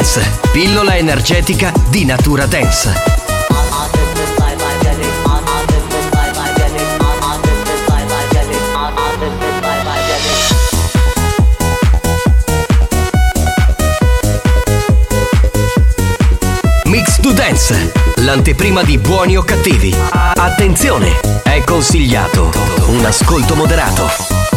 Dance, pillola energetica di natura dance. Mix to Dance, l'anteprima di buoni o cattivi. Attenzione, è consigliato un ascolto moderato.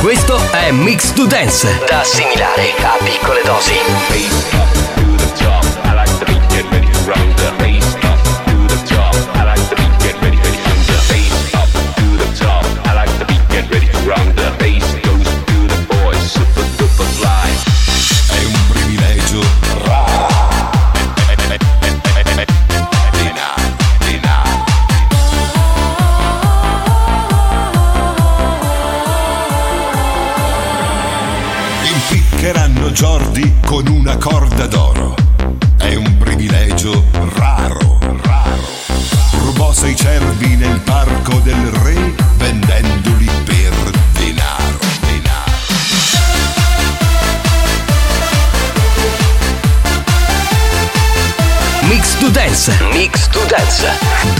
Questo è Mix to Dance, da assimilare a piccole dosi.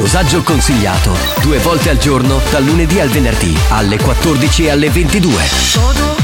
Dosaggio consigliato due volte al giorno dal lunedì al venerdì alle 14 e alle 22. Todo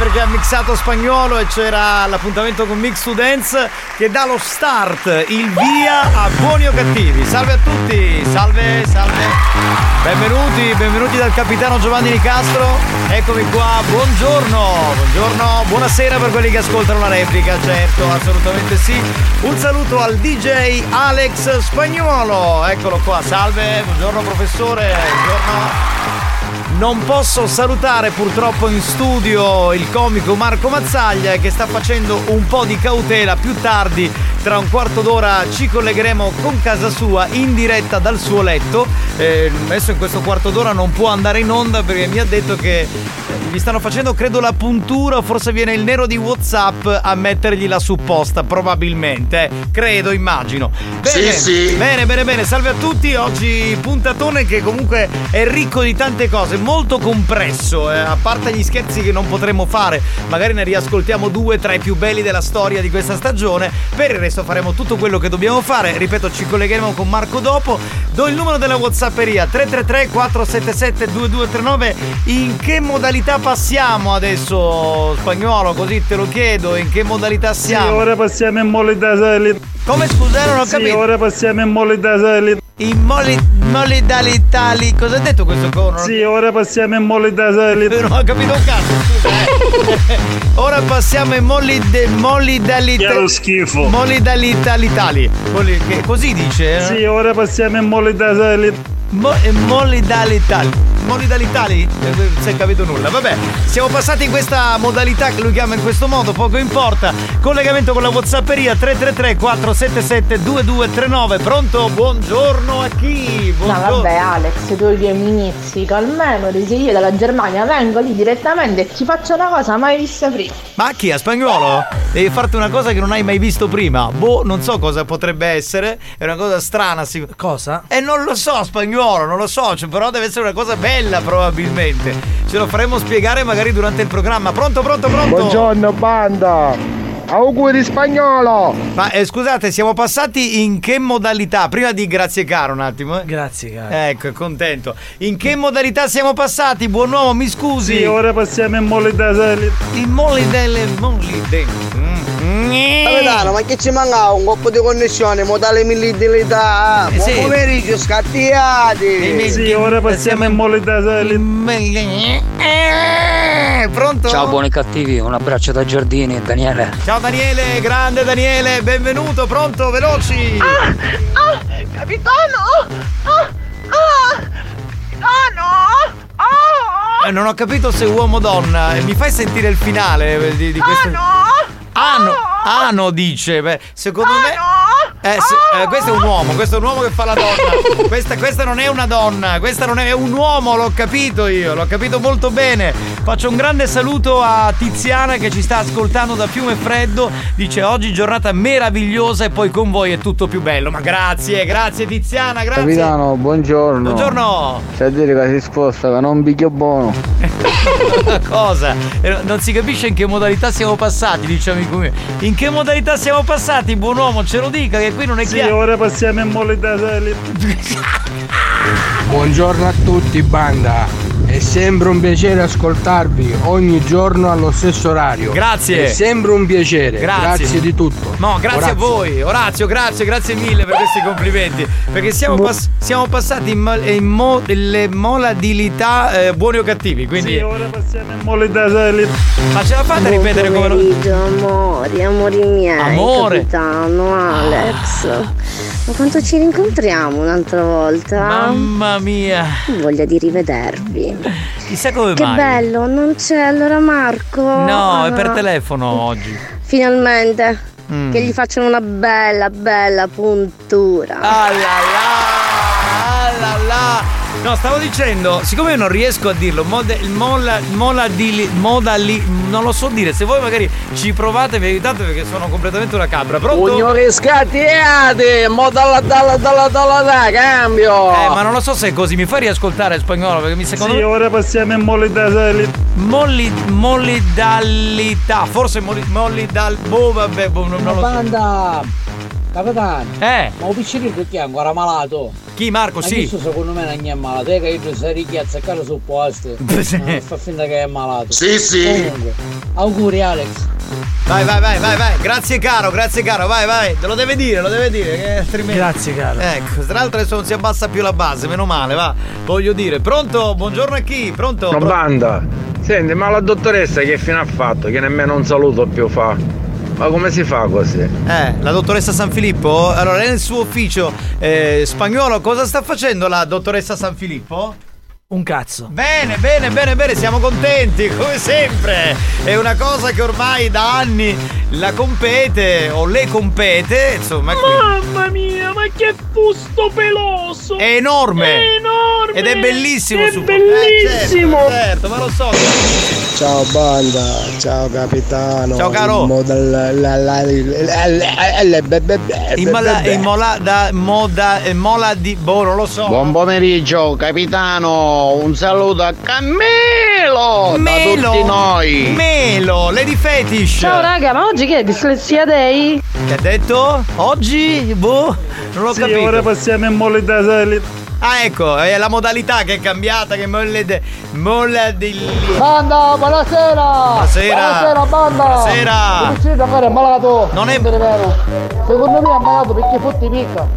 perché ha mixato spagnolo e c'era l'appuntamento con Mix Dance che dà lo start, il via a buoni o cattivi. Salve a tutti, salve, salve. Benvenuti, benvenuti dal capitano Giovanni Nicastro. Eccomi qua, buongiorno, buongiorno, buonasera per quelli che ascoltano la replica, certo, assolutamente sì. Un saluto al DJ Alex Spagnolo, eccolo qua, salve, buongiorno professore, buongiorno. Non posso salutare purtroppo in studio il comico Marco Mazzaglia che sta facendo un po' di cautela. Più tardi, tra un quarto d'ora, ci collegheremo con casa sua in diretta dal suo letto. Eh, adesso in questo quarto d'ora non può andare in onda perché mi ha detto che eh, gli stanno facendo, credo, la puntura o forse viene il nero di WhatsApp a mettergli la supposta, probabilmente. eh. Credo, immagino. Bene, Sì, sì. Bene, bene, bene. Salve a tutti. Oggi puntatone che comunque è ricco di tante cose, molto compresso. eh, a parte gli scherzi che non potremo fare, magari ne riascoltiamo due tra i più belli della storia di questa stagione. Per il resto faremo tutto quello che dobbiamo fare. Ripeto, ci collegheremo con Marco dopo. Do il numero della Whatsapperia 333 477 2239. In che modalità passiamo adesso, spagnolo? Così te lo chiedo. In che modalità Sì, siamo? ora passiamo in modalità Come scusa, non ho Sì, capito. ora passiamo in modalità In modalità li- Cosa ha detto questo cono? Sì, ora passiamo in modalità Non ho capito un cazzo. Ora passiamo in molide, molidalità. Che lo schifo. Moli- che così dice? eh? Sì, ora passiamo in modalità Mo- eh, molidalità. Molidalità lì? Eh, Non si è capito nulla. Vabbè, siamo passati in questa modalità che lui chiama in questo modo, poco importa. Collegamento con la Whatsapperia 333 477 2239. Pronto? Buongiorno a chi? No Buongiorno. vabbè Alex, tu gli inizi calmemoli, se io dalla Germania vengo lì direttamente e ti faccio una cosa mai vista prima. Ma chi? A spagnolo? Devi farti una cosa che non hai mai visto prima. Boh, non so cosa potrebbe essere. È una cosa strana. Sì. Cosa? E non lo so, spagnolo, non lo so. cioè, però deve essere una cosa bella, probabilmente. Ce lo faremo spiegare magari durante il programma. Pronto, pronto, pronto? Buongiorno banda! Auguri spagnolo! Ma eh, scusate, siamo passati in che modalità? Prima di grazie caro un attimo. eh. Grazie, caro. Ecco, è contento. In che modalità siamo passati? Buon uomo, mi scusi. Sì, ora passiamo in modalità Il molli delle molli de- Mm. Capitano, ma che ci manca un colpo di connessione, modale militarità. Eh, Buon sì. pomeriggio, scattiati. Sì, ora passiamo in modalità Eh, pronto? Ciao buoni e cattivi, un abbraccio da Giardini, Daniele. Ciao Daniele, grande Daniele, benvenuto, pronto, veloci. Ah, capitano! Ah, ah, capitano! Ah, Eh, non ho capito se uomo o donna. Eh, Mi fai sentire il finale eh, di, di questo. Ano! Ano dice. Beh, secondo me. Eh, se- eh, questo è un uomo, questo è un uomo che fa la donna. Questa, questa non è una donna, questa non è, è un uomo, l'ho capito io, l'ho capito molto bene. Faccio un grande saluto a Tiziana che ci sta ascoltando da Fiume Freddo. Dice oggi giornata meravigliosa e poi con voi è tutto più bello. Ma grazie, grazie Tiziana, grazie. Capitano, buongiorno. Buongiorno. C'è a dire che si sposta, che non un picchio buono. Cosa? Eh, Non si capisce in che modalità siamo passati, dice amico mio. In che modalità siamo passati, buon uomo? Ce lo dica che qui non è Sì, chiaro. ora passiamo in modalità Buongiorno a tutti banda, è sempre un piacere ascoltarvi ogni giorno allo stesso orario. Grazie. È sempre un piacere. Grazie. di tutto. No, grazie a Orazio. voi. Orazio, grazie, grazie mille per questi complimenti. Perché siamo, pass- siamo passati in, mo- in mo- le modalità eh, buoni o cattivi. Quindi. Sì, ora passiamo in modalità Ma ce la fate a ripetere come lo. amori, amori miei. Amore. Capitano, Alex. Ma quanto ci rincontriamo un'altra volta? Mamma mia. Voglia di rivedervi. Chissà come Che mai. bello, non c'è allora Marco? No, è per Ah, telefono oggi. Finalmente. Mm. Che gli facciano una bella, bella puntura. Ah là là, ah là là. No, stavo dicendo, siccome io non riesco a dirlo, mode- mola, mola di, modali, non lo so dire, se voi magari ci provate mi aiutate perché sono completamente una capra. Pronto? Signori scattiati, mo dalla dalla dalla dalla da, cambio. Eh, ma non lo so se è così, mi fai riascoltare il spagnolo perché mi secondo Sì, ora passiamo in modalità Molli, mollidalità, forse molli, mollidal... Boh, vabbè, boh, non, non lo so. Banda! Capitano! Eh! Ma un piccerino chi è ancora malato? Chi Marco? Ma Sì. questo secondo me non è malato, è che io si richiazza a casa sul posto. Sì. Ma fa finta che è malato. Sì, sì. Comunque, auguri Alex. Vai, vai, vai, vai, vai. Grazie caro, grazie caro, vai, vai. Te lo deve dire, lo deve dire. Che altrimenti... Grazie, caro. Ecco, tra l'altro adesso non si abbassa più la base, meno male, va. Voglio dire, pronto? Buongiorno a chi? Pronto? Pro- banda, senti, ma la dottoressa che fine ha fatto? Che nemmeno un saluto più fa. Ma come si fa così? Eh, la dottoressa San Filippo? Allora, è nel suo ufficio eh, spagnolo, cosa sta facendo la dottoressa San Filippo? Un cazzo. Bene, bene, bene, bene, siamo contenti, come sempre. È una cosa che ormai da anni la compete o le compete, insomma. Mamma mia, ma che fusto peloso! È enorme! È enorme! Ed è bellissimo È su bellissimo! Eh, certo, certo, ma lo so. Ciao banda, ciao capitano. Ciao, caro. Mola, eh, di boh, non lo so. Buon pomeriggio capitano, un saluto a Cammelo Melo. da tutti noi. Melo, Lady Fetish. Ciao raga, ma oggi che è dislessia day? Che ha detto? Oggi? Boh, non l'ho Sì, capito. ora passiamo in molle da Ah, ecco, è la modalità che è cambiata, che molle de, molla del Banda, buonasera! Buonasera. Buonasera, banda! Buonasera. Non ci ancora è malato! Non è- vero! Secondo me è malato perché fotti picca!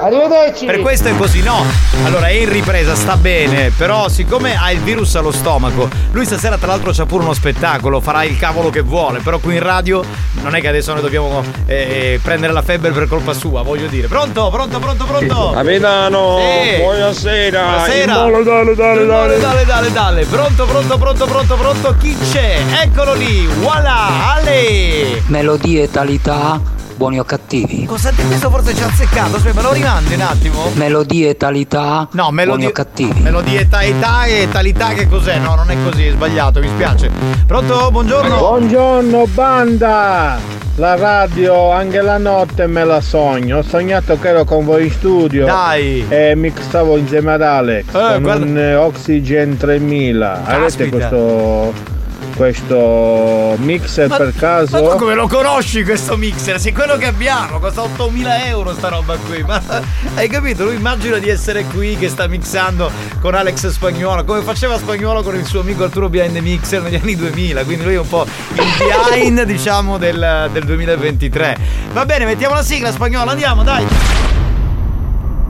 Arrivederci! Per questo è così, no? Allora è in ripresa, sta bene, però siccome ha il virus allo stomaco, lui stasera tra l'altro c'ha pure uno spettacolo, farà il cavolo che vuole, però qui in radio non è che adesso noi dobbiamo eh, prendere la febbre per colpa sua, voglio dire. Pronto, pronto, pronto, pronto? Capitano, Sì. Buonasera. Buonasera. Molo, dale, dale, dale, dale. dale, dale, dale. Pronto, pronto, pronto, pronto, pronto. Chi c'è? Eccolo lì. Voilà, Ale. Melodie talità, buoni o cattivi. Cosa ti questo forse ci ha azzeccato? Aspetta, me lo rimandi un attimo? Melodie talità, No, buoni melodie o cattivi. Melodie taità e talità che cos'è? No, non è così, è sbagliato, mi spiace. Pronto? Buongiorno. Buongiorno banda! La radio anche la notte me la sogno. Ho sognato che ero con voi in studio. Dai! E mixavo insieme ad Alex con guarda- un eh, Oxygen 3000. Avete Caspita. questo questo mixer Ma- per caso? Ma tu come lo conosci questo mixer? Sei quello che abbiamo, costa 8000 euro sta roba qui. Ma hai capito? Lui immagina di essere qui che sta mixando con Alex Spagnuolo, come faceva Spagnuolo con il suo amico Arturo Behind the Mixer negli anni 2000. Quindi lui è un po' il behind, diciamo, del, del 2023. Va bene, mettiamo la sigla Spagnuolo, andiamo, dai.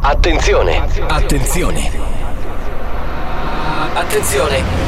Attenzione, attenzione. Attenzione.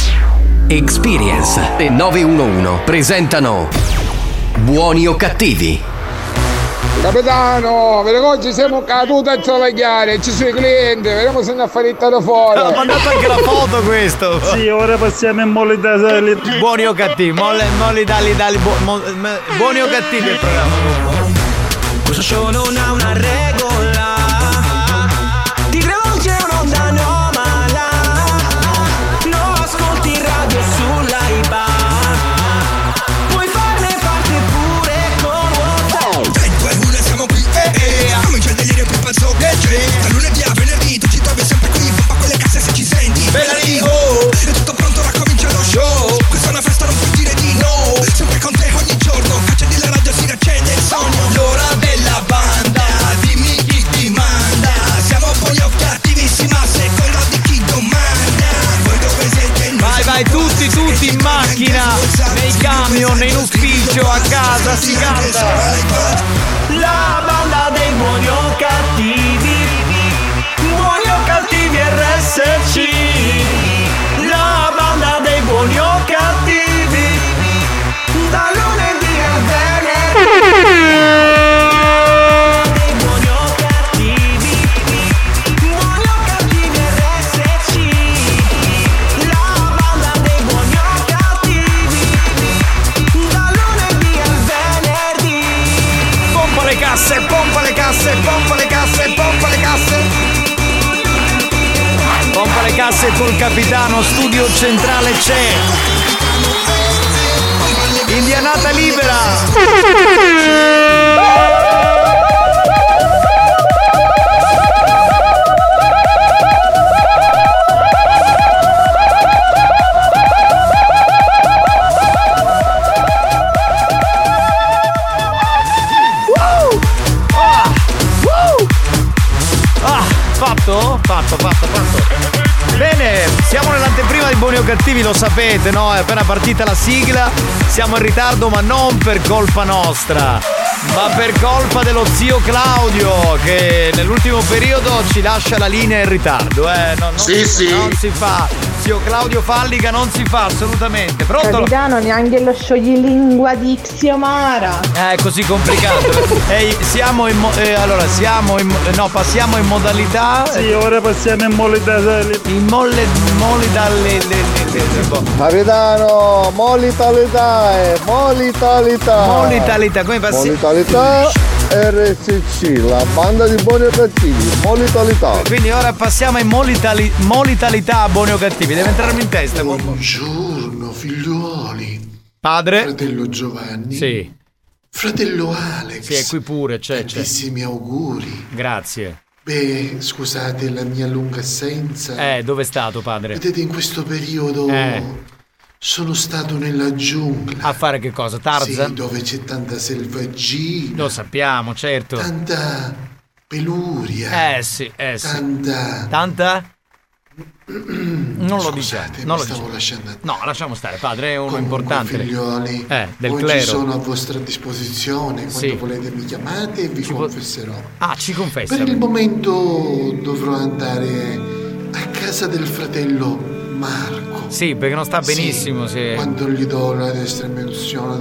Experience e 911 presentano Buoni o cattivi? Capitano, per oggi siamo caduti a travagliare, ci sono i clienti, vediamo se ne ha fatto fuori. Ha mandato anche la foto questo. Sì, ora passiamo in molle da Buoni o cattivi? Molle, molli, dali, dali, bu- mo- me- buoni o cattivi il programma? Questo show non ha una regola capitano, studio centrale c'è. Indianata libera. Buoni o Cattivi lo sapete, no? È appena partita la sigla, siamo in ritardo ma non per colpa nostra, ma per colpa dello zio Claudio che nell'ultimo periodo ci lascia la linea in ritardo, eh? No, non, Sì, sì. Non si fa. Zio Claudio Falliga non si fa assolutamente. Pronto? Capitano, neanche lo scioglilingua di Xiomara. Eh, È così complicato. Ehi, siamo in mo- eh, allora siamo in mo- eh, no, passiamo in modalità Sì, ora passiamo in modalità in molle moli dalle le, le- le- boh. Capitano, molitalità è molitalità. Molitalità, come passi- Molitalità RSC, la banda di buoni e cattivi, molitalità. Quindi ora passiamo in molitali- molitalità buoni o cattivi, deve entrarmi in testa. Buongiorno figliuoli. Padre? Fratello Giovanni. Sì. Fratello Alex. Sì, è qui pure, c'è, c'è. Tantissimi auguri. Grazie. Beh, scusate la mia lunga assenza. Eh, dove è stato padre? Vedete, in questo periodo Eh. Sono stato nella giungla. A fare che cosa? Tarzan? Sì, dove c'è tanta selvaggina. Lo sappiamo, certo. Tanta peluria. Eh sì, eh sì. Tanta. Tanta? Non lo diciamo. Non lo stavo diciamo. lasciando No, lasciamo stare, padre, è uno Comunque, importante. figlioli, Eh, del oggi clero. sono a vostra disposizione. Quando Sì. volete mi chiamate e vi confesserò. Ah, ci confessa. Per il momento dovrò andare a casa del fratello Marco. Sì, perché non sta benissimo. sì. Quando gli do la estrema unzione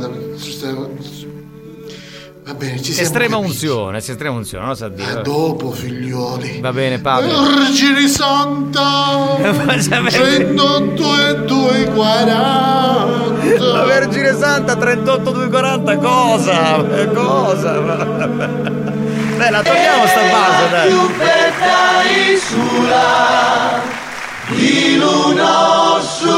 Va bene, ci siamo Estrema capiti. unzione, sì, estrema unzione, non lo sa dire. A dopo, figlioli. Va bene, padre. Vergine Santa! Faccia vedere. 108 e 240! La Vergine Santa 38 240 cosa? Eh, Cosa? Dai, la togliamo sta base, dai. Di Luno su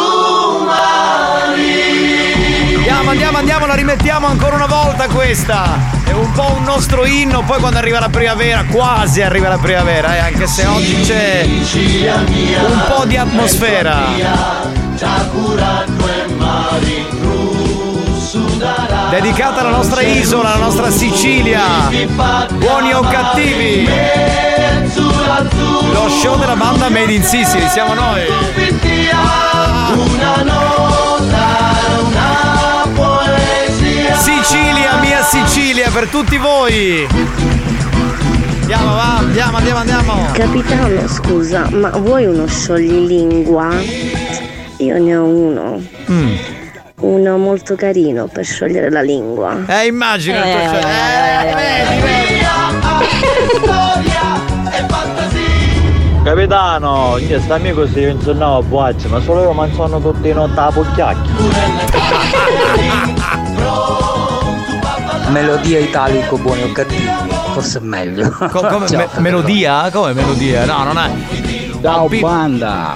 Andiamo, andiamo, andiamo, la rimettiamo ancora una volta questa. È un po' un nostro inno, poi quando arriva la primavera, quasi arriva la primavera, eh, anche se oggi c'è un po' di atmosfera. e Dedicata alla nostra isola, alla nostra Sicilia. Buoni o cattivi? Lo show della banda Made in Sicily, siamo noi. una nota una poesia Sicilia, mia Sicilia, per tutti voi. Andiamo, va, andiamo, andiamo, andiamo. Capitano, scusa, ma vuoi uno scioglilingua? Io ne ho uno. Mm. Uno molto carino per sciogliere la lingua. Eh, immagino. il tuo Eh, show. Eh, vedi, vedi. Capitano, io sta amico si insonnava a buaccia, ma solo io mangiano tutti i notti a pucchiacchi. Melodia italico buoni o cattivi, forse è meglio. Co- come Ciao, me- melodia? Come melodia? No, non è. Ciao banda!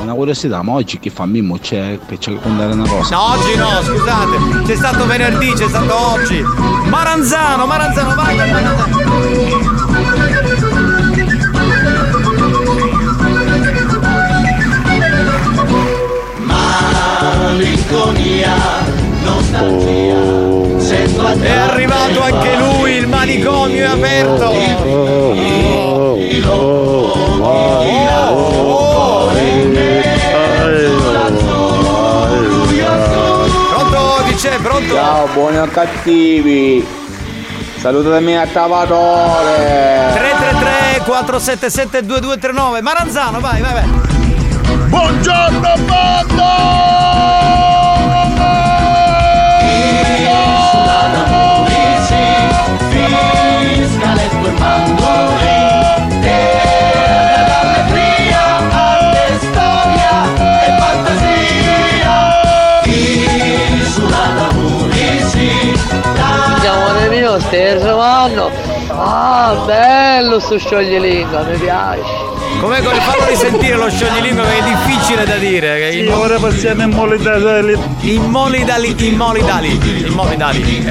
Una curiosità, ma oggi chi fa Mimmo c'è per c'è contare una cosa? No, oggi no, scusate. C'è stato venerdì, c'è stato oggi. Maranzano, Maranzano, vai, vai, vai. malinconia nostalgia sento È arrivato anche lui, il manicomio è aperto. Pronto? Dice, pronto? Ciao, buoni o cattivi! Salutatemi a Tavatore! 333 477 2239 Maranzano, vai, vai, vai. buongiorno Fiscaletto Ah, bello sto scioglilingua, mi piace. Come come fallo risentire lo scioglilingua che è difficile da dire. che il- ora passiamo in molidali. Immolidali, immolidali, immolidali.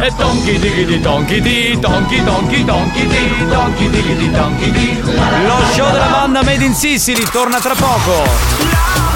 E tonchi dighi di tonchi di tonchi tonchi tonchi di tonchi dighi di tonchi di Lo show della banda Made in Sicily torna tra poco.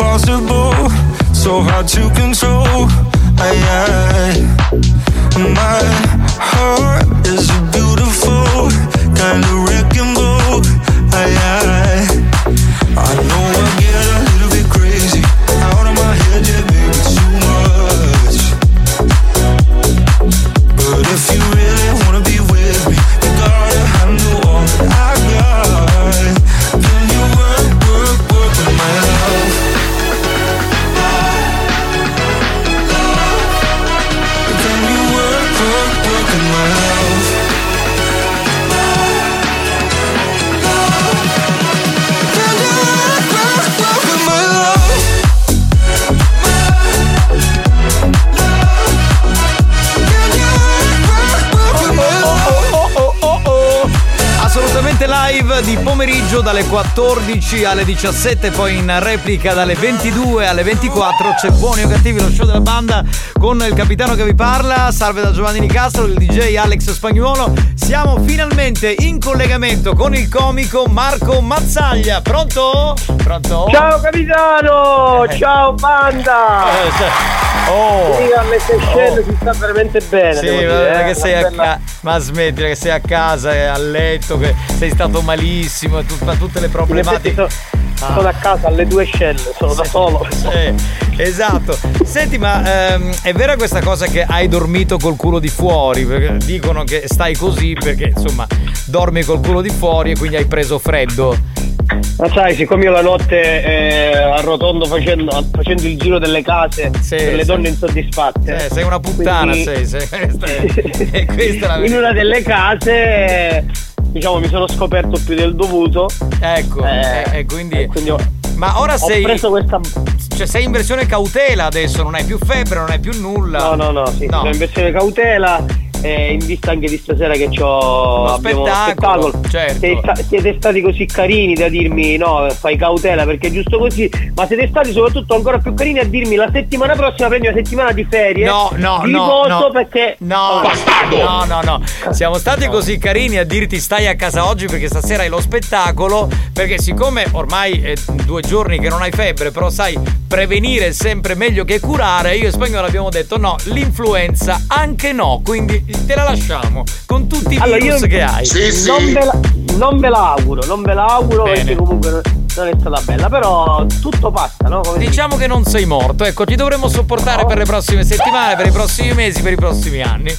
Impossible, so hard to control. I, I, my heart is a beautiful. Kind of pomeriggio dalle 14 alle 17, poi in replica dalle 22 alle 24 c'è Buoni o Cattivi, lo show della banda con il capitano che vi parla, salve da Giovanni Nicastro, il DJ Alex Spagnuolo. Siamo finalmente in collegamento con il comico Marco Mazzaglia. Pronto? Pronto? Ciao capitano! Ciao banda! Oh! Sì, alle Seychelles si sta veramente bene. Sì, dire, eh, che sei a bella- ca- ma smettila che sei a casa e a letto, che sei stato malissimo, e tutta- tutte le problematiche. sono, sono a casa alle due scelle, sono da solo. Sì, esatto. Senti, ma ehm, è vera questa cosa che hai dormito col culo di fuori? Perché dicono che stai così perché insomma dormi col culo di fuori e quindi hai preso freddo. Ma sai, siccome io la notte eh, arrotondo facendo, facendo il giro delle case per le sì. donne insoddisfatte. Eh, sei una puttana, Quindi- sei, sei. Questa è, questa è la In una delle case, diciamo, mi sono scoperto più del dovuto. Ecco, Eh, e, quindi. quindi ho- ma ora ho sei. preso questa. Cioè, sei in versione cautela adesso, non hai più febbre, non hai più nulla. No, no, no, sì, sono in versione cautela. Eh, in vista anche di stasera che c'ho Lo abbiamo uno spettacolo, spettacolo certo. siete, sta- siete stati così carini da dirmi no fai cautela perché è giusto così ma siete stati soprattutto ancora più carini a dirmi la settimana prossima prendi una settimana di ferie No, no, di no, no. perché No, no, no, no. Siamo stati così carini a dirti stai a casa oggi perché stasera hai lo spettacolo. Perché siccome ormai è due giorni che non hai febbre, però sai, prevenire è sempre meglio che curare. Io e Spagnolo abbiamo detto no, l'influenza anche no. Quindi te la lasciamo con tutti i Allora, virus io che hai. non, ve la, non ve la auguro non ve la auguro Bene. perché comunque non- non è stata bella però tutto passa no? Come Diciamo che non sei morto, ecco, ti dovremmo sopportare per le prossime settimane, per i prossimi mesi, per i prossimi anni.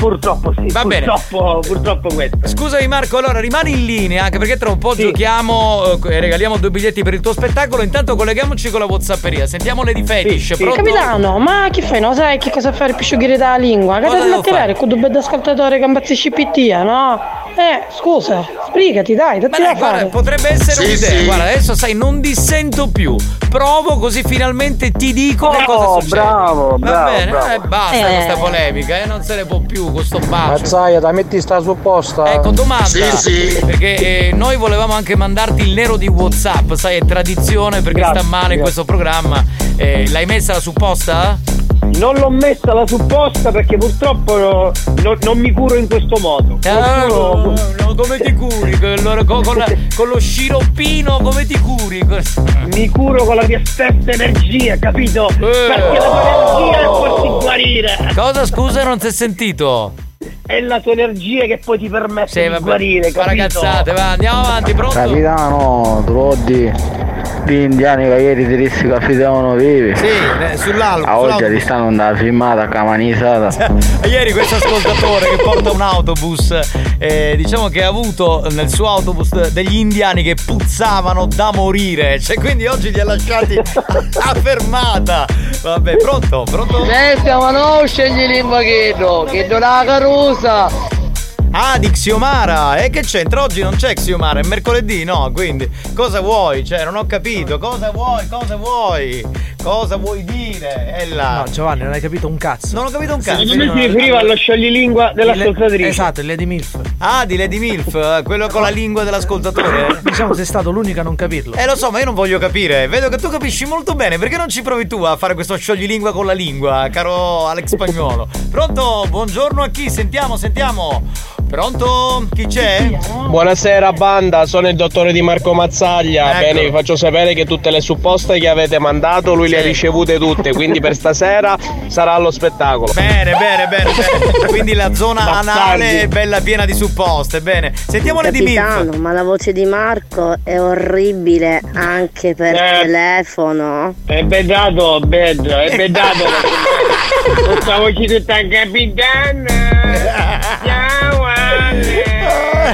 Purtroppo sì. Va bene. purtroppo, purtroppo questo. Scusami Marco, allora rimani in linea anche perché tra un po' giochiamo eh, e regaliamo due biglietti per il tuo spettacolo. Intanto colleghiamoci con la Whatsapperia. Sentiamo Lady Fetish. Pronto? Capitano, ma che fai? Non sai che cosa fare per asciugare la lingua? Che Cosa devo tirare con due belli ascoltatori che impazzisci PT, no? Eh, scusa, sbrigati, dai, datti da Guarda, fare. potrebbe essere un'idea. Guarda, adesso sai, non dissento più. Provo così finalmente ti dico che cosa succede. bravo, Va bravo, bene, bravo. eh, basta Eh. questa polemica, eh, non se ne può più con sto bacio. Mazzaia, da metti sta supposta. Ecco, domanda. Perché eh, noi volevamo anche mandarti il nero di WhatsApp, sai, è tradizione perché Grazie, sta male in grazie. questo programma. Eh, l'hai messa la supposta? Non l'ho messa la supposta perché purtroppo no- no- non mi curo in questo modo. Ah, Qualcuno- no, come ti curi? Con, lo- con- con la- con lo sciroppino come ti curi? Mi curo con la mia stessa energia, capito? Perché la tua energia è farti guarire. Cosa scusa non ti è sentito? È la tua energia che poi ti permette Sì, di vabbè, guarire, capito? ragazzate, va, andiamo avanti, pronto? Capitano, Trodi, gli indiani che ieri ti dissi che affidavano vivi. Sì, eh, sull'album. A oggi ti stanno andando filmata, camanizzata. Ieri questo ascoltatore che porta un autobus, eh, diciamo che ha avuto nel suo autobus degli indiani che puzzavano da morire. Cioè, quindi oggi li ha lasciati a fermata. Vabbè, pronto? Pronto? Senti, ma non scegli l'invaghetto, che do la carusa. Ah, di Xiomara! E che c'entra? Oggi non c'è Xiomara, è mercoledì, no? Quindi, cosa vuoi? Cioè, non ho capito. Cosa vuoi? Cosa vuoi? Cosa vuoi dire? Ella. No, Giovanni, non hai capito un cazzo. Non ho capito un cazzo. Secondo me si riferiva allo scioglilingua dell'ascoltatrice. Esatto, il Lady Milf. Ah, di Lady Milf, eh, quello con la lingua dell'ascoltatore. Diciamo sei stato l'unico a non capirlo. Eh lo so, ma io non voglio capire. Vedo che tu capisci molto bene. Perché non ci provi tu a fare questo scioglilingua con la lingua, caro Alex Spagnolo? Pronto? Buongiorno a chi? Sentiamo, sentiamo. Pronto? Chi c'è? Buonasera banda, sono il dottore di Marco Mazzaglia. Ecco. Bene, vi faccio sapere che tutte le supposte che avete mandato lui le ha ricevute tutte, quindi per stasera sarà allo spettacolo. Bene, bene, bene, bene. Quindi la zona Bastardi. anale è bella piena di supposte. Bene. Sentiamo Lady Milf. Capitano, ma la voce di Marco è orribile anche per Eh. telefono. È bedato, bed, è bedato. Questa voce tutta capitana.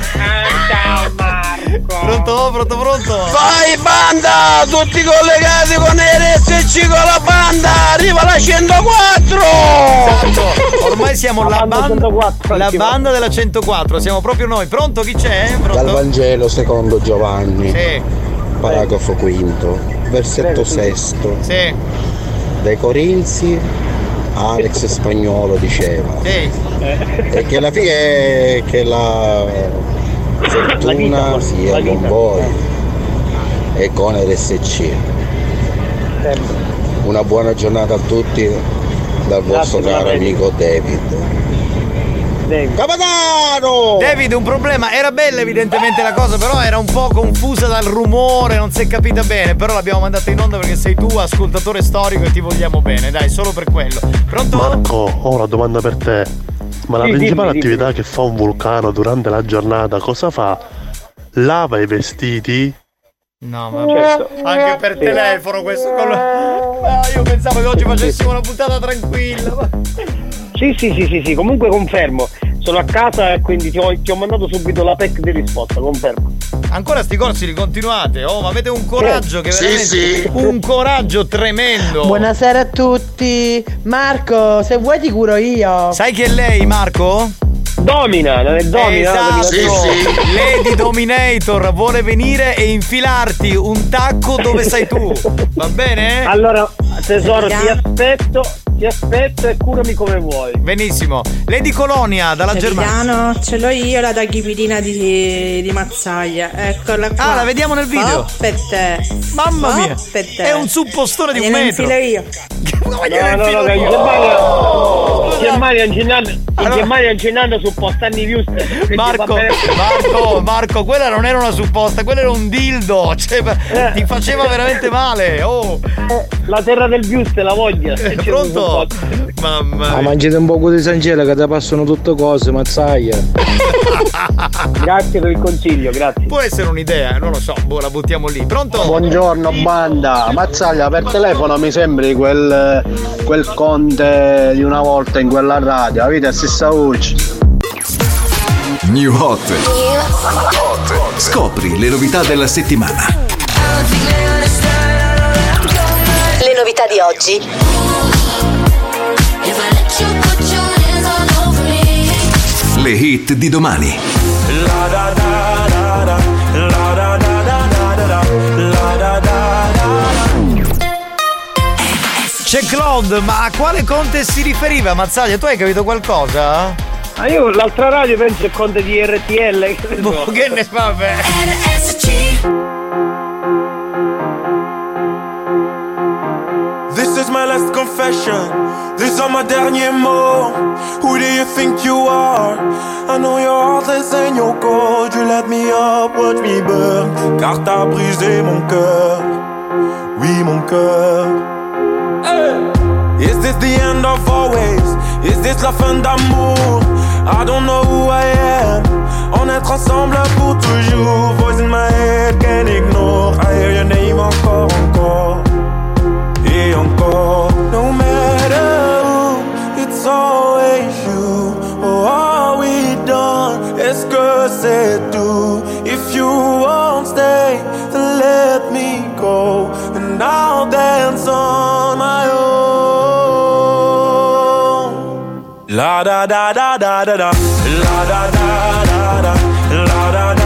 Ciao. Ah, Marco. Pronto, pronto, pronto. Vai banda, tutti collegati con RSC con la banda, arriva la 104! Esatto. Ormai siamo la banda, la banda della 104, siamo proprio noi. Pronto? Chi c'è? Dal Pronto? Vangelo secondo Giovanni, Sì. paragrafo quinto, versetto sesto. Sì. Dai Corinzi Alex Spagnolo diceva Sì. e che la fine che la fortuna sia con voi e con RSC. Una buona giornata a tutti dal vostro Grazie, caro amico David. Capitano! David, un problema. Era bella evidentemente la cosa, però era un po' confusa dal rumore, non si è capita bene. Però l'abbiamo mandata in onda perché sei tu, ascoltatore storico, e ti vogliamo bene. Dai, solo per quello. Pronto? Marco, ho una domanda per te. Ma la Sì, principale dimmi, dimmi. attività che fa un vulcano durante la giornata cosa fa? Lava i vestiti? No, ma anche per telefono questo. Con... Ah, io pensavo che oggi facessimo una puntata tranquilla. ma- Sì, sì, sì, sì, sì, comunque confermo. Sono a casa e quindi ti ho, ti ho mandato subito la pack di risposta, confermo. Ancora sti corsi li continuate? Oh, ma avete un coraggio che Sì, veramente. sì. Un coraggio tremendo. Buonasera a tutti. Marco, se vuoi ti curo io. Sai chi è lei, Marco? Domina, non è Domina? Esatto. Lady Dominator vuole venire e infilarti un tacco dove sei tu. Va bene? Allora, tesoro, ti aspetto, ti aspetto e curami come vuoi. Benissimo. Lady Colonia dalla Germania. Capitano, ce l'ho io la tachipirina di, di Mazzaglia. Eccola qua. Ah, la vediamo nel video? Oh, per te. Mamma Oh, mia. per te. È un suppostone di un metro. infilo io. No, no, no, che in Germania. In Germania incenando, in Germania incenando su postani views. quindi Marco. Marco, Marco, quella non era una supposta, quella era un dildo. Cioè, ma- ti faceva veramente male. Oh. La terra del views te la voglio. Eh, Pronto? Mamma Ma mia. mangiate un poco di Sangela che ti passano tutte cose, mazzaglia. Grazie per il consiglio, grazie. Può essere un'idea, non lo so, boh, la buttiamo lì. Pronto? Buongiorno banda, Mazzaglia per telefono mi sembri quel, quel conte di una volta in quella radio, avete la stessa voce. New Hot. Scopri le novità della settimana. Di oggi. Le hit di domani. C'è Claude, ma a quale Conte si riferiva? Mazzaglia, tu hai capito qualcosa? Ma io l'altra radio penso è conte di RTL. Che ne so. che ne is my last confession. These are my derniers mots. Who do you think you are? I know your heart is in your cold. You let me up, watch me burn. Car t'as brisé mon cœur. Oui, mon cœur. Is this the end of always? Is this la fin d'amour? I don't know who I am. On est ensemble pour toujours. Voice in my head, can't ignore. I hear your name encore, encore. Et encore. No matter who, it's always you. Oh, are we done? Est-ce que c'est tout? If you won't stay, then let me go. And I'll dance on my own. La da da da da da da. La da da da da. La da da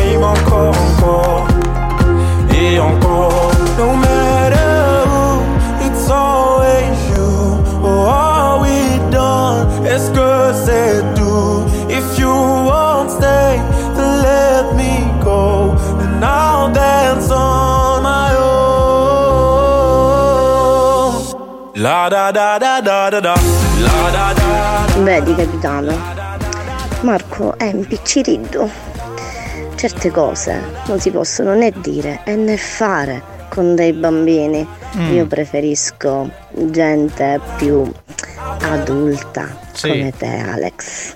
La da da da da da da. La da da. Vedi capitano, Marco è impicciriddo. Certe cose non si possono né dire e né fare con dei bambini. Mm. Io preferisco gente più adulta Sì. come te Alex.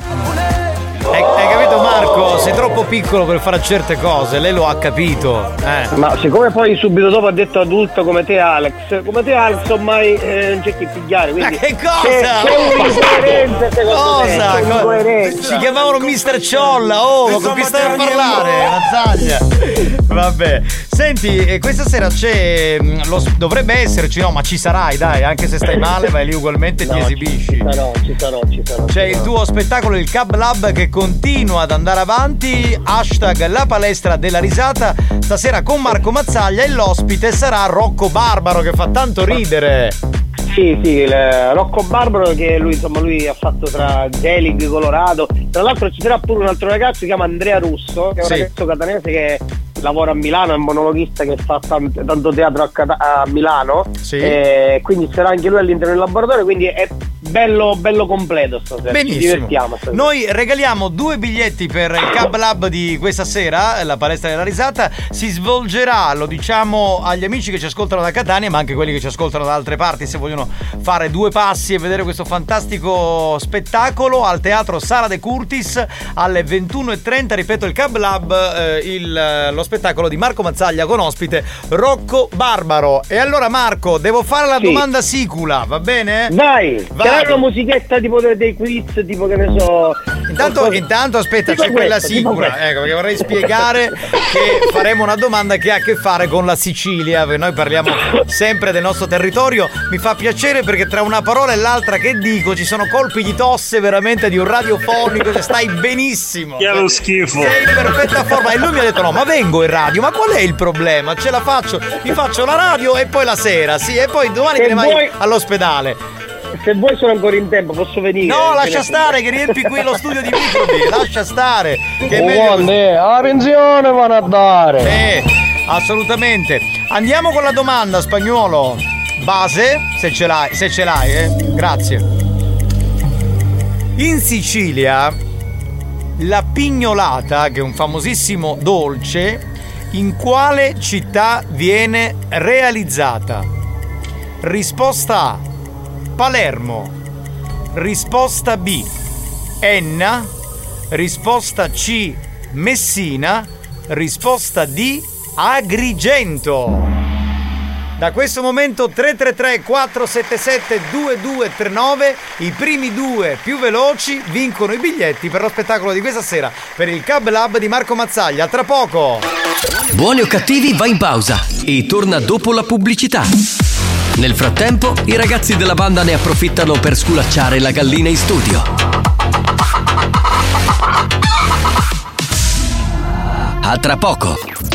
Hai, hai capito Marco? Sei troppo piccolo per fare certe cose, lei lo ha capito. Eh. Ma siccome poi subito dopo ha detto adulto come te Alex, come te Alex ormai eh, non c'è chi pigliare, quindi Ma che cosa? C'è, c'è un'incoerenza secondo Cosa? me, c'è un'incoerenza. Ci chiamavano Mister Ciolla, oh, ma con chi stai a parlare? Mazzaglia. Vabbè. Senti, eh, questa sera c'è. mm, lo dovrebbe esserci, no, ma ci sarai, dai, anche se stai male, vai lì ugualmente e ti No, esibisci. Ci sarò, ci sarò, ci sarò. C'è ci il sarò. tuo spettacolo, il Cab Lab, che continua ad andare avanti. Hashtag la palestra della risata. Stasera con Marco Mazzaglia e l'ospite sarà Rocco Barbaro, che fa tanto ridere. Sì, sì, il Rocco Barbaro che lui insomma lui ha fatto tra Zelig, Colorado. Tra l'altro ci sarà pure un altro ragazzo che si chiama Andrea Russo, che è un Sì. ragazzo catanese che lavora a Milano, è un monologhista che fa tanto, tanto teatro a, Cata- a Milano. Sì. E quindi sarà anche lui all'interno del laboratorio, quindi è bello, bello completo stasera. Ci Benissimo. divertiamo stasera. Noi regaliamo due biglietti per il Cab Lab di questa sera, la palestra della risata. Si svolgerà, lo diciamo agli amici che ci ascoltano da Catania, ma anche quelli che ci ascoltano da altre parti, se vogliono fare due passi e vedere questo fantastico spettacolo al teatro Sala De Curtis alle 21.30. Ripeto, il Cab Lab, eh, il- lo spettacolo di Marco Mazzaglia con ospite Rocco Barbaro. E allora, Marco, devo fare la Sì. domanda sicula, va bene? Vai, Vado. c'è una musichetta tipo dei, quiz, tipo che ne so. Intanto, qualcosa- intanto aspetta, Tipo c'è quella questo, tipo sicura. Ecco, perché vorrei spiegare che faremo una domanda che ha a che fare con la Sicilia, perché noi parliamo sempre del nostro territorio. Mi fa piacere perché tra una parola e l'altra che dico ci sono colpi di tosse veramente di un radiofonico che stai benissimo. Che è lo schifo. Sei in perfetta forma. E lui mi ha detto: no, ma vengo in radio, ma qual è il problema? Ce la faccio, mi faccio la radio e poi la sera, sì, e poi domani te ne vai vuoi- all'ospedale. Se vuoi sono ancora in tempo, posso venire. No, lascia stare che riempi qui lo studio di microbi, lascia stare. Che Oh, meglio così. guarda, la pensione vanno a dare. Eh, assolutamente. Andiamo con la domanda, spagnolo. Base, se ce l'hai, se ce l'hai, eh. Grazie. In Sicilia la pignolata, che è un famosissimo dolce, in quale città viene realizzata? Risposta A. Palermo. Risposta B. Enna. Risposta C. Messina. Risposta D. Agrigento. Da questo momento 333 477 2239 i primi due più veloci vincono i biglietti per lo spettacolo di questa sera per il Cab Lab di Marco Mazzaglia. Tra poco. Buoni o cattivi va in pausa e torna dopo la pubblicità. Nel frattempo, i ragazzi della banda ne approfittano per sculacciare la gallina in studio. A tra poco.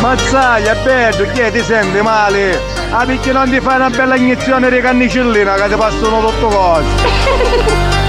Mazzaglia, bello, chi ti senti male? Ah, perché non ti fai una bella iniezione di cannicellina che ti passano tutto cose?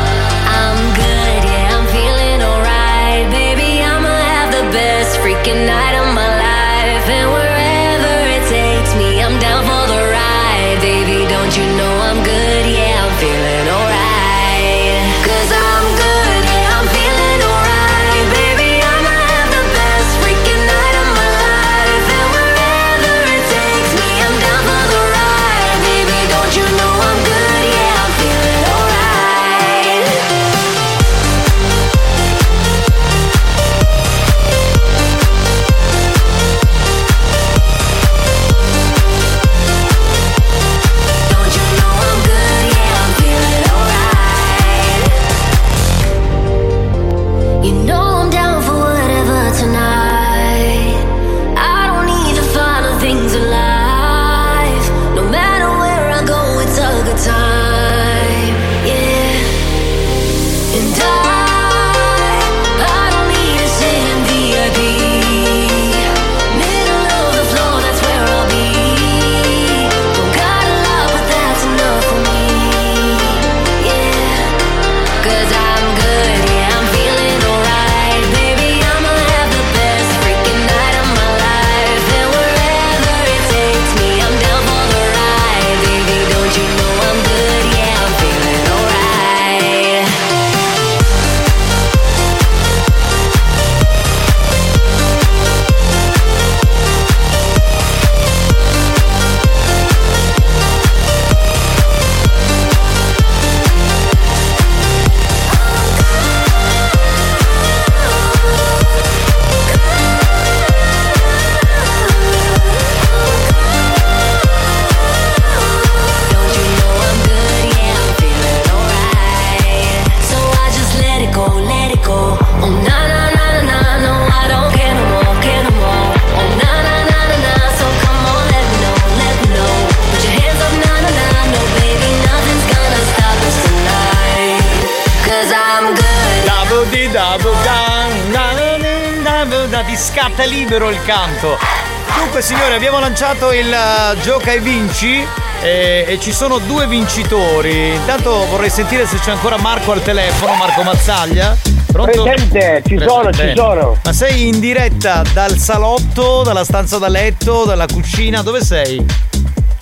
lanciato il eh, gioca e vinci e, e ci sono due vincitori. Intanto vorrei sentire se c'è ancora Marco al telefono, Marco Mazzaglia. Pronto? Presente, ci sono, ci sono. Ma sei in diretta dal salotto, dalla stanza da letto, dalla cucina, dove sei?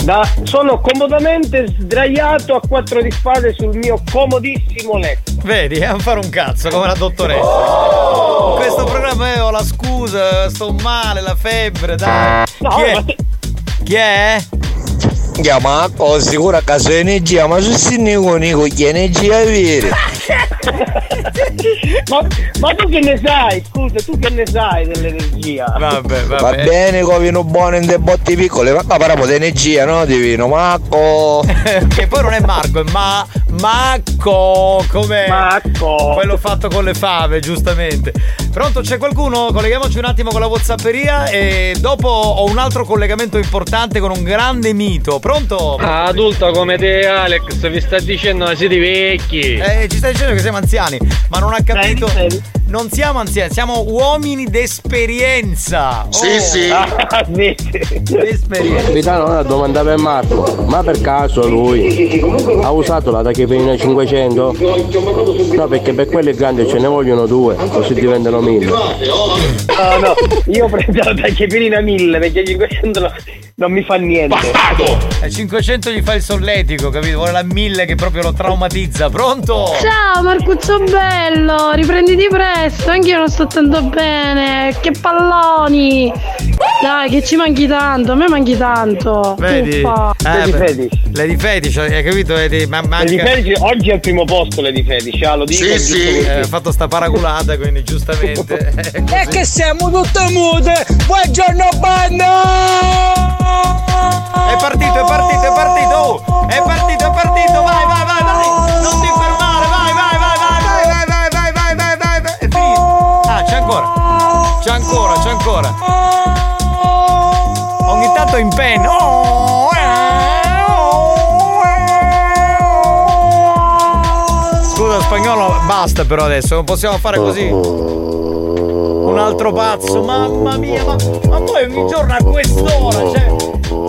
Da- sono comodamente sdraiato a quattro di spade sul mio comodissimo letto. Vedi, a fare un cazzo come la dottoressa. In questo programma io ho la scusa, sto male, la febbre, dai. No, Chi è? Chi è? Chiama ho sicuro a caso energia, ma su sti con che energia avere? ma, ma tu che ne sai? Scusa, tu che ne sai dell'energia? Vabbè, Va bene, con vino buono in dei botti piccole, ma parliamo di energia, no? Di vino, Marco. che poi non è Marco, è Ma Macco, come Macco. quello fatto con le fave, giustamente. Pronto, c'è qualcuno? Colleghiamoci un attimo con la Whatsapperia e dopo ho un altro collegamento importante con un grande mito. Pronto? Adulto come te Alex vi sta dicendo che siete vecchi. Eh, ci stai dicendo che siamo anziani, ma non ha capito. Non siamo anziani, siamo uomini d'esperienza. Sì, Oh. sì. Ah, D'esperienza. Capitano, una domanda per Marco. Ma per caso lui ha usato la tachipirina 500? No, perché per quelli grandi ce ne vogliono due, così diventano mille. No, no, io prendo la tachipirina 1000 perché 500 no- non mi fa niente. E 500 gli fa il solletico, capito? Vuole la 1000 che proprio lo traumatizza. Pronto? Ciao Marcuccio bello, riprenditi presto, anch'io non sto tanto bene, che palloni! Dai, che ci manchi tanto, a me manchi tanto. Vedi? Uffa. Eh, beh, Lady Fetish, hai capito? Lady, ma manca... Lady Fetish oggi è al primo posto Lady Fetish, ah, lo dico Sì, sì. così. Eh, ha fatto sta paraculata, quindi giustamente. E che siamo tutte mute! Buongiorno banda! È partito, è partito, è partito! oh! È partito, è partito! Vai, vai, vai, vai! Non ti fermare, vai, vai, vai, vai, vai, vai, vai, vai, vai, vai, vai, vai! È finito! Ah, c'è ancora! C'è ancora, c'è ancora! Tanto in penna! Oh, eh, oh, spagnolo basta però adesso, non possiamo fare così. Un altro pazzo, mamma mia, ma, ma poi ogni giorno a quest'ora, cioè,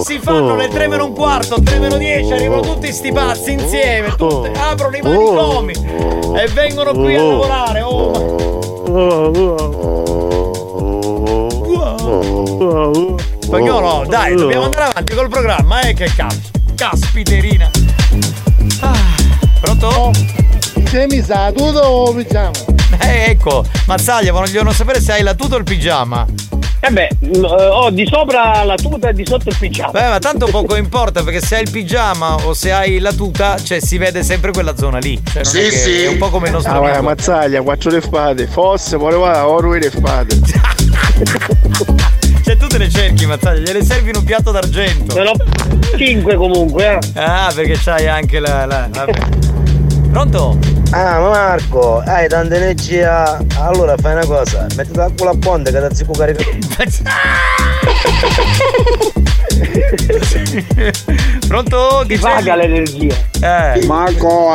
si fanno le 3 meno un quarto, 3 meno 10, arrivano tutti sti pazzi insieme, tutti, aprono i manicomi e vengono qui a lavorare. Oh, ma... Spagnolo, dai, dobbiamo andare avanti col programma, eh, che cazzo. Caspiterina. Ah, pronto? Se mi sa, tu dove pigiama? Eh, ecco, Mazzaglia, vogliono sapere se hai la tuta o il pigiama. Eh beh, eh, ho di sopra la tuta e di sotto il pigiama. Beh, ma tanto poco importa perché se hai il pigiama o se hai la tuta, cioè si vede sempre quella zona lì. Cioè, non è, che- è un po' come il nostro Ah, guarda, mazzaglia, quattro le spade. Fosse, poi va, oro le spade. Te le cerchi, Mazzaglia, gliele servi in un piatto d'argento. Ne ho 5 comunque, eh. Ah, perché c'hai anche la. la vabbè. Pronto? Ah, ma Marco, hai tanta energia. Allora fai una cosa, mettiti la culo a ponte che ti zicco carica. Pronto? Ti paga l'energia. Eh. Marco,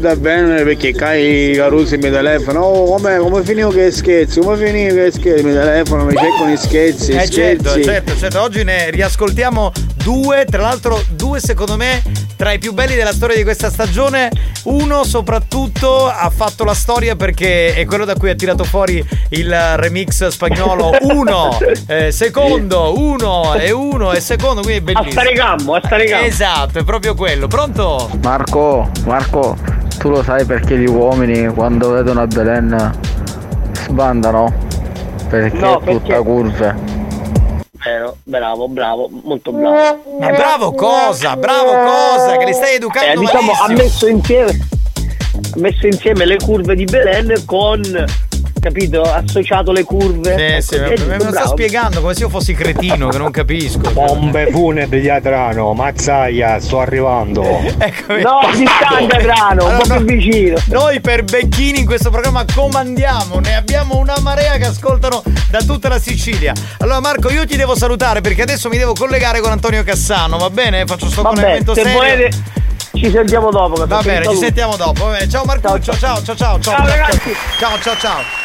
da bene perché cai carusi mi telefono. Oh, come, come finivo che scherzi? Come finivo che scherzi? Mi telefono, mi cercano i scherzi. Eh scherzi. certo, certo, certo, oggi ne riascoltiamo due, tra l'altro due secondo me tra i più belli della storia di questa stagione. Uno soprattutto ha fatto la storia perché è quello da cui ha tirato fuori il remix spagnolo. Uno, eh, secondo, uno e uno e secondo, quindi è bellissimo. A stare gammo, a stare gammo. Esatto, è proprio quello. Pronto? Marco, Marco, tu lo sai perché gli uomini quando vedono a Belen sbandano? Perché No, è tutta perché- curve. Vero, bravo, bravo, molto bravo. Ma bravo cosa? Bravo cosa? Che li stai educando Eh, diciamo, ha messo insieme ha messo insieme le curve di Belen con capito? Associato le curve. Sì, sì, Ecco, me, è me lo sta spiegando come se io fossi cretino che non capisco. Bombe funebri di Adrano, Mazzaia, sto arrivando. Eccomi. No, distante Adrano, un po' più vicino. Noi per Becchini in questo programma comandiamo, ne abbiamo una marea che ascoltano da tutta la Sicilia. Allora Marco, io ti devo salutare perché adesso mi devo collegare con Antonio Cassano, va bene? Faccio sto Vabbè, collegamento se serio. volete ci sentiamo dopo. Va bene, ci sentiamo dopo. Va bene. Ciao ciao ciao ciao ciao. Ciao, ragazzi. Ciao ciao ciao.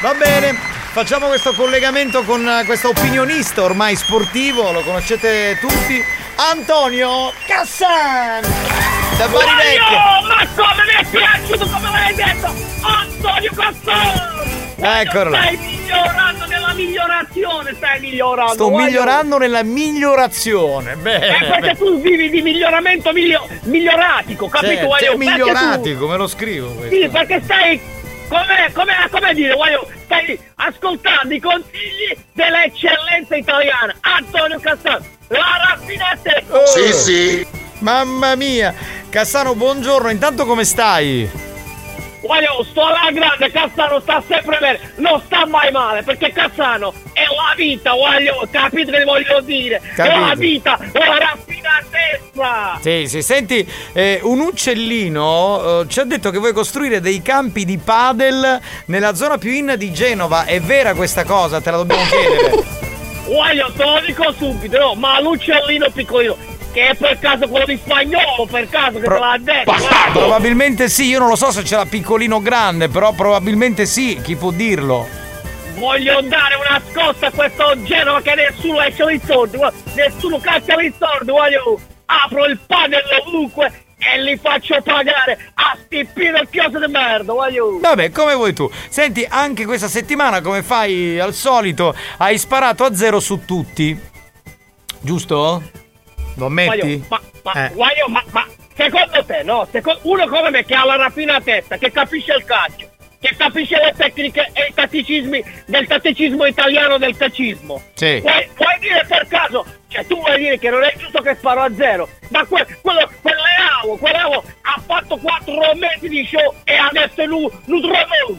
Va bene. Facciamo questo collegamento con eh, questo opinionista ormai sportivo, lo conoscete tutti, Antonio Cassan! Da Bari Vecchia. ma come mi è piaciuto come l'hai detto Antonio Cassano Eccolo stai migliorando nella migliorazione stai migliorando Sto voglio- migliorando nella migliorazione. Eh, Bene. perché tu vivi di miglioramento miglio- miglioratico capito cioè, Perché migliorati, tu- come lo scrivo questo? sì perché stai come, come, come dire voglio stai ascoltando i consigli dell'eccellenza italiana Antonio Cassano la raffinatezza Oh. Mamma mia. Cassano, buongiorno. Intanto come stai? Voglio, sto alla grande, Cassano sta sempre bene, non sta mai male, perché Cassano è la vita, voglio, capite che voglio dire? È Capito. la vita, la raffinatezza! Sì, sì, senti, eh, un uccellino eh, ci ha detto che vuoi costruire dei campi di padel nella zona più in di Genova. È vera questa cosa? Te la dobbiamo chiedere. Voglio, te lo dico subito, no, ma l'uccellino piccolino, che è per caso quello di spagnolo, per caso che te l'ha detto, guarda. Probabilmente sì, io non lo so se ce l'ha piccolino o grande, però probabilmente sì, chi può dirlo? Voglio dare una scossa a questo Genova che nessuno esce dai soldi, guarda, nessuno caccia dai soldi, voglio, apro il padel ovunque e li faccio pagare a sti pinocchiosi di merda, voglio. Vabbè, come vuoi tu. Senti, anche questa settimana, come fai al solito, hai sparato a zero su tutti. Giusto? Lo ammetti? Ma, ma, Eh. guaglio, ma, ma secondo te, no? Secondo, uno come me che ha la raffinatezza, che capisce il calcio, che capisce le tecniche e i tatticismi del tatticismo italiano del calcismo. Sì. Puoi, puoi dire per caso, cioè tu vuoi dire che non è giusto che sparo a zero, ma que, quello, quell'Eavo, quell'Eavo ha fatto quattro mesi di show e adesso è un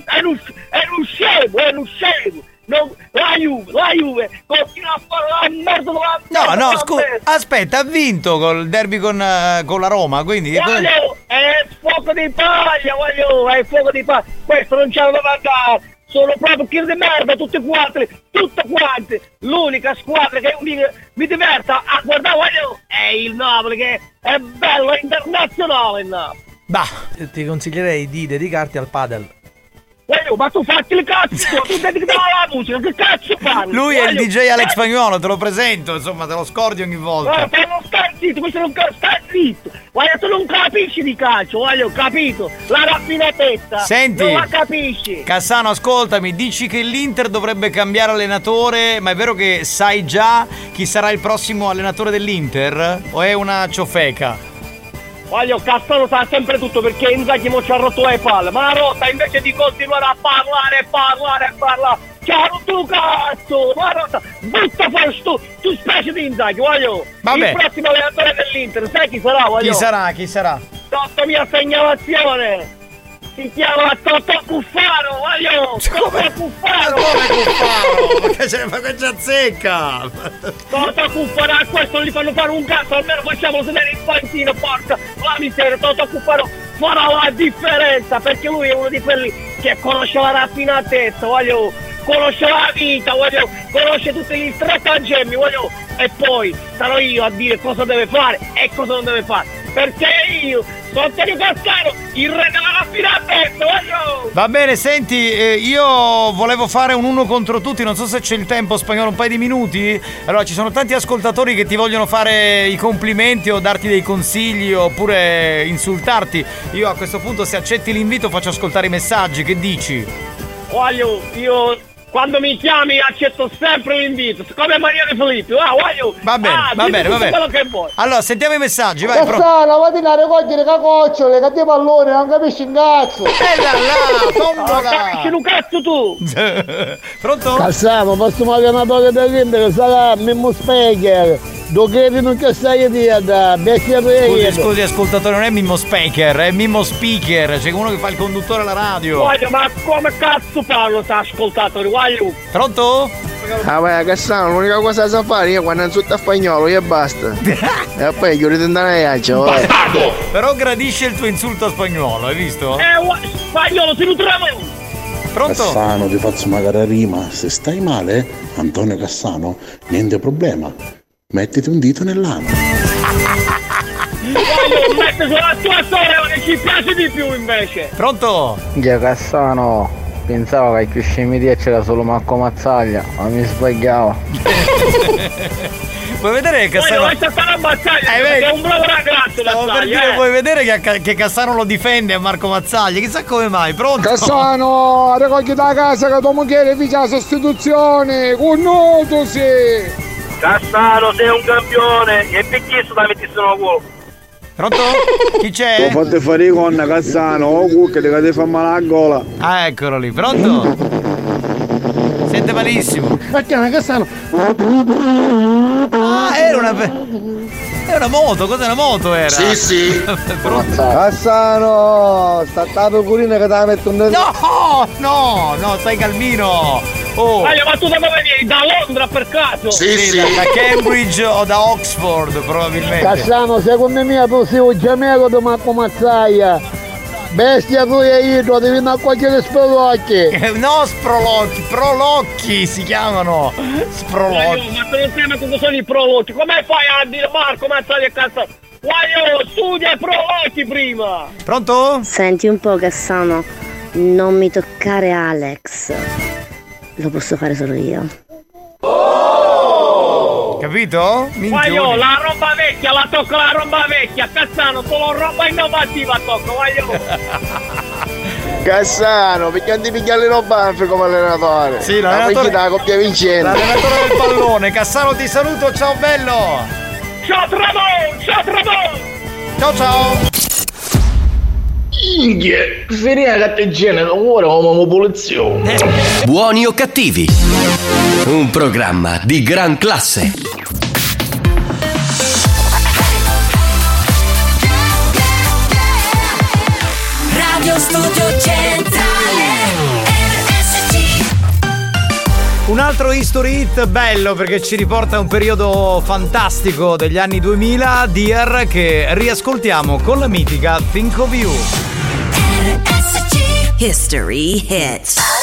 è un, è un scemo, è un scemo. Non, la Juve, la Juve continua a fare la merda No, merda no, della scusa, aspetta, ha vinto col derby con, eh, con la Roma, quindi... Voglio, è fuoco di paglia, voglio, è fuoco di paglia. Questo non c'è da andare. Sono proprio kill di merda, tutti quanti, tutte quanti. L'unica squadra che mi, mi diverta a guardare, voglio, è il Napoli, che è bello, è internazionale il Napoli. Bah, ti consiglierei di dedicarti al padel. Ma tu fatti il cazzo, tu dedicati alla musica, che cazzo parli? Lui è il DJ Alex Spagnolo, te lo presento, insomma, te lo scordi ogni volta. Guarda, te non stai zitto, questo non stai zitto. Guarda, tu non capisci di calcio, voglio, ho capito. La raffinatezza. Senti. Non la capisci. Cassano, ascoltami, dici che l'Inter dovrebbe cambiare allenatore, ma è vero che sai già chi sarà il prossimo allenatore dell'Inter? O è una ciofeca? Voglio, Castano sa sempre tutto perché Inzaghi mo ci ha rotto le palle. Ma la rotta invece di continuare a parlare, parlare, parlare. Ci ha rotto il cazzo! Ma la rotta, butta fuori stu, tu specie di Inzaghi, voglio. Vabbè. Il prossimo allenatore dell'Inter, sai chi sarà, voglio? Chi sarà? Chi sarà? Sotto mia segnalazione! Si chiama Totò Cuffaro, voglio! Totò Cuffaro! Ma che c'è, ma che c'è azzecca? Totò Cuffaro, a questo gli fanno fare un cazzo, almeno facciamolo sedere in panchina, porca la miseria, Totò Cuffaro farà la differenza, perché lui è uno di quelli che conosce la raffinatezza, voglio, conosce la vita, voglio, conosce tutti gli stratagemmi, voglio, e poi sarò io a dire cosa deve fare e cosa non deve fare, perché io sono Antonio Cassano, il re della raffinatezza, voglio! Va bene, senti, eh, io volevo fare un uno contro tutti, non so se c'è il tempo spagnolo, un paio di minuti. Allora, ci sono tanti ascoltatori che ti vogliono fare i complimenti o darti dei consigli oppure insultarti. Io a questo punto, se accetti l'invito, faccio ascoltare i messaggi, che dici? Voglio, io quando mi chiami accetto sempre l'invito, come Maria De Filippi, ah, voglio! Va bene, ah, va bene, va bene. quello che vuoi. Allora, sentiamo i messaggi, vai, pro- Cassano, vatti a raccogliere cacocciole, che pallone, non capisci un cazzo. Bella là, tombola! capisci un cazzo tu! Pronto? Cassano, posso magari una poca da che sarà Mimmo Speaker. Dove non che stai dieta, bestia Scusi, per scusi, ascoltatore, non è Mimmo Speaker, è Mimmo Speaker, c'è uno che fa il conduttore alla radio. Voglio, ma come cazzo parlo sta ascoltatore, voglio! Pronto? Ah vai, Cassano, l'unica cosa da sa fare io quando insulta spagnolo io e basta. e poi chiudete andare a iaccia, vai. Però gradisce il tuo insulto a spagnolo, hai visto? Eh, spagnolo, ti nutriamo! Pronto? Cassano, ti faccio magari rima. Se stai male, Antonio Cassano, niente problema. Mettiti un dito nell'ano. Voglio, metti sulla tua storia che ci piace di più invece! Pronto? Già Cassano, pensavo che più scemi di c'era solo Marco Mazzaglia, ma mi sbagliavo. Vuoi vedere che Cassano... lascia stare a battaglia, Eh, vedi? è un bravo ragazzo Stavo per dire, eh! vuoi vedere che, che Cassano lo difende a Marco Mazzagli? Chissà come mai, pronto? Cassano, raccogli da casa che tua moglie fece la sostituzione, con nudo sì. Cassano, sei un campione! E perché sto da metti sono culo? Pronto? Chi c'è? Ho fatto fare con Cassano, oh cucca, che ti fa male la gola. Ah, eccolo lì, pronto? Sente malissimo. Una Cassano? Ah, era una. Era una moto, cos'è una moto? Era? Sì, sì. pronto? Cassano, sta la pecorina che te la metto in No, no, no, stai calmino. Oh. Voglio, ma tu da dove vieni? Da Londra per caso? Da, da Cambridge o da Oxford, probabilmente. Cassano, secondo me tu sei un gemello di Marco Mazzaia. Bestia tu e io, devi andare a cogliere spelocchi. Eh, No, sprolocchi, prolocchi si chiamano. Sprolocchi. Ma tu non sai cosa sono i prolotti? Come fai a dire Marco Mazzaglia e cazzo? Voglio, studia i prolotti prima! Pronto? Senti un po' Cassano, non mi toccare Alex. Lo posso fare solo io. Capito? Voglio, la roba vecchia, la tocco la roba vecchia, Cazzano, solo roba innovativa tocco, voglio! Cassano, perché non ti pigliare le roba come allenatore? Sì, La l'allenatore- la coppia vincente. L'allenatore del pallone, Cassano ti saluto, ciao bello! Ciao Tramon, ciao Tramon! Ciao ciao! Inghia, finire la catteggina, ora come popolazione. Buoni o cattivi? Un programma di gran classe. Altro history hit bello perché ci riporta a un periodo fantastico degli anni 2000, Dear, che riascoltiamo con la mitica Think of You. History Hits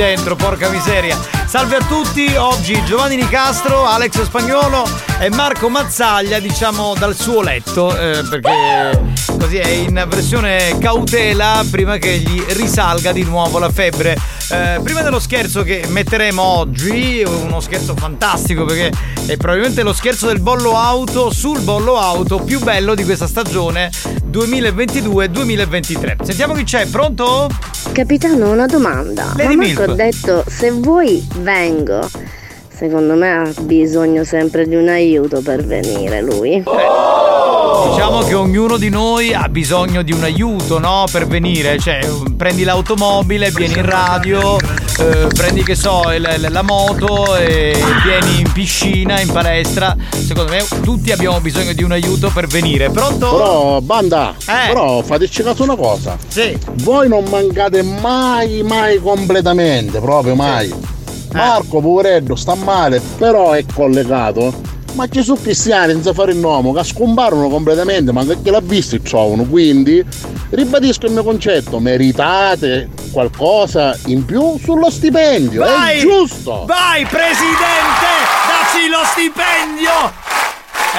dentro, porca miseria. Salve a tutti, oggi Giovanni Nicastro, Alex Spagnolo e Marco Mazzaglia, diciamo dal suo letto, eh, perché così è in versione cautela prima che gli risalga di nuovo la febbre. Eh, prima dello scherzo che metteremo oggi, uno scherzo fantastico perché è probabilmente lo scherzo del bollo auto sul bollo auto più bello di questa stagione 2022-2023. Sentiamo chi c'è, pronto? Capitano, una domanda. Lady Ma Marco ha detto se vuoi vengo. Secondo me ha bisogno sempre di un aiuto per venire lui. Diciamo che ognuno di noi ha bisogno di un aiuto, no? Per venire, cioè prendi l'automobile, vieni in radio, eh, prendi che so, il- la moto e vieni in piscina, in palestra. Secondo me tutti abbiamo bisogno di un aiuto per venire. Pronto? Però, banda, Eh. però fateci caso una cosa. Sì. Voi non mancate mai, mai completamente, proprio mai. Eh. Marco, poveretto, sta male, però è collegato. Ma sono cristiani senza fare il nome che scomparano completamente, ma perché l'ha visto e trovano. Quindi ribadisco il mio concetto, meritate qualcosa in più sullo stipendio. Vai! È giusto! Vai, presidente! Dacci lo stipendio!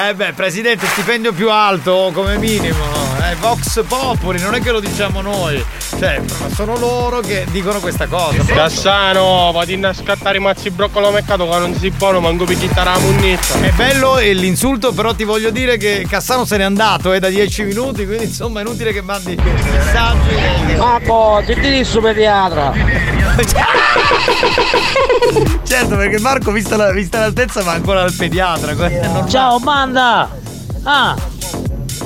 Eh beh, presidente, stipendio più alto come minimo. Eh, Vox Populi, non è che lo diciamo noi. Cioè, ma sono loro che dicono questa cosa. Cassano, vado a scattare i mazzi broccolo al mercato che non si buono, manco picchiare la munnizza. È bello l'insulto, però ti voglio dire che Cassano se n'è andato, è da 10 minuti, quindi insomma è inutile che mandi messaggi. Marco, ti dici su pediatra. certo, perché Marco, vista, la- vista l'altezza, va ancora al pediatra. è. Ciao banda! Ah!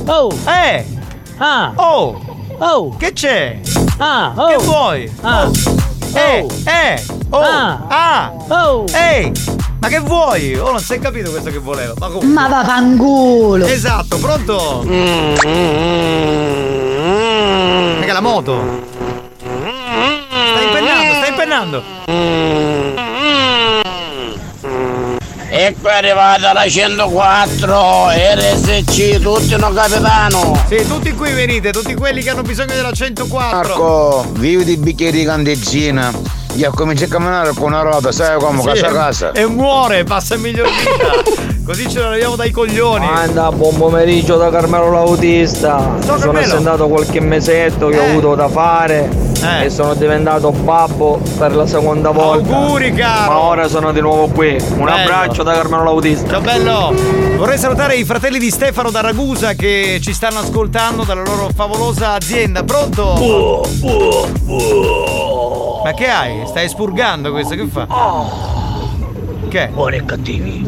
Oh! Eh! Ah! Oh! Oh! Che c'è? Ah! Oh! Che vuoi? Ah! Eh! Eh! Oh! Ah. Ah! Oh! Ehi! Ma che vuoi? Oh, non si è capito questo che voleva. Ma comunque. Ma vaffanculo! Esatto, pronto? Raga, la moto! Stai impennando, stai impennando! Ecco è arrivata la 104 RSC, tutti no capitano! Sì, tutti qui venite, tutti quelli che hanno bisogno della 104. Marco, vivi di bicchieri di candeggina. Io comincio a camminare con una ruota, sai come? Sì, casa a casa. E muore, passa in miglior vita. Così ce la leviamo dai coglioni. Anda, buon pomeriggio da Carmelo l'autista. Sono Carmelo. assentato qualche mesetto che ho Eh. avuto da fare e sono diventato babbo per la seconda volta. Auguri, caro. Ma ora sono di nuovo qui. Un Bello. abbraccio da Carmelo l'autista. Ciao bello! Vorrei salutare i fratelli di Stefano da Ragusa che ci stanno ascoltando dalla loro favolosa azienda. Pronto? Ma che hai? Stai spurgando questo? Che fa? Che? Buoni e cattivi.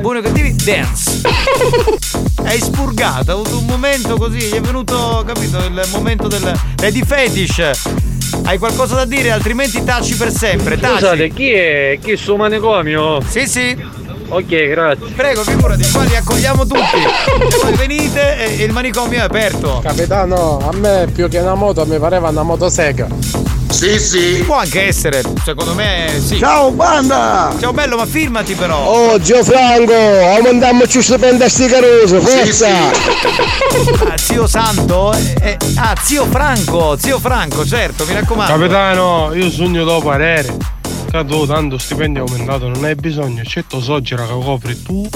Buoni o cattivi? Dance! Hai spurgato, ha avuto un momento così, gli è venuto, capito, il momento del Lady Fetish. Hai qualcosa da dire, altrimenti taci per sempre, taci. Scusate, chi è? Chi è sul manicomio? Sì, sì. Ok, grazie. Prego, figurati, qua li accogliamo tutti. E voi venite e, e il manicomio è aperto. Capitano, a me più che una moto mi pareva una motosega. Sì, sì. Può anche essere, secondo me sì. Ciao, banda! Ciao bello, ma firmati però. Oh, Gio Franco, aumentiamoci stipendio a sti caruso, forza! Ah, zio Santo? Eh, eh, ah, zio Franco, zio Franco, certo, mi raccomando. Capitano, io sogno dopo parere. Tu tanto stipendio è aumentato, non hai bisogno, certo soggera che copri tu.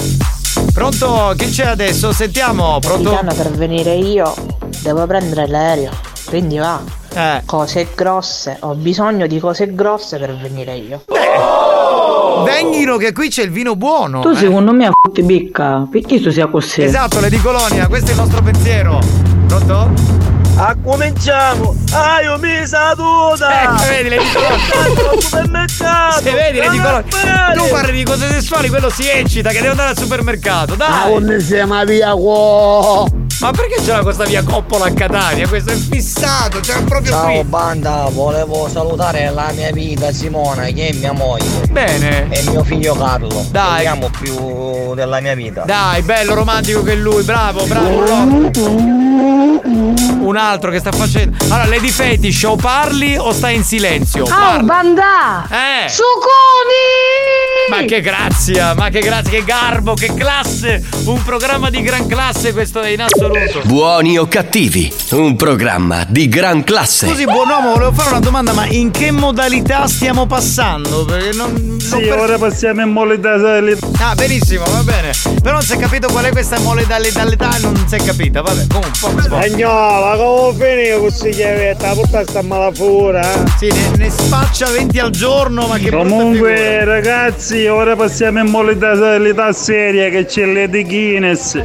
Pronto? Chi c'è adesso? Sentiamo, pronto? Capitano, per venire io devo prendere l'aereo. Quindi va. Eh. Cose grosse. Ho bisogno di cose grosse per venire io. Venghino che qui c'è il vino buono. Tu eh. secondo me a fotti picca. Perché tu sia così? Esatto, le di Colonia, questo è il nostro pensiero. Pronto? Ah, cominciamo! Ah, io mi saluta! Eh, vedi, le di Colonia. Se vedi, le di Colonia. Tu parli di cose sessuali, quello si eccita, che deve andare al supermercato, Ma dai! come siamo via qua? Ma perché c'era questa via Coppola a Catania? Questo è fissato, c'era proprio Ciao qui. banda, volevo salutare la mia vita Simona che è mia moglie. Bene. E mio figlio Carlo. Dai. Parliamo più della mia vita. Dai, bello romantico che lui, bravo, bravo. Un altro che sta facendo. Allora, Lady Fetish, o parli o stai in silenzio? Ah, Parla. banda! Eh. Suconi! Ma che grazia, ma che grazia, che garbo, che classe! Un programma di gran classe questo è in assoluto. Buoni o cattivi, un programma di gran classe. Scusi, buon uomo, volevo fare una domanda, ma in che modalità stiamo passando? Perché non. Sì, non ora passiamo in modalità Ah, benissimo, va bene. Però non si è capito qual è questa modalità non si è capita. Vabbè, comunque, spoco. Agnola, come finire questa chiavetta? Porta sta malafura. Sì, ne, ne spaccia 20 al giorno, ma che Comunque, ragazzi, ora passiamo in modalità seria che c'è Lady Guinness.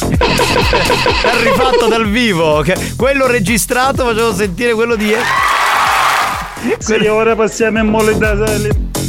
È rifatto dal vivo. quello registrato facevo sentire quello di. Sì, ora passiamo in modalità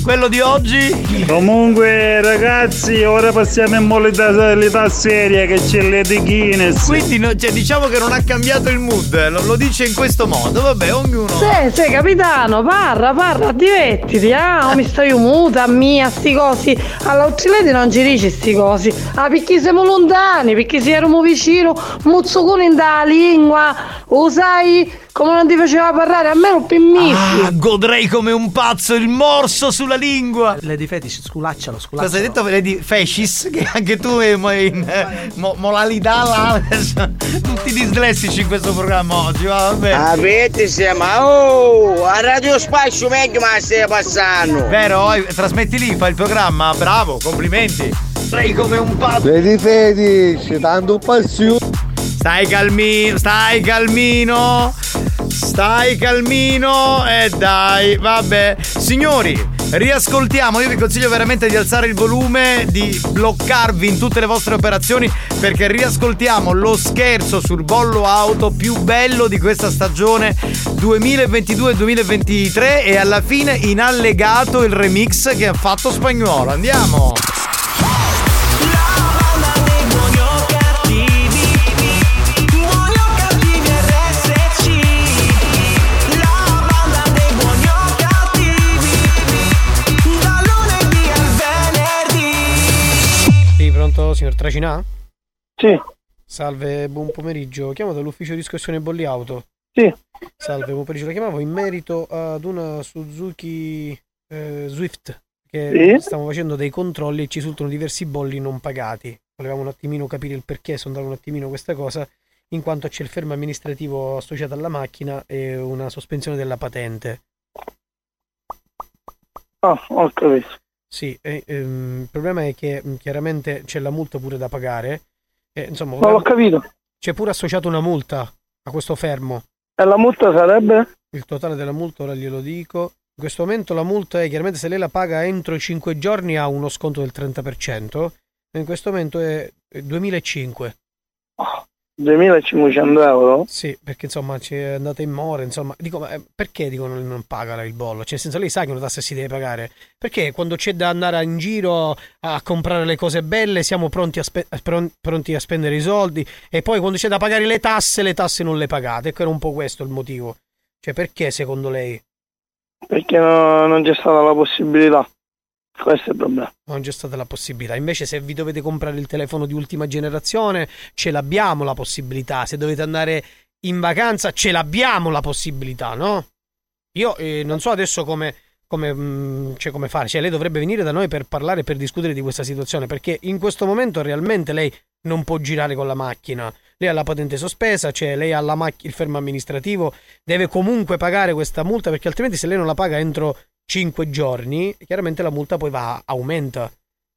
Quello di oggi? Comunque, ragazzi, ora passiamo in modalità seria che c'è Lady Guinness. Quindi no- cioè, diciamo che non ha cambiato il mood, eh, lo, lo dice in questo modo. Vabbè, ognuno. Sì, sì, capitano, parla, parla, divertiti, ah, mi stai muta, mia, sti cosi. Alla Uccileti non ci dici sti cosi. Ah, perché siamo lontani, perché eravamo vicino, muzzucone in da lingua, lo sai come non ti faceva parlare, a me non pimmissi. Ah, godrei come un pazzo il morso sulla lingua. Lady Fetish, sculaccialo, sculaccialo. Cosa hai detto? Lady Fascis? Che anche tu hai mo- in eh, mo- Tutti dislessici in questo programma oggi, va vabbè. Avete se ma oh, a Radio Spazio meglio ma stai passando. Vero? Eh, Trasmetti lì, fai il programma, bravo, complimenti. Sei come un pazzo. Vedi Fetish, tanto passione. Stai calmino, stai calmino. Stai calmino e dai, vabbè. Signori, riascoltiamo. Io vi consiglio veramente di alzare il volume, di bloccarvi in tutte le vostre operazioni perché riascoltiamo lo scherzo sul bollo auto più bello di questa stagione 2022-2023 e alla fine in allegato il remix che ha fatto spagnolo. Andiamo. Pronto, signor Tracinà? Sì. Salve, buon pomeriggio. Chiamo dall'ufficio riscossione bolli auto. Sì. Salve, buon pomeriggio. La chiamavo in merito ad una Suzuki eh, Swift che Sì. stiamo facendo dei controlli e ci risultano diversi bolli non pagati. Volevamo un attimino capire il perché, sondare un attimino questa cosa, in quanto c'è il fermo amministrativo associato alla macchina e una sospensione della patente. Ah, ho capito. Sì, e, ehm, il problema è che chiaramente c'è la multa pure da pagare. E, insomma, Non l'ho capito. C'è pure associato una multa a questo fermo. E la multa sarebbe? Il totale della multa ora glielo dico. In questo momento la multa è chiaramente se lei la paga entro i 5 giorni ha uno sconto del 30%. e In questo momento è è 2005. 2500 euro? Sì, perché insomma ci è andata in more, insomma. Dico, ma eh, perché dicono che non paga il bollo? Cioè, nel senso, lei sa che una tassa si deve pagare. Perché quando c'è da andare in giro a comprare le cose belle siamo pronti a, spe- pron- pronti a spendere i soldi e poi quando c'è da pagare le tasse, le tasse non le pagate. Ecco, era un po' questo il motivo. Cioè, perché secondo lei Perché no- non c'è stata la possibilità. Questo è il problema. non c'è stata la possibilità? Invece, se vi dovete comprare il telefono di ultima generazione, ce l'abbiamo la possibilità. Se dovete andare in vacanza, ce l'abbiamo la possibilità, no? Io eh, non so adesso come, come, cioè, come fare. Cioè, lei dovrebbe venire da noi per parlare, per discutere di questa situazione. Perché in questo momento realmente lei non può girare con la macchina. Lei ha la patente sospesa, cioè lei ha mac- il fermo amministrativo, deve comunque pagare questa multa perché altrimenti se lei non la paga entro 5 giorni, chiaramente la multa poi va, aumenta.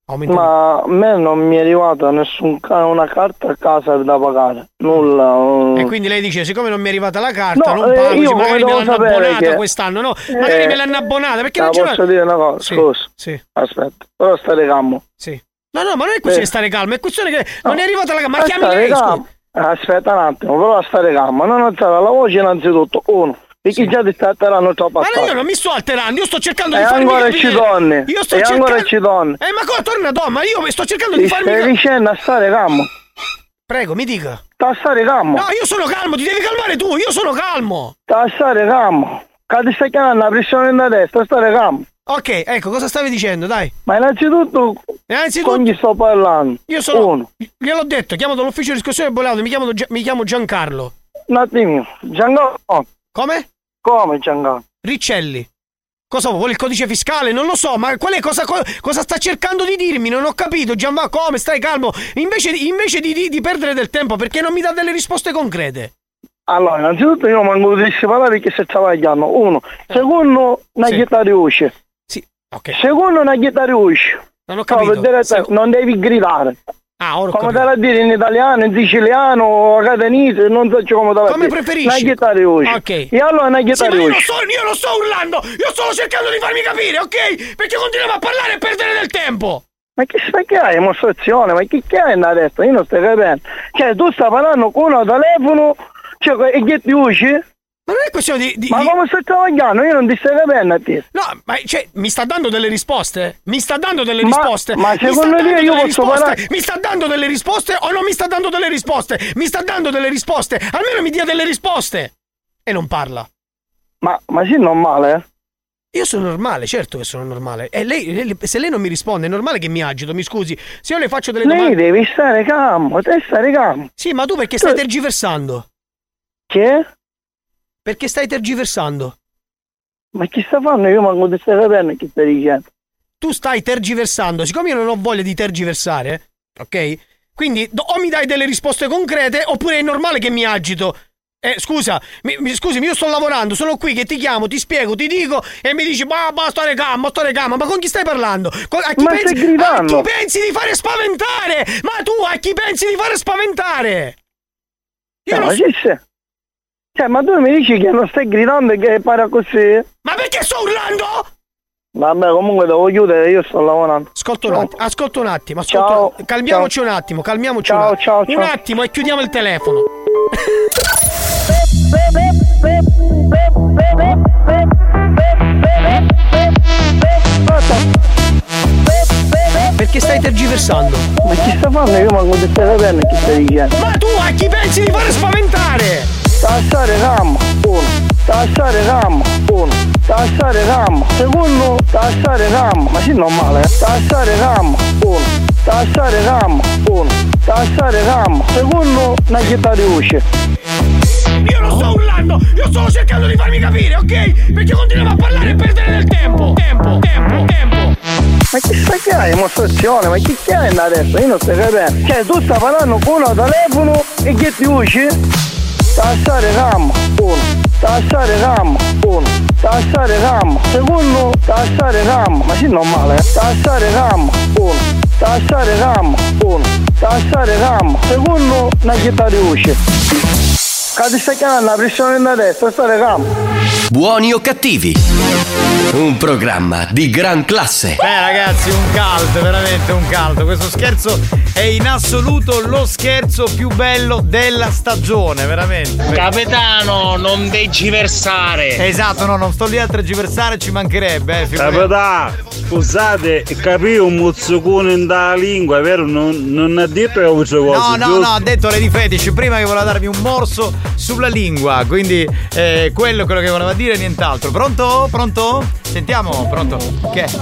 aumenta Ma a me non mi è arrivata nessun una carta a casa da pagare. Nulla. E quindi lei dice: Siccome non mi è arrivata la carta, No, non eh, pago, dice, magari me l'hanno abbonata che- quest'anno. No, magari Eh, me l'hanno abbonata perché non ce l'ha- posso dire una cosa? Sì, Scusa. sì. Aspetta, però state calmo. Sì. No, no, ma non è questione Eh. di stare calmo, è questione che non è arrivata la carta. Ma Ah, chiami stare lei, scusa. Aspetta un attimo, però stare calmo. Non alzare la voce innanzitutto. Uno. Perché già ti sta atterrando troppo Ma io non mi sto alterando, io sto cercando E di farmi ancora capire. ci donne. Io sto E cercando. ancora ci donne. Eh, ma cosa torna donna? Io mi sto cercando di farmi stai capire. dicendo a stare calmo. Prego, mi dica. Sta stare calmo. No, io sono calmo, ti devi calmare tu, io sono calmo. Sta stare calmo. Ti stai chiamando la pressione da destra, stare calmo. Ok, ecco, cosa stavi dicendo, dai? Ma innanzitutto, Innanzitutto- con chi sto parlando? Io sono. Uno. Gliel'ho detto, chiamo dall'ufficio di riscossione bollate, mi mi chiamo Giancarlo. un attimino. Giancarlo. Come? Come Giancarlo? Riccelli. Cosa vuole il codice fiscale? Non lo so, ma qual è, cosa, co- cosa sta cercando di dirmi? Non ho capito, Gianva, come? Stai calmo. Invece, di- invece di, di- di perdere del tempo, perché non mi dà delle risposte concrete? Allora, innanzitutto io manco di parlare perché si travagliando. Uno. Secondo, una Sì. chitarra usce. Sì, ok. Secondo, una chitarra usce. Non ho capito. per dire te, non devi gridare. Ah, ora Come te la dire in italiano, in siciliano, a catanese, non so come te la Come preferisci? Una chitarra usce. Ok. E allora una Sì, chitarra ma io non, sto, io non sto urlando, io sto cercando di farmi capire, ok? Perché continuiamo a parlare e perdere del tempo. Ma che stai che hai dimostrazione? Ma che, che hai adesso? Io non sto capendo. Cioè, tu stai parlando con un telefono, cioè, e che ti usci? Ma non è questione di. di- ma di- come stai travagliando? Io non ti stai capendo a te. No, ma cioè, mi sta dando delle risposte? Mi sta dando delle Ma- risposte? ma secondo te io posso risposte? parlare- Mi sta dando delle risposte o non mi sta dando delle risposte? Mi sta dando delle risposte, almeno mi dia delle risposte! E non parla. Ma, ma sì, normale, eh? Io sono normale, certo che sono normale. E lei, lei- se lei non mi risponde, è normale che mi agito, mi scusi. Se io le faccio delle Lei domande. devi stare calmo, te stare calmo. Sì, ma tu perché stai tergiversando? Che? Perché stai tergiversando? Ma chi sta fanno? Io manco ti stai capendo che stai dicendo. Tu stai tergiversando, siccome io non ho voglia di tergiversare, ok? Quindi o mi dai delle risposte concrete oppure è normale che mi agito. Eh, scusa, mi, mi- scusami, io sto lavorando, sono qui che ti chiamo, ti spiego, ti dico e mi dici, bah, stare calmo, stare calmo, ma con chi stai parlando? Co- A chi, Ma pensi, a chi pensi di fare spaventare? Ma tu a chi pensi di fare spaventare? Io Eh, non ma so- ci sei? Cioè, ma tu mi dici che non stai gridando e che para così? Ma perché sto urlando? Vabbè, comunque devo chiudere, io sto lavorando. Ascolta un Ciao. attimo, ascolta un attimo, ascolta Ciao. un calmiamoci un attimo, calmiamoci Ciao, un attimo. ciao, Un ciao. attimo e chiudiamo il telefono. Perché stai tergiversando? Ma chi sta fanno? Io manco ti stai capendo che stai dicendo. Ma tu a chi pensi di fare spaventare? Tassare gamma, uno. Tassare gamma, uno. Tassare gamma. Secondo, tassare gamma. Ma sì, normale, eh? Tassare gamma, uno. Tassare gamma, uno. Tassare gamma. Secondo, una chitarra usce. Io non sto urlando, io sto cercando di farmi capire, ok? Perché continuiamo a parlare e perdere del tempo. Tempo, tempo, tempo. Ma che sta che hai dimostrazione? Ma chi che hai adesso? Io non stai capendo. Cioè, tu stai parlando con un telefono e che ti usci? Tassare gamma, uno. Tassare gamma, uno. Tassare gamma. Secondo, tassare gamma. Ma sì, normale, eh? Tassare gamma, uno. Tassare gamma, uno. Tassare gamma. Secondo, una chitarra usci. Che ti stai chiamando la pressione da destra, stare gamma. Buoni o cattivi? Un programma di gran classe. Beh ragazzi, un cult, veramente un cult. Questo scherzo è in assoluto lo scherzo più bello della stagione, veramente. Capitano, non versare. Esatto, no, non sto lì a tergiversare, ci mancherebbe, eh. Capità, scusate, capì un mozzucone in da lingua, vero? Non, non ha detto che voce No, cose, no, giusto? no, ha detto Lady Fetish prima che voleva darmi un morso sulla lingua, quindi eh, quello è quello che voleva dire, nient'altro. Pronto? Pronto? Sentiamo, pronto? Che? Se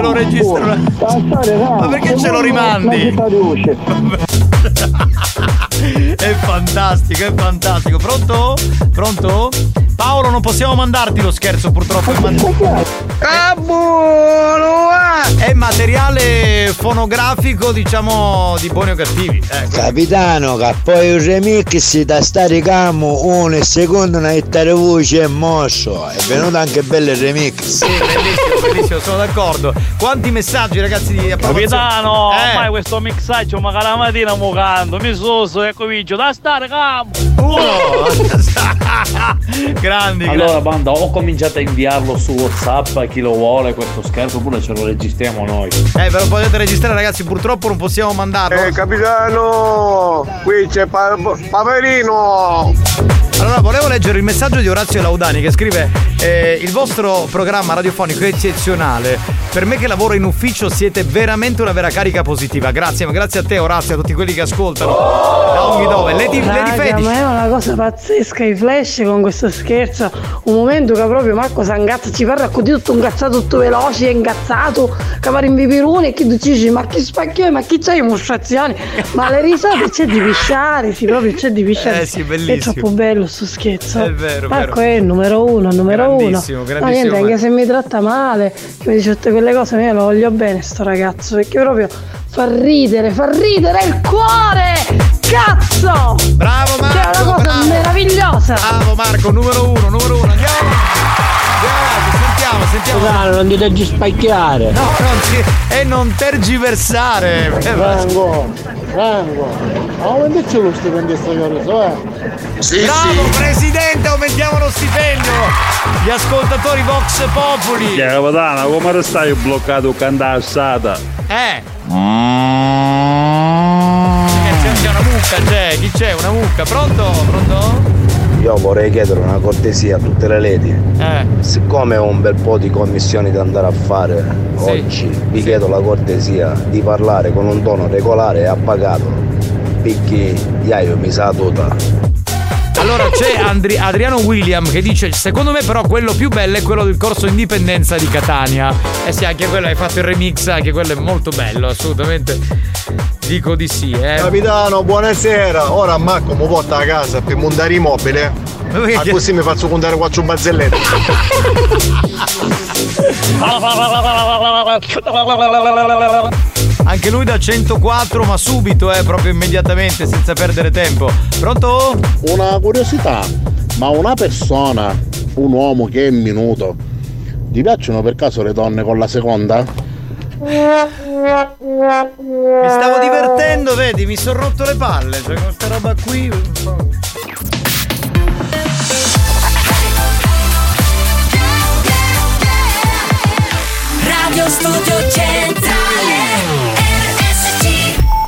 lo registro-. Ma perché ce lo rimandi? È fantastico, è fantastico. Pronto? Pronto? Paolo, non possiamo mandarti lo scherzo purtroppo. È, man- è materiale fonografico, diciamo, di buoni o cattivi. Eh, Capitano, che poi un remix da stare calmo, uno e secondo una chitarra voce è mosso. È venuto anche bello il remix. Sì, bellissimo, bellissimo, sono d'accordo. Quanti messaggi, ragazzi, di approvazione? Capitano, Eh. ormai questo mixaggio magari la mattina mucando, mi soso e comincio da stare calmo. grandi, Allora, banda, ho cominciato a inviarlo su WhatsApp a chi lo vuole questo scherzo, oppure ce lo registriamo noi. Eh, ve lo potete registrare, ragazzi. Purtroppo non possiamo mandarlo. Eh capitano, qui c'è Pa- Paperino. Allora, volevo leggere il messaggio di Orazio Laudani che scrive: eh, Il vostro programma radiofonico è eccezionale. Per me che lavoro in ufficio siete veramente una vera carica positiva. Grazie, ma grazie a te, Orazio, a tutti quelli che ascoltano. Da ogni dove. Raga, Fetish. ma è una cosa pazzesca i flash con questo scherzo. Un momento che proprio Marco Sangazza ci parla con tutto un cazzato tutto veloce, ingazzato, che va in bipironi e chi dici ma chi spacchio ma chi c'hai mostrazioni? Ma le risate c'è di pisciare, sì, proprio c'è di pisciare. Eh sì, È bellissimo. troppo bello sto scherzo. È vero, Marco vero. è il numero uno, il numero uno. Grandissimo, No, grandissimo, niente, anche se mi tratta male, che mi dice tutte quelle cose, ma io lo voglio bene sto ragazzo, perché proprio fa ridere, fa ridere il cuore! Cazzo! Bravo Marco! Cioè, è una cosa bravo. meravigliosa! Bravo Marco, numero uno, numero uno. Andiamo! Andiamo, sentiamo, sentiamo. Scusate, non ti devi spacchiare. No, non ti- e non tergiversare. Franco, Franco, aumentaci lo stipendio sto Caruso, eh? Bravo presidente, aumentiamo lo stipendio! Gli ascoltatori Vox Populi! Che capitana, come te stai bloccato cantassata? Eh! Eh, c'è, c'è una mucca, c'è, chi c'è? Una mucca, pronto? Pronto? Io vorrei chiedere una cortesia a tutte le lady. Eh. Siccome ho un bel po' di commissioni da andare a fare oggi, vi chiedo la cortesia di parlare con un tono regolare e appagato. Perché io mi sa tutta. Allora c'è Andri- Adriano William che dice secondo me però quello più bello è quello del corso indipendenza di Catania. Eh sì, anche quello hai fatto il remix, anche quello è molto bello, assolutamente. Dico di sì, eh. Capitano, buonasera. Ora Marco mi porta a casa per montare i mobili. Ah, così mi faccio contare quattro barzellette. Anche lui da 104, ma subito, eh, proprio immediatamente, senza perdere tempo. Pronto? Una curiosità, ma una persona, un uomo che è minuto, ti piacciono per caso le donne con la seconda? Mi stavo divertendo, vedi, mi sono rotto le palle, cioè con sta roba qui. Radio Studio Centrale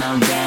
original dance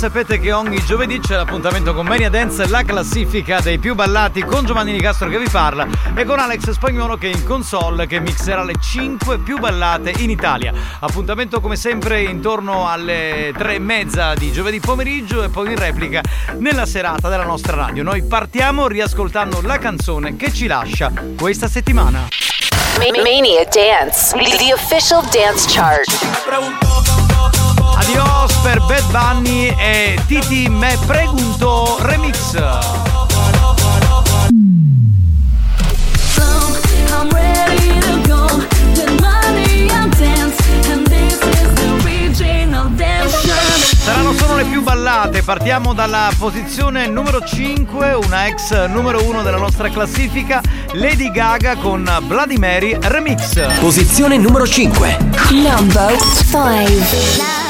sapete che ogni giovedì c'è l'appuntamento con Mania Dance, la classifica dei più ballati con Giovanni Nicastro che vi parla e con Alex Spagnolo che è in console che mixerà le 5 più ballate in Italia. Appuntamento come sempre intorno alle 3 e mezza di giovedì pomeriggio e poi in replica nella serata della nostra radio. Noi partiamo riascoltando la canzone che ci lascia questa settimana. Ma- Mania Dance, the official dance chart. Adios per Bad Bunny e Titi me pregunto remix. Saranno solo le più ballate, partiamo dalla posizione numero 5, una ex numero 1 della nostra classifica, Lady Gaga con Bloody Mary Remix. Posizione numero 5. Number 5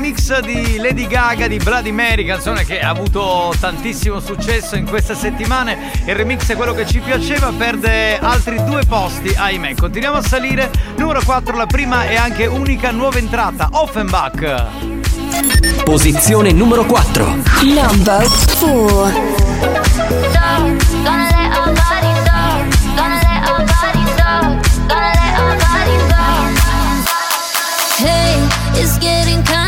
remix di Lady Gaga di Bloody Mary, canzone che ha avuto tantissimo successo in queste settimane. Il remix è quello che ci piaceva, perde altri due posti, ahimè. Continuiamo a salire. Numero 4, la prima e anche unica nuova entrata, Offenbach. Posizione numero 4. Number four. Hey, it's getting kinda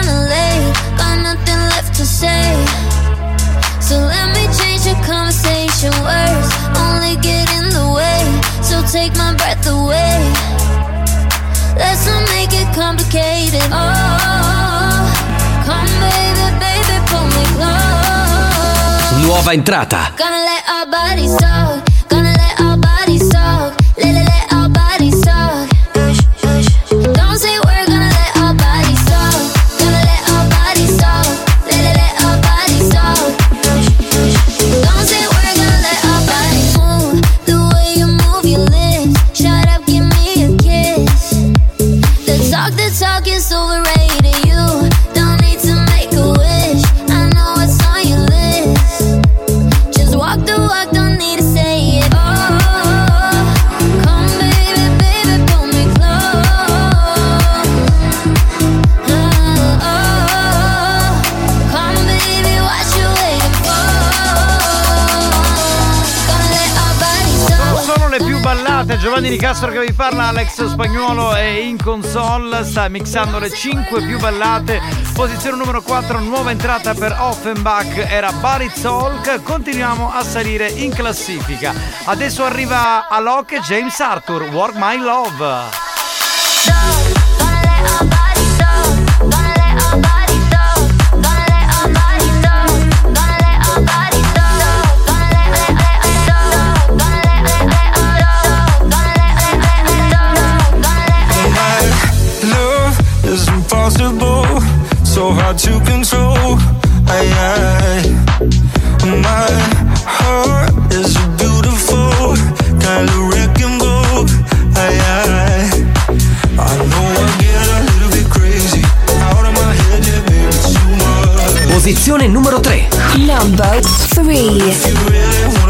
So let me change the conversation. Words only get in the way. So take my breath away. Let's not make it complicated. Oh, come baby, baby, pull me close. Nuova entrata. Gonna let our bodies talk. Gonna let our bodies talk. Let, let, let our bodies talk. Giovanni Di Castro che vi parla, Alex Spagnuolo è in console, sta mixando le 5 più ballate. Posizione numero 4, nuova entrata per Offenbach, era Talk. Continuiamo a salire in classifica. Adesso arriva Alok e James Arthur, Work My. Love impossible, so hard to control. I, I, my heart is a beautiful kind of wrecking ball. I, I, I know I get a little bit crazy. Out of my head, yeah, baby, too much. Posizione numero 3. Number 3.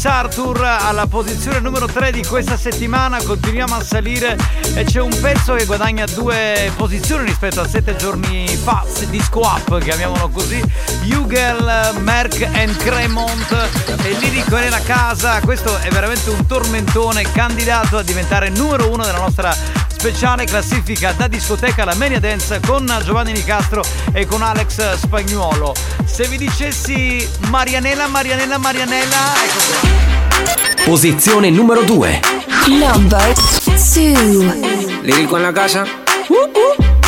James Arthur alla posizione numero 3 di questa settimana, continuiamo a salire e c'è un pezzo che guadagna due posizioni rispetto a sette giorni fa, disco up, chiamiamolo così, Hugel, Merck and Cremont. E Lirico nella casa, questo è veramente un tormentone candidato a diventare numero uno della nostra speciale classifica da discoteca la Mania Dance con Giovanni Nicastro e con Alex Spagnuolo. Se vi dicessi Marianella, Marianella, Marianella, ecco qua. Posizione numero 2. Number two. Lírico en la casa.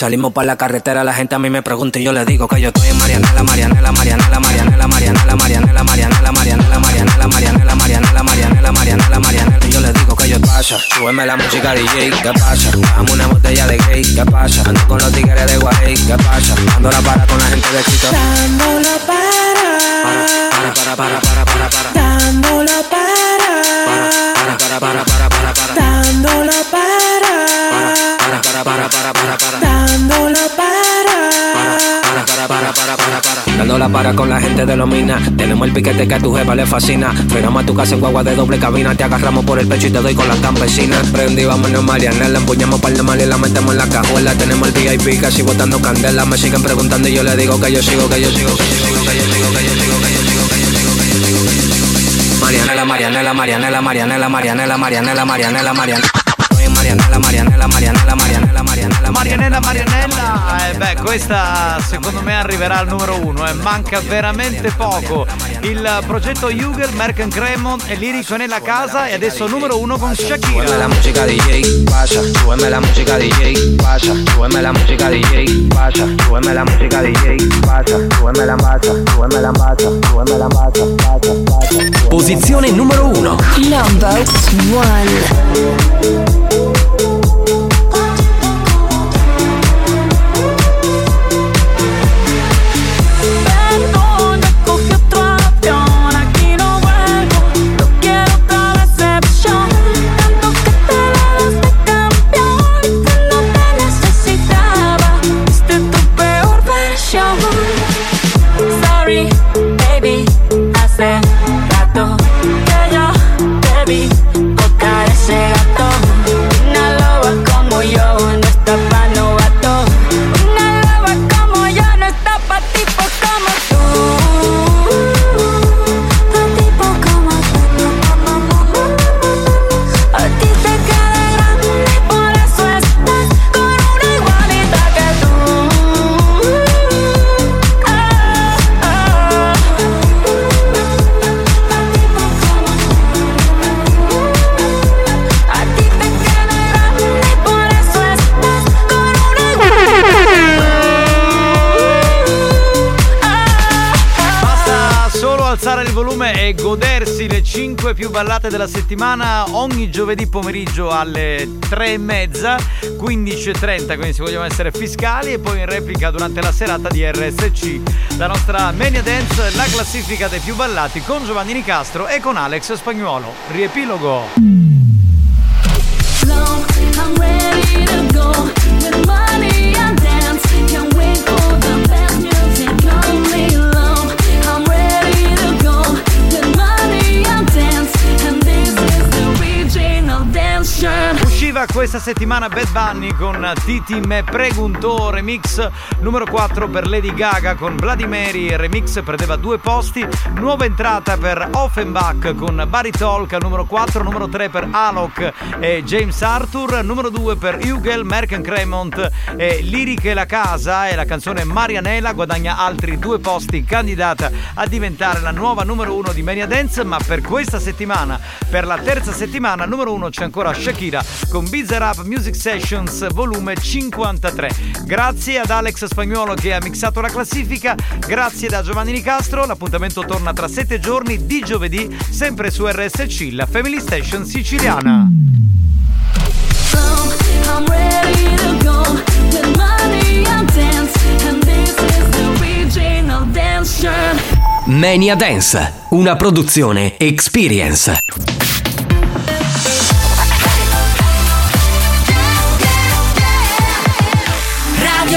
Salimos para la carretera, la gente a mí me pregunta y yo le digo que yo estoy en Marianela, Marianela, Marianela, Marianela, Marianela, Marianela, Marianela, Marianela, Marianela, Marianela, Marianela, Marianela, Marianela, Marianela, yo le digo que yo pasa. Súbeme la música DJ, ¿qué pasa? Dame una botella de gay, ¿qué pasa? Ando con los tigres de Guay, ¿qué pasa? Ando la para con la gente de Quito. Dándolo para. Para, para, para, para, para, para. Dándolo para. Para, para, para, para, para, para. Dándolo para para, para, para, para, para. Dándola para. Para, para, para, para, para, para. Dándola para con la gente de los minas. Tenemos el piquete que a tu jefa le fascina. Frenamos a tu casa en guagua de doble cabina. Te agarramos por el pecho y te doy con las campesinas. Prendí, vámonos, Mariana. La empuñamos para el mal y la metemos en la cajuela. Tenemos el VIP casi botando candela. Me siguen preguntando y yo le digo que yo sigo, que yo sigo, que yo sigo, que yo sigo, que yo sigo, que yo sigo, que yo sigo, que yo sigo. Marianela, Marianela, Marianela, Marianela, Marianela, Marianela, Marianela, Marianela. Marianella, Marianella, Marianella, Marianella, Marianella, Marianella, Marianella. Eh beh, questa secondo me arriverà al numero uno, eh. manca veramente poco. Il progetto Jugel, Merck Cremon e Lirico nella casa e adesso numero uno con Shakira. Tu la musica di ieri, guascia, tu la musica di ieri, guascia, tu la musica di ieri, guascia, tu la musica di ieri, guascia, tu la mazza, tu la mazza, tu la mazza, mazza, mazza. Posizione numero uno. Number one. Ballate della settimana ogni giovedì pomeriggio alle 3 e mezza, 15.30, quindi se vogliamo essere fiscali, e poi in replica durante la serata di RSC. La nostra Mania Dance, la classifica dei più ballati con Giovanni Nicastro e con Alex Spagnuolo. Riepilogo. I'm Usciva questa settimana Bad Bunny con Titi Me Pregunto remix numero 4 per Lady Gaga con il remix perdeva due posti. Nuova entrata per Offenbach con Barry Talk numero 4 numero 3 per Alok e James Arthur numero 2 per Hugel Merck Cremont e Liriche la casa e la canzone Marianela guadagna altri due posti candidata a diventare la nuova numero 1 di Mania Dance ma per questa settimana per la terza settimana numero 1 c'è ancora Shakira con Bizarre Up Music Sessions volume 53. Grazie ad Alex Spagnuolo che ha mixato la classifica, grazie da Giovanni Nicastro, l'appuntamento torna tra sette giorni di giovedì, sempre su RSC, la Family Station siciliana. Mania Dance, una produzione Experience.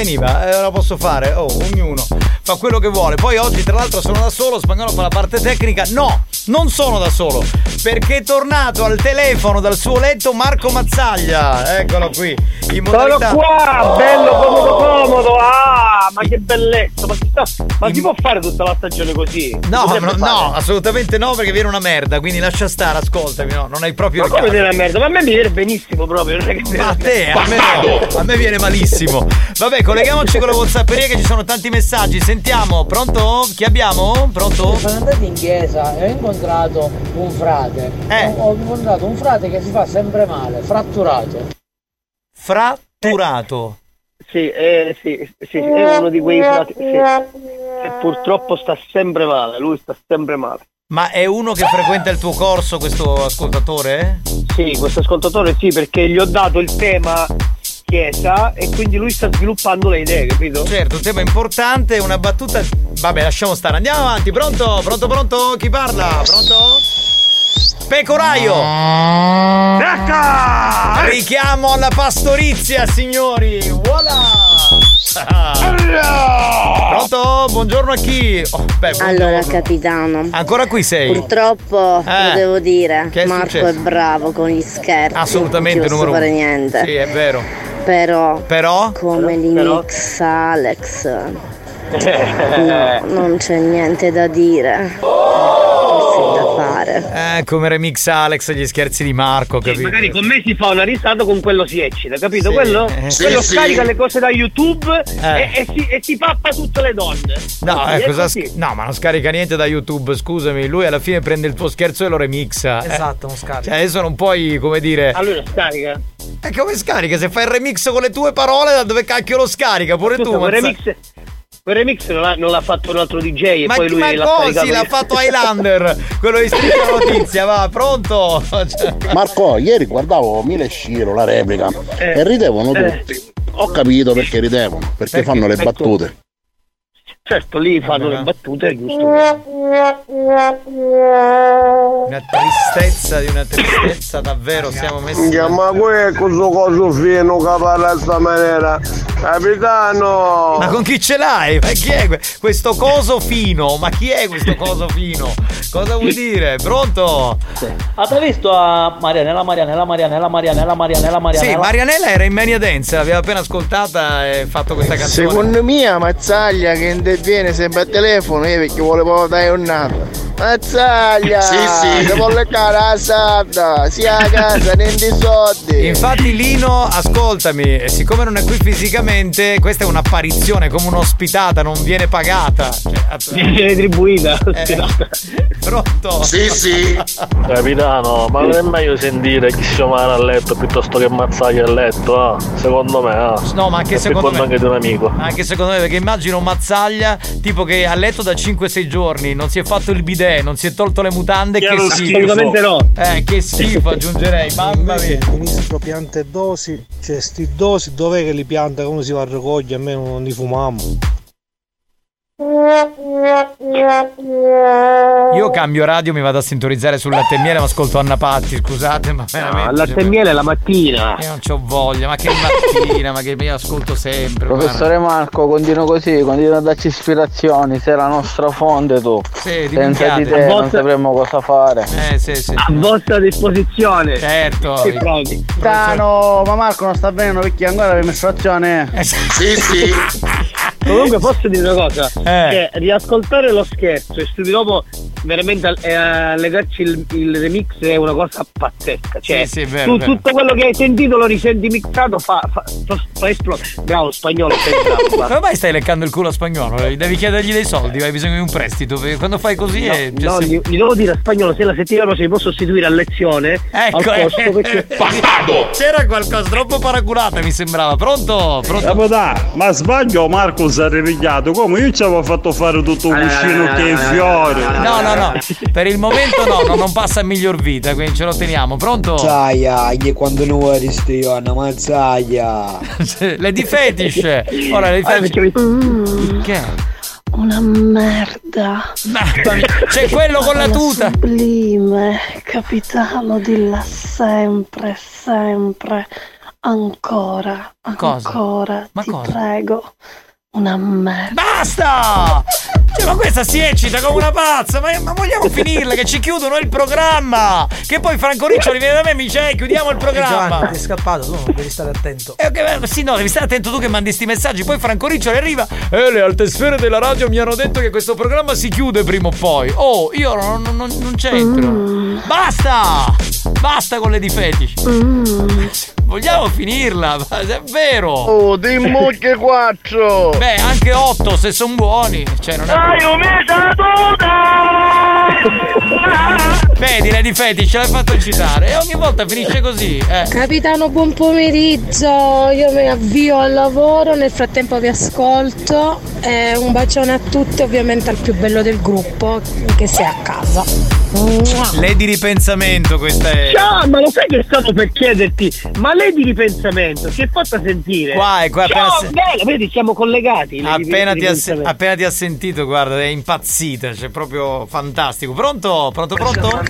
Veniva, eh, la posso fare. Oh, ognuno fa quello che vuole. Poi oggi, tra l'altro, sono da solo. Spagnolo fa la parte tecnica. No, non sono da solo. Perché è tornato al telefono dal suo letto Marco Mazzaglia. Eccolo qui. In Sono modalità- qua, bello comodo comodo. Ah, ma che bellezza. Ma, si, sta- ma si può fare tutta la stagione così? No, no, no, assolutamente no, perché viene una merda. Quindi lascia stare, ascoltami. No, non hai proprio Ma come viene la merda? Ma a me mi viene benissimo proprio. Non è che Ma a te, a me no. A me viene malissimo. Vabbè, colleghiamoci con la Whatsapperia che ci sono tanti messaggi. Sentiamo, pronto? Chi abbiamo? Pronto? Sono andato in chiesa e ho incontrato un frate. Ho, ho incontrato un frate che si fa sempre male, fratturato. Fratturato. Sì, eh, sì, sì, è uno di quei frati. Sì. E purtroppo sta sempre male, lui sta sempre male. Ma è uno che frequenta il tuo corso, questo ascoltatore? Sì, questo ascoltatore sì, perché gli ho dato il tema chiesa e quindi lui sta sviluppando le idee, capito? Certo, un tema importante, una battuta. Vabbè, lasciamo stare. Andiamo avanti. Pronto? Pronto, pronto? Chi parla? Pronto? Pecoraio! Richiamo alla pastorizia, signori! Voilà! Pronto? Buongiorno a chi? Oh, beh, Allora, buongiorno. capitano. Ancora qui sei? Purtroppo Eh. lo devo dire, Che è Marco successo? è bravo con gli scherzi. Assolutamente non numero posso uno. fare niente. Sì, è vero. Però, Però? come li Però? mixa Alex, no, non c'è niente da dire. Da fare. Eh, come remix Alex gli scherzi di Marco, capito? Magari con me si fa una risata, con quello si eccita, capito? Sì. Quello, Eh, sì, quello sì. scarica le cose da YouTube Eh. e, e si, e si pappa tutte le donne. No, eh, è cosa sch- no, ma non scarica niente da YouTube, scusami. Lui alla fine prende il tuo scherzo e lo remixa. eh. Esatto, non scarica. Cioè, adesso non puoi, come dire. A lui lo scarica. E come scarica? Se fai il remix con le tue parole, da dove cacchio lo scarica? Pure Scusa, tu, Mazza- remix, quel remix non, l'ha, non l'ha fatto un altro DJ e Ma, poi lui ma l'ha così l'ha fatto Highlander, quello di Striscia Notizia, va, pronto? Marco, ieri guardavo Mile Sciro, la replica, e ridevano eh. tutti. Ho capito perché ridevano, perché, fanno le Perché? battute. Certo, lì fanno le battute, è giusto. Una tristezza di una tristezza, davvero, siamo messi. Minchia, ma que questo coso fino che parla sta maniera? Capitano! Ma con chi ce l'hai? Ma chi è que- questo coso fino? Ma chi è questo coso fino? Cosa vuol dire? Pronto? Avete visto a Marianella, Marianella, Marianella, Marianella, Marianella, Marianella? Sì, Marianella era in Mania Dance, l'aveva appena ascoltata e fatto questa canzone. Secondo me Mazzaglia che interviene sempre al telefono eh, perché vuole proprio dare un nato. Mazzaglia! Sì, sì. Vuole leccare la sarda, sia a casa, niente soldi. Infatti Lino, ascoltami, eh, siccome non è qui fisicamente, questa è un'apparizione, come un'ospitata, non viene pagata. Cioè, Viene retribuita. pronto? Sì, sì. Capitano, ma non è meglio sentire chi si male a letto piuttosto che mazzaglia a letto, eh? Secondo me, eh. No, ma anche E secondo me. anche di un amico. Anche secondo me, perché immagino un Mazzaglia tipo che a letto da 5-6 giorni, non si è fatto il bidet, non si è tolto le mutande, che Chiaro, schifo. assolutamente no. Eh, che schifo aggiungerei, mamma mia. Ministro piante e dosi, cioè sti dosi dov'è che li pianta come si va a raccogliere? A me non li fumiamo. Io cambio radio, mi vado a sintonizzare sul latte e miele, ma ascolto Anna Patti, scusate, ma veramente. al latte e miele la mattina. Io non c'ho voglia, ma che mattina, ma che io ascolto sempre. Professore Marco, continua così, continua a darci ispirazioni, sei la nostra fonte tu. Sì, Senza di te A non volte- sapremo cosa fare. Eh sì sì. A vostra disposizione. Certo. Provi. Tano, ma Marco non sta bene perché ancora la mestruazione. Sì, sì. Comunque posso dire una cosa, che riascoltare lo scherzo e subito dopo veramente eh, allegarci il, il remix è una cosa pazzesca. Cioè, Sì, sì, vero, tu vero. tutto quello che hai sentito lo risenti mixato, fa, fa, fa, fa esplodere. Bravo, spagnolo, guarda. Come mai stai leccando il culo a spagnolo? Devi chiedergli dei soldi, hai bisogno di un prestito. perché Quando fai così è. No, gli, gli devo dire a spagnolo se la settimana prossima mi posso sostituire a lezione Ecco, al posto perché C'era qualcosa troppo paraculata, mi sembrava. Pronto? Pronto? Capità, ma sbaglio Marco si è ripigliato, come io ci avevo fatto fare tutto un cuscino che è fiore. No, no, no. Per il momento no, no, non passa a miglior vita, quindi ce lo teniamo. Pronto? Mazzaia, che quando non vuoi stiano, mazzaia. Lady Fetish. Ora Lady Fetish. Che è? Una merda. C'è quello con la tuta. Sublime, capitano, dilla sempre, sempre. Ancora, Cosa? ancora, Ma ti cosa? prego. Una merda. Basta! Cioè, ma questa si eccita come una pazza, ma, ma vogliamo finirla che ci chiudono il programma! Che poi Franco Riccioli viene da me e mi dice "Eh, chiudiamo il programma! Giovanni, ti è scappato, tu devi stare attento. Eh, ok, sì, no, devi stare attento tu che mandi sti messaggi. Poi Franco Riccioli arriva. Eh, le alte sfere della radio mi hanno detto che questo programma si chiude prima o poi. Oh, io non, non- non- non c'entro. Basta! Basta con le di fetish. Vogliamo finirla, è vero. Oh, dimmi che quattro. Beh, anche otto se sono buoni. Cioè, non è. Vedi, Lady Fetish, l'hai fatto citare. E ogni volta finisce così. Eh. Capitano, buon pomeriggio. Io mi avvio al lavoro, nel frattempo vi ascolto. Eh, un bacione a tutti, ovviamente al più bello del gruppo, che sia a casa. Lei di ripensamento, questa è. Ciao, ma lo sai che stavo per chiederti? Ma lei di ripensamento si è fatta sentire? Qua, è qua, Ciao, appena se- bella, vedi, siamo collegati. di- Appena di ti, ha, appena ti ha sentito, guarda, è impazzita, cioè proprio fantastico. Pronto? Pronto, pronto?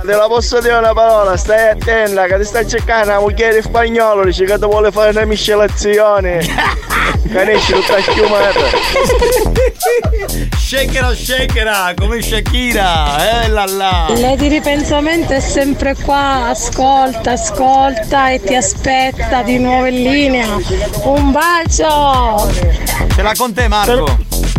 Te la posso dire una parola, stai attenta che ti sta cercando una moglie spagnolo, dice che ti vuole fare una miscelazione. Canisci tutta schiumata. Shakera, shakera, come Shakira, eh là là. Lei di ripensamento è sempre qua, ascolta, ascolta e ti aspetta di nuovo in linea. Un bacio! Ce l'ha con te, Marco.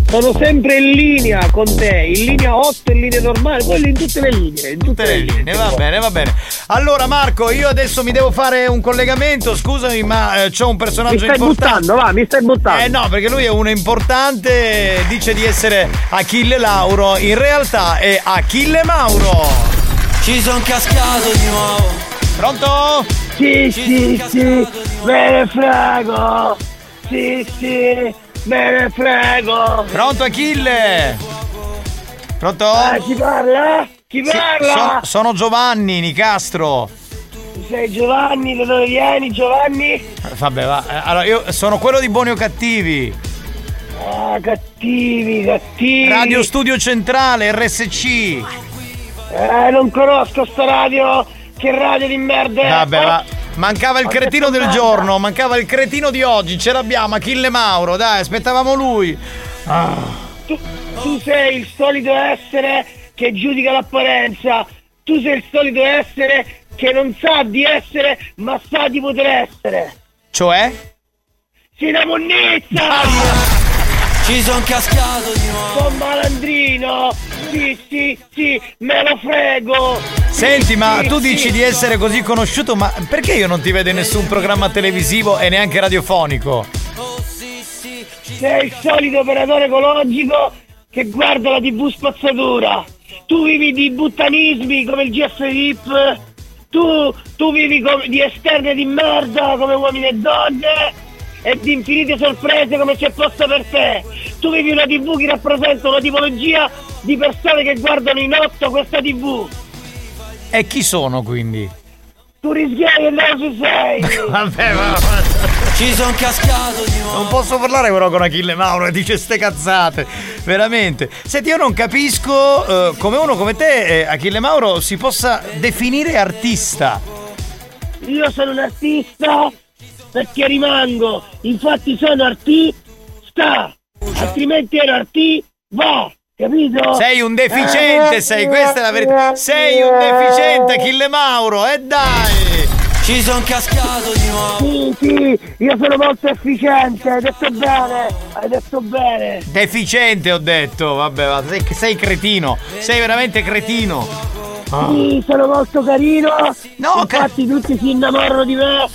Sono sempre in linea con te, in linea 8, in linea normale, quelli in tutte le linee. In tutte, le linee, va bene, va bene. Allora, Marco, io adesso mi devo fare un collegamento. Scusami, ma eh, c'ho un personaggio Mi stai importante. buttando, va, mi stai buttando. Eh no, perché lui è uno importante, dice di essere Achille Lauro, in realtà è Achille Mauro. Ci son cascato di nuovo. Pronto? Sì, sì, sì, me ne frego. Sì, sì, me ne frego. Pronto Achille? Pronto? Eh, chi parla? Chi Sì, parla? so- sono Giovanni Nicastro. Sei Giovanni, da dove vieni Giovanni? Eh, Vabbè, va. eh, Allora, io sono quello di Buoni o Cattivi. Ah, cattivi, cattivi. Radio Studio Centrale, RSC. Eh, non conosco sta radio. Che radio di merda è? Vabbè, va. Mancava il Ma cretino del giorno, mancava il cretino di oggi. Ce l'abbiamo, Achille Mauro, dai, aspettavamo lui. Ah. Tu, tu sei il solito essere che giudica l'apparenza. Tu sei il solito essere che non sa di essere, ma sa di poter essere. Cioè? Sei una monnezza! Ci son cascato di nuovo. Sono malandrino! Sì, sì, sì, me lo frego! Senti, ma Sì, tu sì. dici di essere così conosciuto, ma perché io non ti vedo in nessun programma televisivo e neanche radiofonico? Sei il solito operatore ecologico che guarda la tv spazzatura. Tu vivi di buttanismi come il GF VIP. Tu, tu vivi come- di esterne di merda come uomini e donne. E di infinite sorprese come c'è posta per te. Tu vivi una tv che rappresenta una tipologia di persone che guardano in otto questa tv. E chi sono quindi? Tu rischiai e non ci sei. Vabbè, ma. Ci son cascato di nuovo. Non posso parlare però con Achille Mauro e dice ste cazzate. Veramente. Senti, io non capisco eh, come uno come te, eh, Achille Mauro, si possa definire artista. Io sono un artista perché rimango, infatti sono artista, altrimenti ero artiva, capito? Sei un deficiente, Eh, sei, questa è la verità. Sei un deficiente, Achille Mauro, e dai! Ci son cascato di nuovo. Sì, sì, io sono molto efficiente, hai detto bene, hai detto bene. Deficiente ho detto, vabbè, va, sei, sei cretino, sei veramente cretino. Ah. Sì, sono molto carino. Infatti tutti si innamorano di me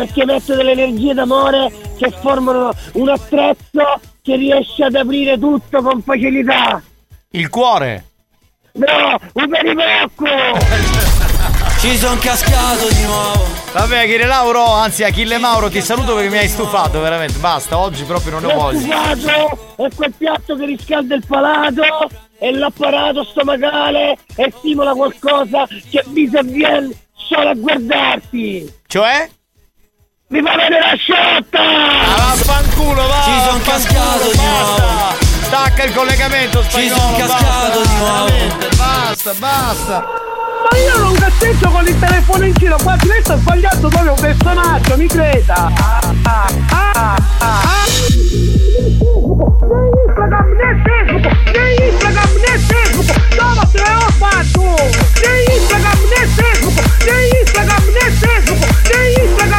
perché metto delle energie d'amore che formano un attrezzo che riesce ad aprire tutto con facilità. Il cuore. No, un perimocco! Ci son cascato di nuovo. Vabbè, Achille Lauro, anzi Achille Mauro, ti saluto perché mi hai stufato, veramente. Basta, oggi proprio non ne ho L'ho voglia. stufato, è quel piatto che riscalda il palato e l'apparato stomacale e stimola qualcosa che mi sovviene solo a guardarti. Cioè? Mi fa vedere la sciotta! Ah, vaffanculo, va! Ci son cascato di Basta! Stacca il collegamento spagnolo! son cascato basta, di nuovo. Basta, basta! Ma io non cazzeggio con il telefono in giro, qua lei sta sbagliando proprio un personaggio, mi creda! Ah, ah, ah, ah, ah. Né Instagram né Facebook, né Instagram né Facebook! Né Instagram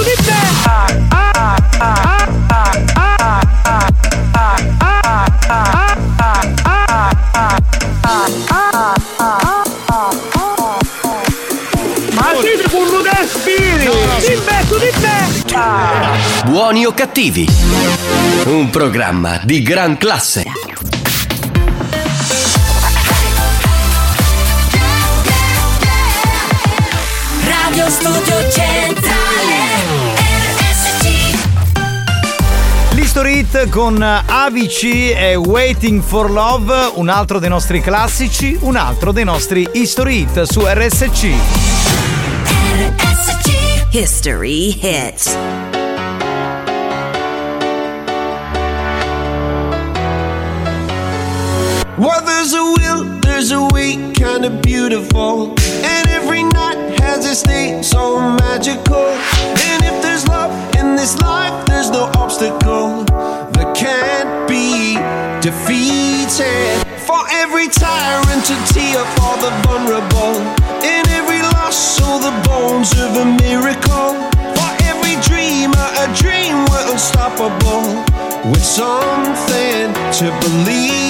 cazzo di te! Ah, ah, ah, Buoni o cattivi? Un programma di gran classe. Radio Studio Centrale Hit con AVC e Waiting for Love, un altro dei nostri classici, un altro dei nostri History Hit su RSC. History hits. Well, there's a will, there's a way, kinda beautiful. Every night has its day, so magical. And if there's love in this life, there's no obstacle that can't be defeated. For every tyrant to tear for the vulnerable. In every loss, so the bones of a miracle. For every dreamer, a dream we're unstoppable. With something to believe.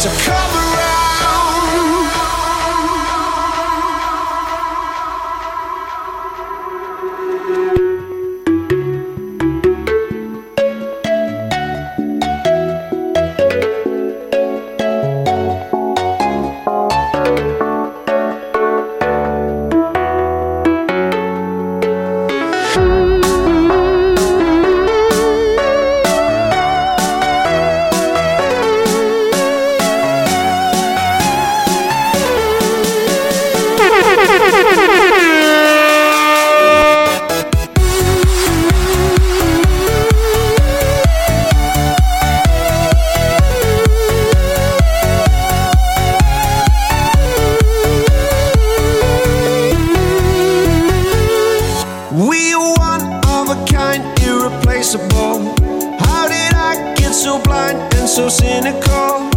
to cover so blind and so cynical?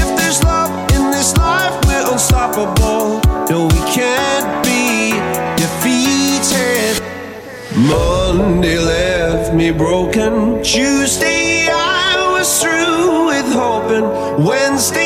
If there's love in this life, we're unstoppable. No, we can't be defeated. Monday left me broken. Tuesday I was through with hoping. Wednesday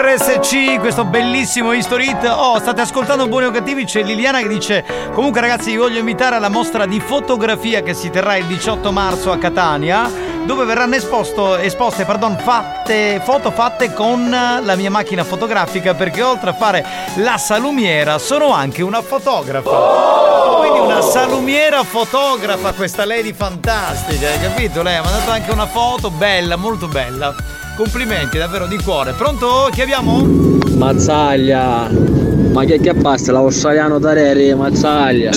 RSC, questo bellissimo History Hit. Oh, state ascoltando Buoni o Cattivi? C'è Liliana che dice: Comunque, ragazzi, vi voglio invitare alla mostra di fotografia che si terrà il 18 marzo a Catania, dove verranno esposto, esposte pardon, fatte, foto fatte con la mia macchina fotografica. Perché oltre a fare la salumiera, sono anche una fotografa. Quindi una salumiera fotografa, questa lady fantastica, hai capito? Lei ha mandato anche una foto bella, molto bella. Complimenti, davvero di cuore. Pronto? Chi abbiamo? Mazzaglia. Ma che che basta? La Ossaliano Tareri, Mazzaglia.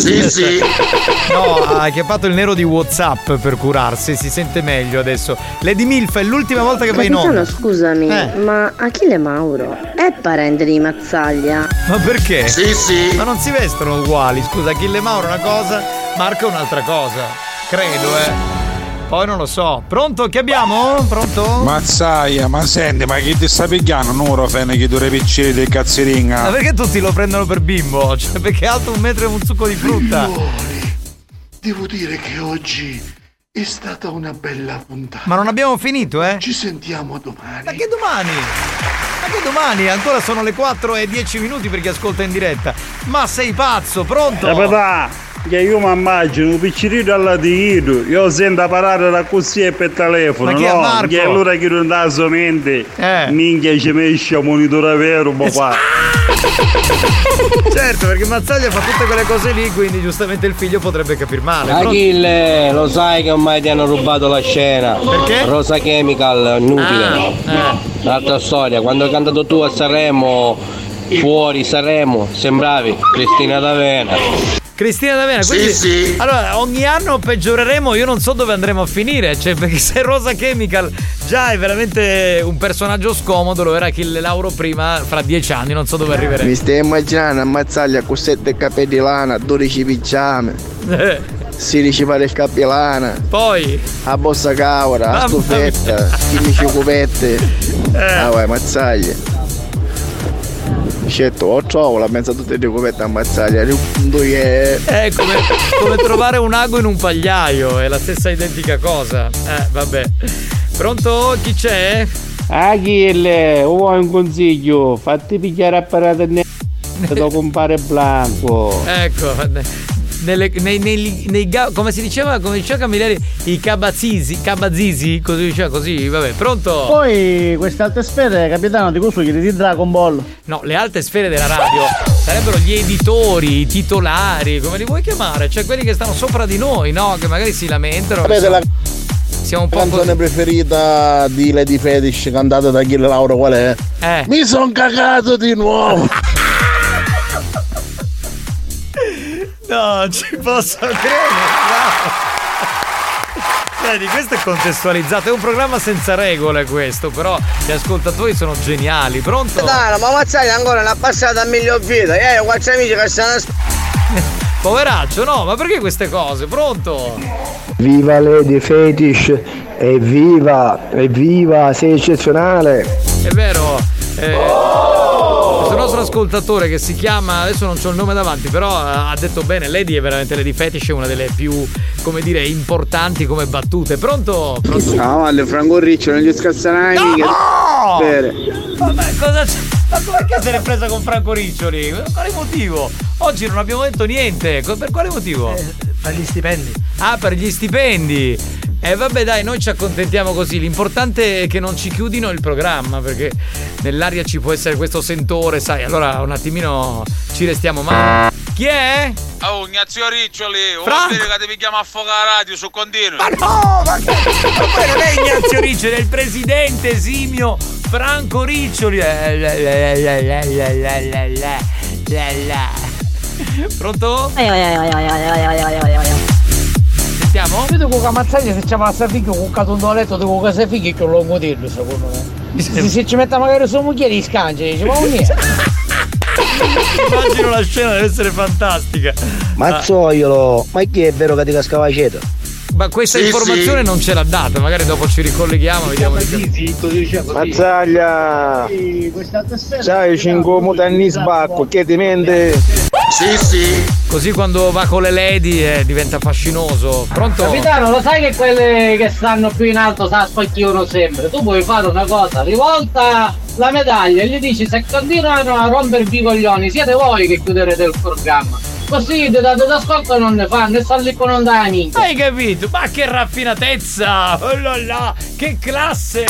No, ha chiappato il nero di Whatsapp per curarsi, si sente meglio adesso. Lady Milf è l'ultima volta che vai in onda. scusami, Eh. ma Achille Mauro è parente di Mazzaglia? Ma perché? Sì, sì. Ma non si vestono uguali. Scusa, Achille Mauro è una cosa, Marco è un'altra cosa. Credo, eh. Poi non lo so. Pronto? Chi abbiamo? Pronto? Mazzaia, ma senti, ma chi ti sta pigliando? Fai che tu picciri del cazziringa. Ma perché tutti lo prendono per bimbo? Cioè, perché è alto un metro e un succo di frutta. Devo dire che oggi è stata una bella puntata. Ma non abbiamo finito, eh? Ci sentiamo domani. Ma che domani? Ma che domani? Ancora sono le 4 e 10 minuti per chi ascolta in diretta. Ma sei pazzo, pronto? Capità, che io mi immagino un piccerino al latino, io sento parlare da così per telefono, Ma chi è no? Marco? Che allora che non dà sua mente, Eh. minchia ci mesce a monitora vero, ma qua. Certo, perché Mazzaglia fa tutte quelle cose lì, quindi giustamente il figlio potrebbe capir male. Achille, lo sai che ormai ti hanno rubato la scena. Perché? Rosa Chemical, inutile. Ah, Un'altra storia, quando hai cantato tu a Sanremo, fuori Sanremo, sembravi Cristina D'Avena. Cristina D'Avena, Sì, quindi sì. allora ogni anno peggioreremo, io non so dove andremo a finire, cioè perché se Rosa Chemical già è veramente un personaggio scomodo, lo era Achille Lauro prima, fra dieci anni, non so dove arriveremo. Mi stai immaginando ammazzaglia con 7 capelli di lana, 12 pigiame, 16 pare il capellana, poi a bossa cavora, a stufetta, 15 cupette. Ah vai, mazzaglia. Certo, ho trovo la mezza tutte le cupette ammazzaglia, che È come, come trovare un ago in un pagliaio, è la stessa identica cosa. Eh, vabbè. Pronto? Chi c'è? Achille, vuoi un consiglio? Fatti pigliare a parata ne... da compare Blanco. Ecco, nelle- nei, nei- nei come si diceva, come diceva Camilleri, i cabazisi, cabazisi, così diceva così, vabbè, pronto? Poi queste altre sfere, capitano, di questo chiedi di Dragon Ball. No, le alte sfere della radio sarebbero gli editori, i titolari, come li vuoi chiamare? Cioè quelli che stanno sopra di noi, no? Che magari si lamentano. Sapete la Siamo un po' canzone così. preferita di Lady Fetish cantata da Achille Lauro qual è? Eh. Mi son cagato di nuovo! No, ci posso credere. no. Vedi, questo è contestualizzato, è un programma senza regole questo, però gli ascoltatori sono geniali, pronto? Dai, ma Mazzaglia ancora non ha passato a miglior vita. Eh, ho quattro amici che stanno Poveraccio, no, ma perché queste cose? Pronto? Viva Lady Fetish! Evviva! Evviva! Sei eccezionale! È vero. eh, questo nostro ascoltatore che si chiama, adesso non ho il nome davanti, però eh, ha detto bene, Lady è veramente Lady Fetish, è una delle più, come dire, importanti come battute. Pronto? Pronto? Ah, vale, Franco Riccio, non gli scazzanai No! Bene. Vabbè, cosa c'è? Ma perché se l'è presa con Franco Riccioli? Per quale motivo? Oggi non abbiamo detto niente. Per quale motivo? per gli stipendi. Ah, per gli stipendi. Eh, vabbè dai, noi ci accontentiamo così. L'importante è che non ci chiudino il programma, perché nell'aria ci può essere questo sentore, sai, allora un attimino ci restiamo male. Chi è? Oh, Ignazio Riccioli, Franco. che mi chiama a fuoca radio su continuo. Ma no, ma, ma non è Ignazio Riccioli, è il presidente simio Franco Riccioli. Pronto? Sentiamo? Io dico che Mazzaglia se ci passa figlio con un catondoletto dico che sei che lo modello secondo me. Se, se ci mette magari su moglie di scange dice ma è. Immagino la scena, deve essere fantastica. Mazzoiolo, ma chi è vero che ti cascava aceto? Ma questa Sì, informazione sì. non ce l'ha data, magari dopo ci ricolleghiamo, vediamo di Mazzaglia, sai, 5 mutanni sbacco, che ti mente? Sì, sì. Così quando va con le lady eh, diventa fascinoso. Pronto? Capitano, lo sai che quelle che stanno più in alto sa spacchiano sempre? Tu puoi fare una cosa, rivolta la medaglia e gli dici se continuano a rompervi i coglioni siete voi che chiuderete il programma. Così di dato d'ascolto non ne fanno e stanno lì con non dare niente. Hai capito? Ma che raffinatezza! Oh là là, che classe!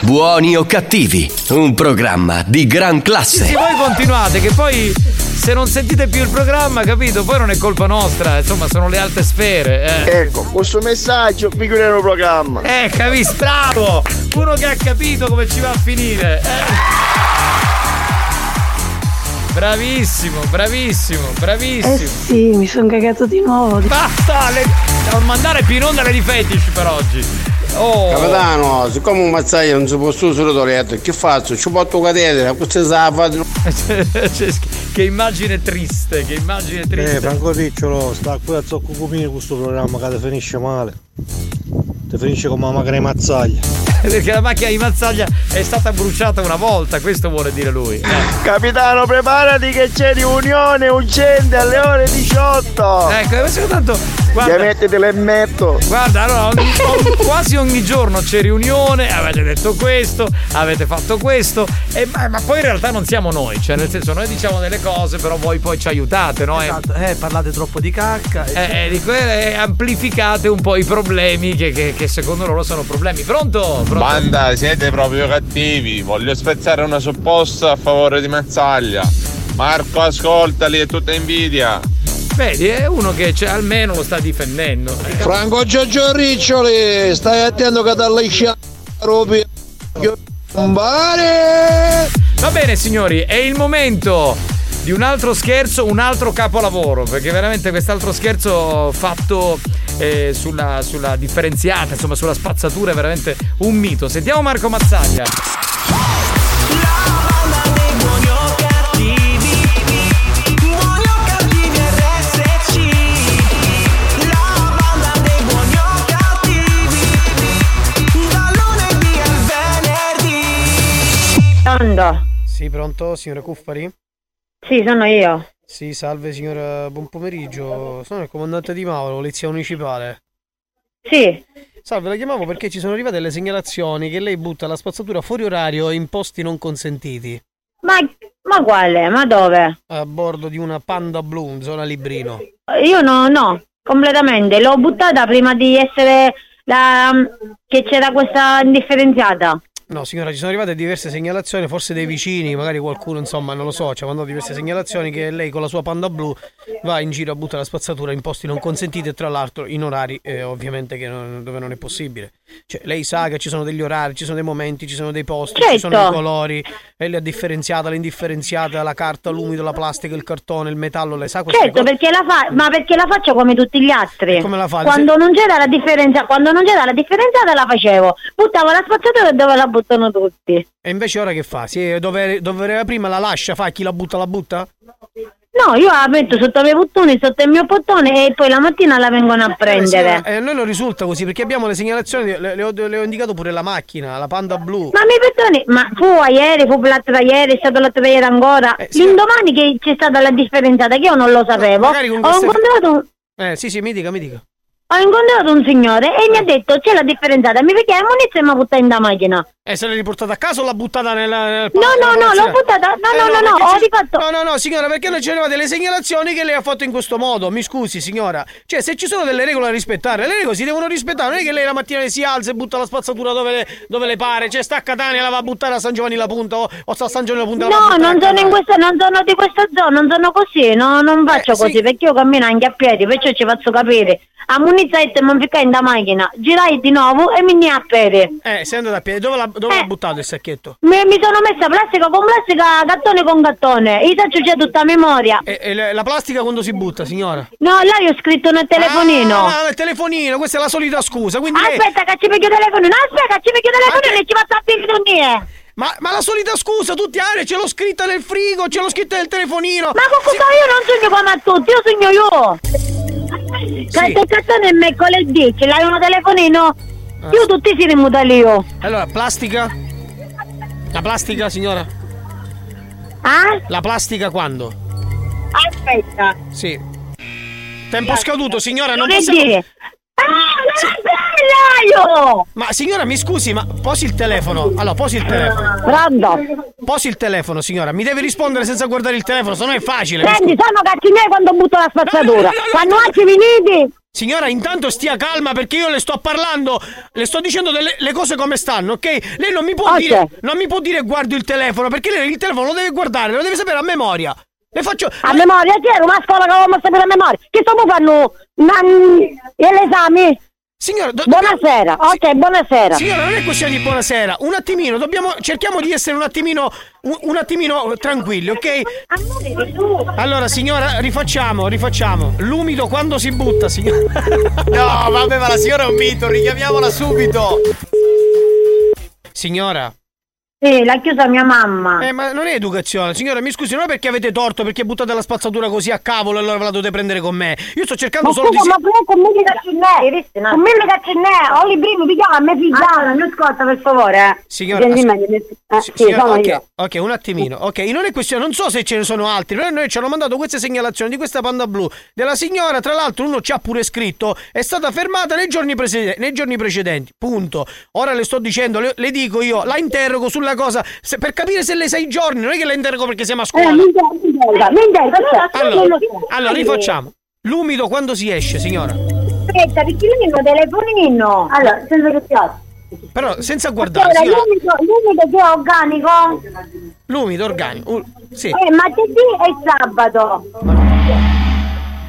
Buoni o cattivi, un programma di gran Sì, classe. sì, voi continuate, che poi se non sentite più il programma, capito? Poi non è colpa nostra, insomma, sono le alte sfere. Eh. Ecco, questo messaggio chiuderemo il programma. Eh, capisci? Bravo! Uno che ha capito come ci va a finire. eh. Bravissimo, bravissimo, bravissimo. Eh sì, mi sono cagato di nuovo. Basta! Le... Devo mandare più in onda le di fetish per oggi. Oh! Capitano, siccome un mazzaio non si può su sul che faccio? Ci porto catedra, questo sa fa Cioè, che immagine triste, che immagine triste. Eh, Franco Ricciolo, sta qui a zocco cupini questo programma che finisce male. Ti finisce come una macchina di mazzaglia. Perché la macchina di mazzaglia è stata bruciata una volta, questo vuole dire lui. Eh. Capitano, preparati che c'è riunione urgente alle ore 18. Ecco, adesso tanto. Guarda. mettete l'emmetto. Guarda, allora, ogni- ogni- quasi ogni giorno c'è riunione, avete detto questo, avete fatto questo, e- ma, ma poi in realtà non siamo noi, cioè nel senso noi diciamo delle cose, però voi poi ci aiutate, no? Esatto, eh, parlate troppo di cacca. E, eh, eh, di que- eh, amplificate un po' i problemi che, che- che secondo loro sono problemi. Pronto? Pronto? Banda, siete proprio cattivi. Voglio spezzare una supposta a favore di Mazzaglia. Marco, ascoltali, è tutta invidia. Vedi, è uno che cioè, almeno lo sta difendendo. Franco Giorgio Riccioli, stai attento che dalle robi Va bene signori, è il momento di un altro scherzo, un altro capolavoro, perché veramente quest'altro scherzo fatto eh, sulla, sulla differenziata, insomma sulla spazzatura è veramente un mito. Sentiamo Marco Mazzaglia. Pronto? Sì, pronto, signora Cuffari? Sì, sono io. Sì, salve signora, buon pomeriggio. Sono il comandante di Mauro, polizia municipale. Sì. Salve, la chiamavo perché ci sono arrivate le segnalazioni che lei butta la spazzatura fuori orario in posti non consentiti. Ma, ma quale? Ma dove? A bordo di una Panda blu, in zona Librino. Io no, no, completamente. L'ho buttata prima di essere la... che c'era questa indifferenziata. No, signora, ci sono arrivate diverse segnalazioni, forse dei vicini, magari qualcuno, insomma, non lo so, ci ha mandato diverse segnalazioni che lei con la sua panda blu va in giro a buttare la spazzatura in posti non consentiti e tra l'altro in orari eh, ovviamente che non- dove non è possibile. Cioè, lei sa che ci sono degli orari, ci sono dei momenti, ci sono dei posti, ci sono Certo. i colori, lei le ha differenziata, l'indifferenziata, la carta, l'umido, la plastica, il cartone, il metallo, lei sa queste Certo, cose? perché la fa, ma perché la faccio come tutti gli altri. come la fa? Quando non c'era la differenza, quando non c'era la differenziata la facevo. Buttavo la spazzatura dove la buttano tutti. E invece ora che fa? Si, dove, dove era prima la lascia, fa chi la butta la butta? No, io la metto sotto i miei bottoni, sotto il mio bottone e poi la mattina la vengono a prendere. Eh, a noi non risulta così perché abbiamo le segnalazioni, le, le ho, le ho indicato pure la macchina, la Panda blu. Ma mi perdoni, ma fu a ieri, fu l'altro ieri, è stato l'altro ieri ancora. Eh, sì. L'indomani che c'è stata la differenziata, che io non lo sapevo, con ho incontrato, Eh sì sì, mi dica, mi dica. Ho incontrato un signore e mi ha detto c'è la differenziata, mi perché la munizione mi ha buttata in da macchina. E se l'hai riportata a casa o l'ha buttata nella, nel No, no, no, l'ho buttata, no, Eh, no, no, no, ho rifatto. No, no, no, signora, perché non ci arrivate le segnalazioni che lei ha fatto in questo modo? Mi scusi, signora. Cioè, se ci sono delle regole da rispettare, le regole si devono rispettare. Non è che lei la mattina si alza e butta la spazzatura dove le, dove le pare. Cioè, sta a Catania e la va a buttare a San Giovanni la Punta o, o sta a San Giovanni la Punta e la No, buttare non sono in questa, non sono di questa zona, non sono così, no, non faccio così, perché io cammino anche a piedi, perciò ci faccio capire. A munizzetta mi ficcai in da macchina, girai di nuovo e mi ne a piedi. Eh, sei andata a piedi. Dove l'ha, dove l'ha buttato il sacchetto? Mi, mi sono messa plastica con plastica, gattone con gattone. Io faccio già tutta memoria. E, e la plastica quando si butta, signora? No, là io ho scritto nel telefonino. Ah, il telefonino, questa è la solita scusa. Quindi lei- Aspetta che ci vedo il telefonino, aspetta che ci vedo il telefonino e ci faccio a finire. Ma, ma la solita scusa, tutti ah, ce l'ho scritta nel frigo, ce l'ho scritta nel telefonino. Ma cosa io non sogno come a tutti, io sogno io. Sì. Che cazzo nel mercoledì, ce l'hai uno telefonino? Io tutti si rimuta io. Allora, plastica? La plastica, signora? Ah? La plastica quando? Aspetta. Sì. Tempo scaduto, signora, non Che possiamo... dire? Ah! Ma signora, mi scusi, ma posi il telefono. Allora, posi il telefono. Pronto? Posi il telefono, signora. Mi deve rispondere senza guardare il telefono, se no è facile. Senti, sono cazzi miei quando butto la spazzatura. Quando oggi venite, Signora, intanto stia calma perché io le sto parlando, le sto dicendo delle le cose come stanno, ok? Lei non mi può Ok. dire non mi può dire guardo il telefono, perché lei il telefono lo deve guardare, lo deve sapere a memoria. Le faccio a memoria, chi era una scuola che avevamo sapere a memoria? Che stiamo fanno l'esame? Signora, do- buonasera. Ok, buonasera. Signora, non è questione di buonasera. Un attimino, dobbiamo cerchiamo di essere un attimino un, un attimino tranquilli, ok? Allora, signora, rifacciamo, rifacciamo. L'umido quando si butta, signora. No, vabbè, ma la signora è un mito, richiamiamola subito. Signora. Sì, l'ha chiusa mia mamma. Eh, ma non è educazione. Signora, mi scusi, non è perché avete torto, perché buttate la spazzatura così a cavolo e allora ve la dovete prendere con me. Io sto cercando Ma solo di... scusa, ma tu con mille caccinè, con mille caccinè, ho i primi, pigliamo a me figliata, mi ascolta per favore. Signora, as- eh, sì, signora, sono ok, io. ok, un attimino. Ok, non è questione, non so se ce ne sono altri, però noi ci hanno mandato queste segnalazioni di questa panda blu della signora, tra l'altro uno ci ha pure scritto, è stata fermata nei giorni, prese- nei giorni precedenti. Punto. Ora le sto dicendo, le, le dico io, la interrogo sulla cosa se- per capire se lei sa i giorni, non è che la interrogo perché siamo a scuola. Eh, mi interroga, mi interroga, mi interroga, Allora, non lo so. allora rifacciamo. L'umido quando si esce, signora? Aspetta, perché mio telefonino. Allora, senza che Però senza guardare, Allora, signora. l'umido, l'umido che è organico? L'umido organico. uh, sì. Eh, martedì e sabato.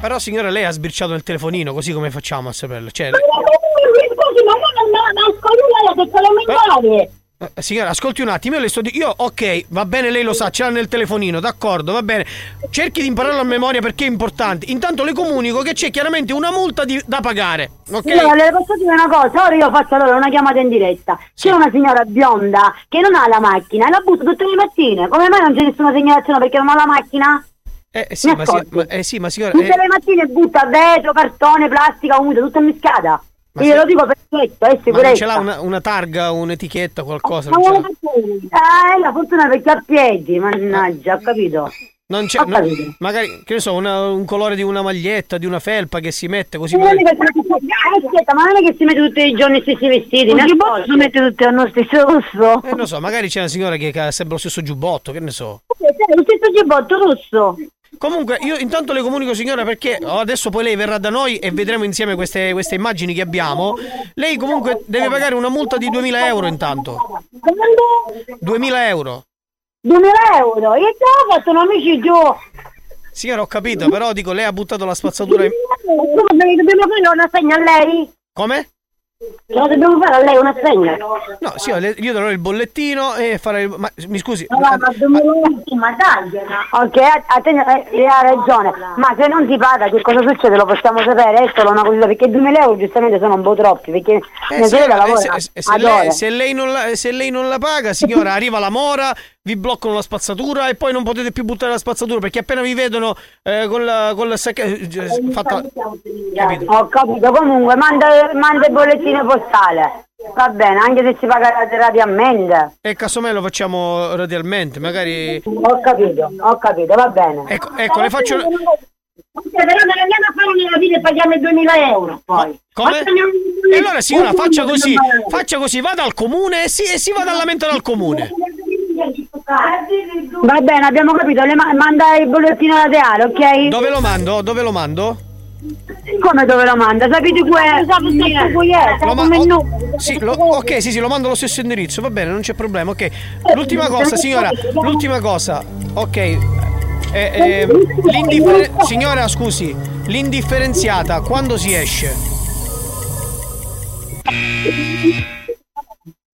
Però signora lei ha sbirciato il telefonino, così come facciamo a saperlo? Cioè, Ma scusi, ma non non- non lei memorie. Eh, Signora, ascolti un attimo, io le sto di- Io, ok, va bene, lei lo sa, ce l'ha nel telefonino, d'accordo, va bene. Cerchi di impararlo a memoria perché è importante. Intanto le comunico che c'è chiaramente una multa di- da pagare. Ok? Allora, le posso dire una cosa, ora io faccio allora una chiamata in diretta. C'è una signora bionda che non ha la macchina e la butta tutte le mattine. Come mai non c'è nessuna segnalazione perché non ha la macchina? Eh, sì, Mi ma, si- ascolti? ma- eh, sì, ma signora. Tutte eh, le mattine butta vetro, cartone, plastica, umida, tutta mischiata. Ma Io se- lo dico perfetto, è ma non sicurezza. ce l'ha una, una targa, un'etichetta, qualcosa? Ma Non, ce vuole l'ha? fare? Eh, la fortuna perché ha piedi, mannaggia, ho capito. Non c'è, non- magari, che ne so, una- un colore di una maglietta, di una felpa che si mette così. Non è magari- che si mette- eh, aspetta, ma non è che si mette tutti i giorni gli stessi vestiti, non si possono mettere tutti allo stesso rosso. Eh, non so, magari c'è una signora che ha sempre lo stesso giubbotto, che ne so. Lo stesso giubbotto rosso. Comunque, io intanto le comunico, signora, perché adesso poi lei verrà da noi e vedremo insieme queste, queste immagini che abbiamo. Lei comunque deve pagare una multa di 2000 euro intanto. 2000 euro. 2000 euro, io già ho fatto un omicidio. Signora, ho capito, però dico, lei ha buttato la spazzatura in... Come dobbiamo fare una segna a lei? Come? Lo dobbiamo fare a lei una segna? No, sì, io darò il bollettino e fare il... Ma mi scusi. Ma, ma, ma, ma tagliala. Ok, a, a te, eh, lei ha ragione, ma se non ti paga che cosa succede lo possiamo sapere, è solo una cosa, perché 2000 euro giustamente sono un po' troppi, perché Eh, mia sorella eh, lavora se, se ad lei, se lei non la, se lei non la paga, signora, arriva la mora, vi bloccano la spazzatura e poi non potete più buttare la spazzatura perché appena vi vedono eh, con la, con la sacca- eh, fatta... Ho capito, comunque manda, manda il bollettino postale. Va bene, anche se si paga radiamente. E casomai lo facciamo radialmente, magari... Ho capito, ho capito, va bene. Ecco, ecco, le faccio... Ok, però non andiamo a fare nella fine e paghiamo i 2000 euro poi. Come? E allora signora, faccia così, faccia così, vada al comune e si, e si vada a lamentare al comune. Va bene, abbiamo capito, le ma- manda il bollettino da teale, ok? Dove lo mando? Dove lo mando? Come dove lo manda? Sapete que- Lo ma- come oh, no? sì, lo- ok, sì, sì, lo mando allo stesso indirizzo, va bene, non c'è problema, ok. L'ultima cosa, signora, l'ultima cosa, ok. eh, eh, l'indiffer- signora, scusi, l'indifferenziata quando si esce?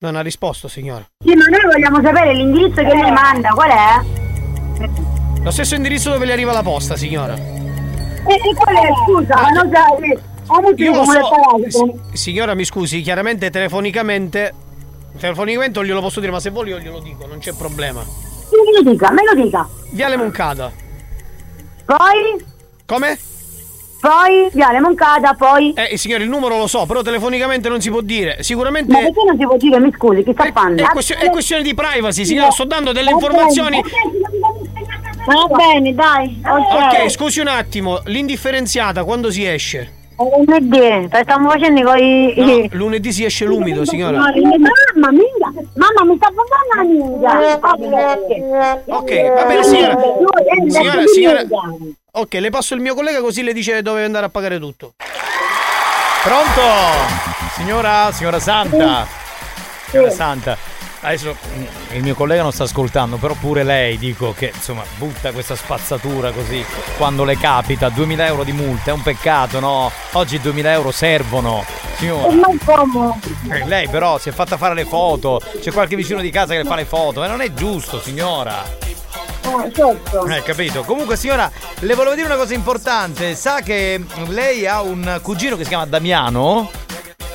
Non ha risposto, signora. Sì, ma noi vogliamo sapere l'indirizzo che lei manda, qual è? Lo stesso indirizzo dove le arriva la posta, signora. E, e qual è? Scusa, ma non sai. Io lo so, si- signora mi scusi, chiaramente telefonicamente telefonicamente non glielo posso dire, ma se vuoi io glielo dico, non c'è problema. Me lo dica, me lo dica. Viale Moncada. Poi? Come? Poi, Viale Moncada, poi... Eh, signore, il numero lo so, però telefonicamente non si può dire. Sicuramente. Ma perché non si può dire, mi scusi, chi sta fanno? È, questio- è questione di privacy, signora, sto dando delle informazioni. Va bene, dai. Ok, scusi un attimo, l'indifferenziata quando si esce? Lunedì, stiamo facendo con i... No, lunedì si esce l'umido, signora. Mamma mia, mamma mi sta parlando la minchia. Ok, va bene, signora. Signora, signora. Ok, le passo il mio collega così le dice dove andare a pagare tutto. Pronto? Signora, signora Santa. Signora Santa. Adesso mm, il mio collega non sta ascoltando, però pure lei dico che insomma butta questa spazzatura così quando le capita. 2000 euro di multa, è un peccato, no? Oggi 2000 euro servono. Signora. Ma come? Eh, lei però si è fatta fare le foto, c'è qualche vicino di casa che le fa le foto, ma non è giusto, signora. Eh, certo. Eh, capito. Comunque, signora, le volevo dire una cosa importante. Sa che lei ha un cugino che si chiama Damiano?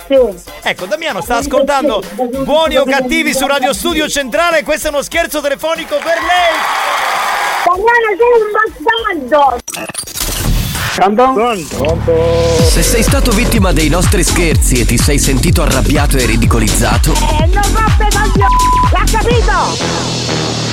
Sì. Ecco, Damiano sta ascoltando Buoni o cattivi su Radio Studio Centrale. Questo è uno scherzo telefonico per lei. Damiano, sei un bastardo! Se sei stato vittima dei nostri scherzi e ti sei sentito arrabbiato e ridicolizzato, Eh, non rompe coglioni! L'ha capito?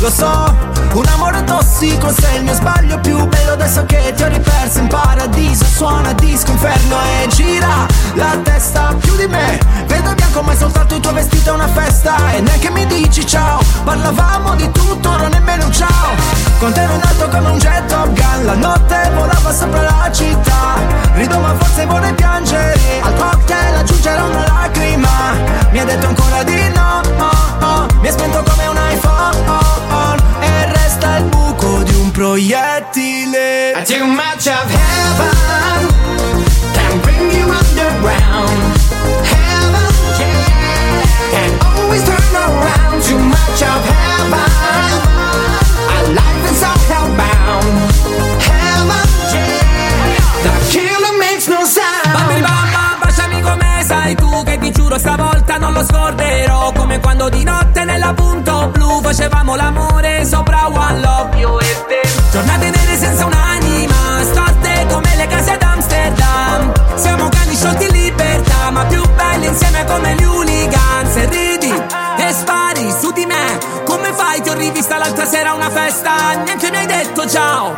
Lo so Un amore tossico sei il mio sbaglio più bello Adesso che ti ho riperso in paradiso. Suona disco inferno e gira la testa più di me. Vedo bianco ma è soltanto il tuo vestito è una festa. E neanche mi dici ciao Parlavamo di tutto, non nemmeno un ciao. Con te ero in alto come un jet Top Gun La notte volava sopra la città. Rido ma forse vorrei piangere. Al cocktail aggiungerò una lacrima. Mi ha detto ancora di no oh, oh. Mi ha spento come un iPhone E resta il buco di un proiettile. I too much of heaven Can bring you underground. Heaven, yeah Can always turn around Too much of heaven. Our life is all hellbound. Heaven, yeah The killer makes no sound. Bambini mamma, baciami come sai tu Che ti giuro stavolta non lo scorderò. Come quando di blu Facevamo l'amore sopra One Love. Io e te. Giornate nere senza un'anima Storte come le case d'Amsterdam Siamo cani sciolti in libertà Ma più belli insieme come gli hooligans. E ridi e spari su di me Come fai? Ti ho rivista l'altra sera a una festa? Neanche mi hai detto ciao.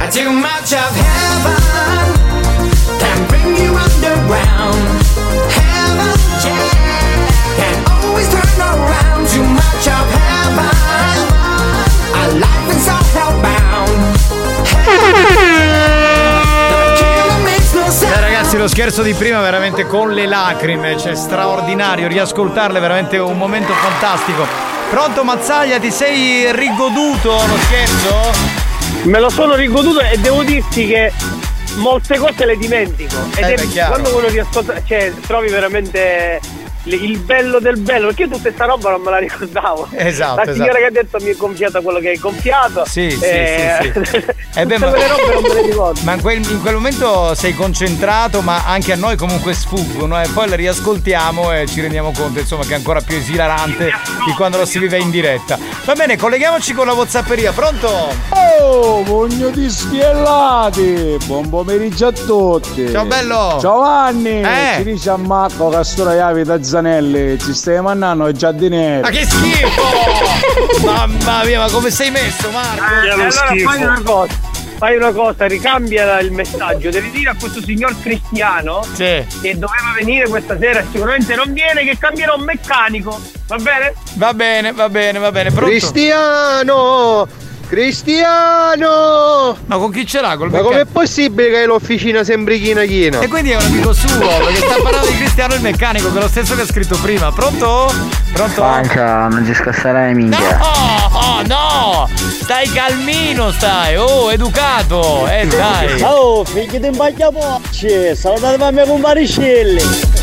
I too much of heaven lo scherzo di prima veramente con le lacrime, cioè straordinario, riascoltarle è veramente un momento fantastico. Pronto Mazzaglia, ti sei rigoduto lo scherzo? Me lo sono rigoduto e devo dirti che molte cose le dimentico. Ed Eh, è beh, quando uno riascolta, cioè trovi veramente il bello del bello, perché io tutta questa roba non me la ricordavo. Esatto, La signora esatto. che ha detto mi è gonfiata quello che hai gonfiato. Sì, sì, eh, sì, sì. Eh beh, tutte quelle robe non me le ricordo. ma in quel, in quel momento sei concentrato, ma anche a noi comunque sfuggono e poi le riascoltiamo e ci rendiamo conto insomma che è ancora più esilarante di quando lo si vive in diretta. Va bene, colleghiamoci con la Whatsapperia, pronto? Oh, pugno di schiellati! Buon pomeriggio a tutti! Ciao, bello! Giovanni! Eh. Ci dice a Marco che sto Iavi da Zanelli, ci stai mandando i giardinieri! Ma che schifo! Mamma mia, ma come sei messo Marco? E allora fai una cosa. Fai una cosa, ricambia il messaggio, devi dire a questo signor Cristiano Sì. che doveva venire questa sera sicuramente non viene, che cambierà un meccanico, va bene? Va bene, va bene, va bene. Pronto? Cristiano! Cristiano! Ma con chi ce l'ha? Col Ma com'è possibile che hai l'officina sempre china china? E quindi è un amico suo, perché sta parlando di Cristiano il meccanico, che è lo stesso che ha scritto prima. Pronto? Pronto? Pancia, non ci scasserai minchia. No, oh, no! Stai calmino, stai! Oh, educato! Eh dai! Oh, figli di imbagliapocce, salutate a me con Maricelli!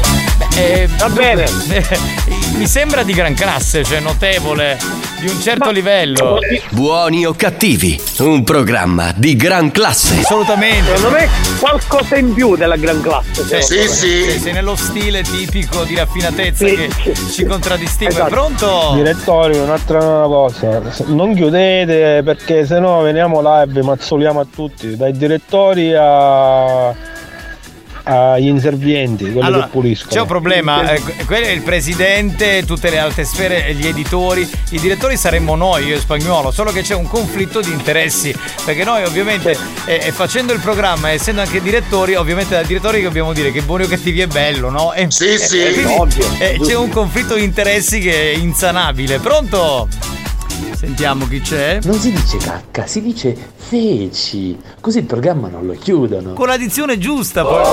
Eh, Va bene. Mi sembra di gran classe, cioè notevole, di un certo livello. Buoni o cattivi, un programma di gran classe. Assolutamente. Secondo me qualcosa in più della gran classe. Sì, secondo me. Sei nello stile tipico di raffinatezza che ci contraddistingue. Esatto. Pronto? Direttorio, un'altra cosa, non chiudete perché sennò veniamo là e vi mazzoliamo a tutti, dai direttori a agli inservienti, quelli Allora, che puliscono. C'è un problema, eh, quello è il presidente, tutte le alte sfere, gli editori, i direttori saremmo noi, io e Spagnuolo, solo che c'è un conflitto di interessi, perché noi ovviamente eh, eh, facendo il programma, essendo anche direttori, ovviamente da direttori dobbiamo dire che buoni o cattivi è bello, no? E, Sì, sì, e quindi, ovvio. eh, c'è un conflitto di interessi che è insanabile. Pronto? Sentiamo chi c'è. Non si dice cacca, si dice feci. Così il programma non lo chiudono. Con la dizione giusta poi.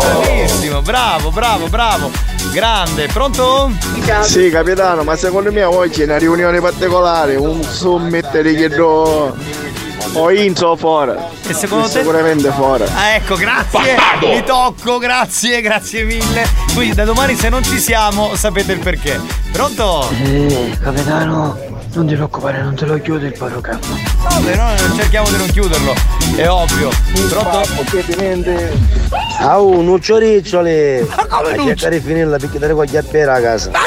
Bravissimo, bravo, bravo, bravo. Grande, pronto? Sì, capitano, ma secondo me oggi è una riunione particolare, un summit di che do... O inzo o fuori. E secondo te? Sicuramente fuori. Ah, ecco, grazie. Mi tocco, grazie, grazie mille. Quindi da domani se non ci siamo sapete il perché. Pronto? Eh, capitano, non ti preoccupare, non te lo chiudo il programma. Vabbè, no, cerchiamo di non chiuderlo. È ovvio. Pronto? Au, nuccio riccioli! come A nuccio? cercare di finirla perché te voglio appena a casa. Ma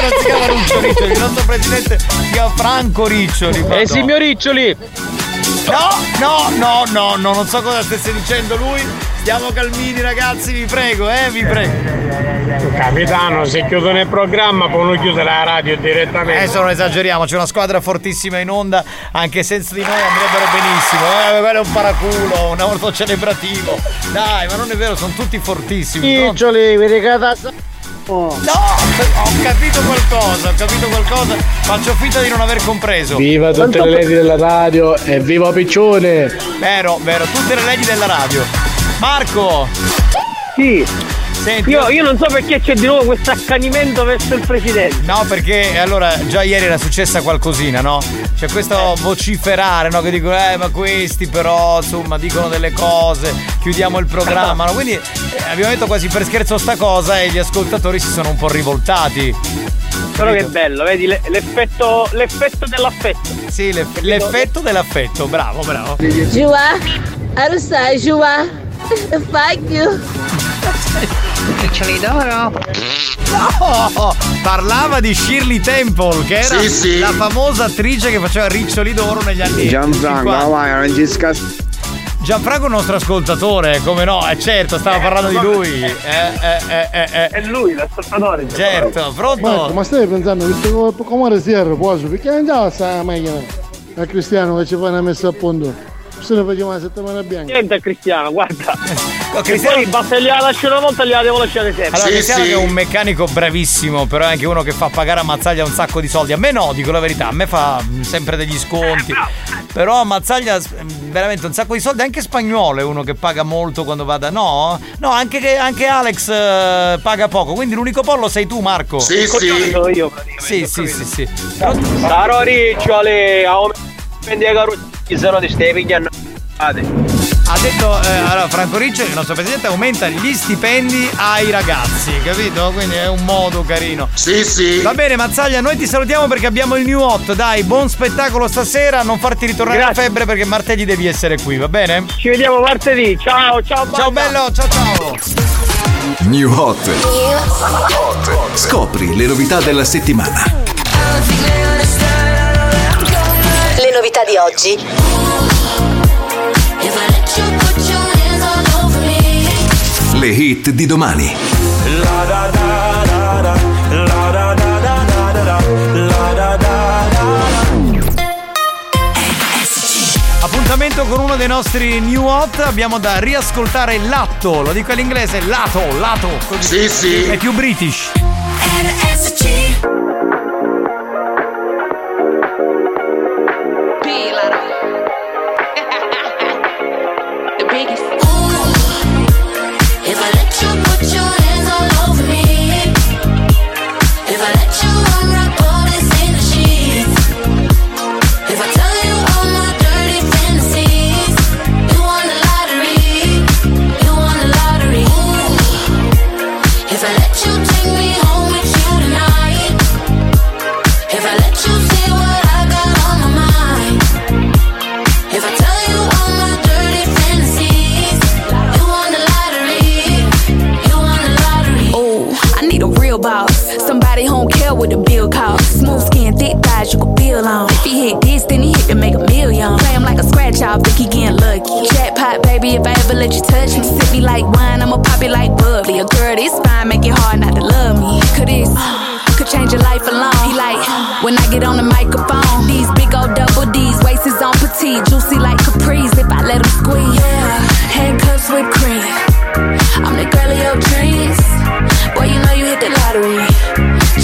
non si chiama Ruccio Riccioli, il nostro presidente si chiama Franco Riccioli. Eh, signor Riccioli! No, no, no, no, no, non so cosa stesse dicendo lui. Stiamo calmini ragazzi, vi prego, eh, vi prego. Capitano, se chiudono il programma poi non chiudere la radio direttamente. Adesso non esageriamo, c'è una squadra fortissima in onda, anche senza di noi andrebbero benissimo. Eh, quello è un paraculo, un orto celebrativo. Dai, ma non è vero, sono tutti fortissimi. Vedi che da... No, ho capito qualcosa, ho capito qualcosa, faccio finta di non aver compreso. Viva tutte le lady della radio e viva Piccione! Vero, vero, tutte le leggi della radio. Marco! Sì. Senti, Io, io non so perché c'è di nuovo questo accanimento verso il presidente. No, perché allora già ieri era successa qualcosina, no? C'è questo vociferare, no? Che dicono, eh, ma questi però, insomma, dicono delle cose, chiudiamo il programma, no? Quindi eh, abbiamo detto quasi per scherzo sta cosa e gli ascoltatori si sono un po' rivoltati. Però che Capito? bello, vedi le- l'effetto, l'effetto dell'affetto. Sì, l'eff- l'effetto dell'affetto, bravo, bravo. Giua, arustai, giua. Fuck you. Riccioli d'oro. No! Parlava di Shirley Temple, che era Sì, sì. la famosa attrice che faceva riccioli d'oro negli anni Gianfranco, 50. vai, non ci scassi. Gianfranco è un nostro ascoltatore, come no? Eh certo, stava parlando di lui. Eh, eh, eh, eh, eh. È lui, l'ascoltatore. Certo, pronto? Marco, ma stai pensando, visto come- come resiero, posso, perché andiamo a sta macchina a Cristiano che ci fa una messa a punto. Se ne facciamo la settimana bianca. Niente Cristiano, guarda. Cristiano- Cristiano... Poi basta che gliela lascio una volta, gliela devo lasciare sempre. Allora, Cristiano che è un meccanico bravissimo, però è anche uno che fa pagare a Mazzaglia un sacco di soldi. A me no, dico la verità, a me fa mm, sempre degli sconti. Però a Mazzaglia mm, veramente un sacco di soldi, anche spagnolo è uno che paga molto quando vada. No? No, anche, che- anche Alex eh, paga poco, quindi l'unico pollo sei tu, Marco. Sì, Il sì. coglione io. Sì, sì, sì, sì. Caro Riccioli, aumenti a garucci, se no ti stai pigliando. ha detto, eh, allora Franco Riccioli, il nostro presidente, aumenta gli stipendi ai ragazzi, capito? Quindi è un modo carino. Sì, sì. Va bene, Mazzaglia, noi ti salutiamo perché abbiamo il new hot. Dai, buon spettacolo stasera, non farti ritornare la febbre perché martedì devi essere qui, va bene? Ci vediamo martedì. Ciao, ciao. Ciao bello, ciao ciao. New Hot. Scopri le novità della settimana. Le novità di oggi. Le hit di domani. Appuntamento con uno dei nostri new hot, abbiamo da riascoltare Latto, lo dico all'inglese, Lato, Lato. Sì, sì. È più british. The let you touch me. Sip me like wine, I'ma pop it like bubbly. A girl this fine, make it hard not to love me. Could this, could change your life alone. He like, when I get on the microphone. These big old double D's, waist is on petite. Juicy like capris if I let him squeeze. Yeah, handcuffs with cream. I'm the girl of your dreams. Boy, you know you hit the lottery.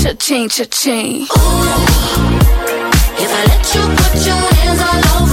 Cha-ching, cha-ching. Ooh, If I let you put your hands all over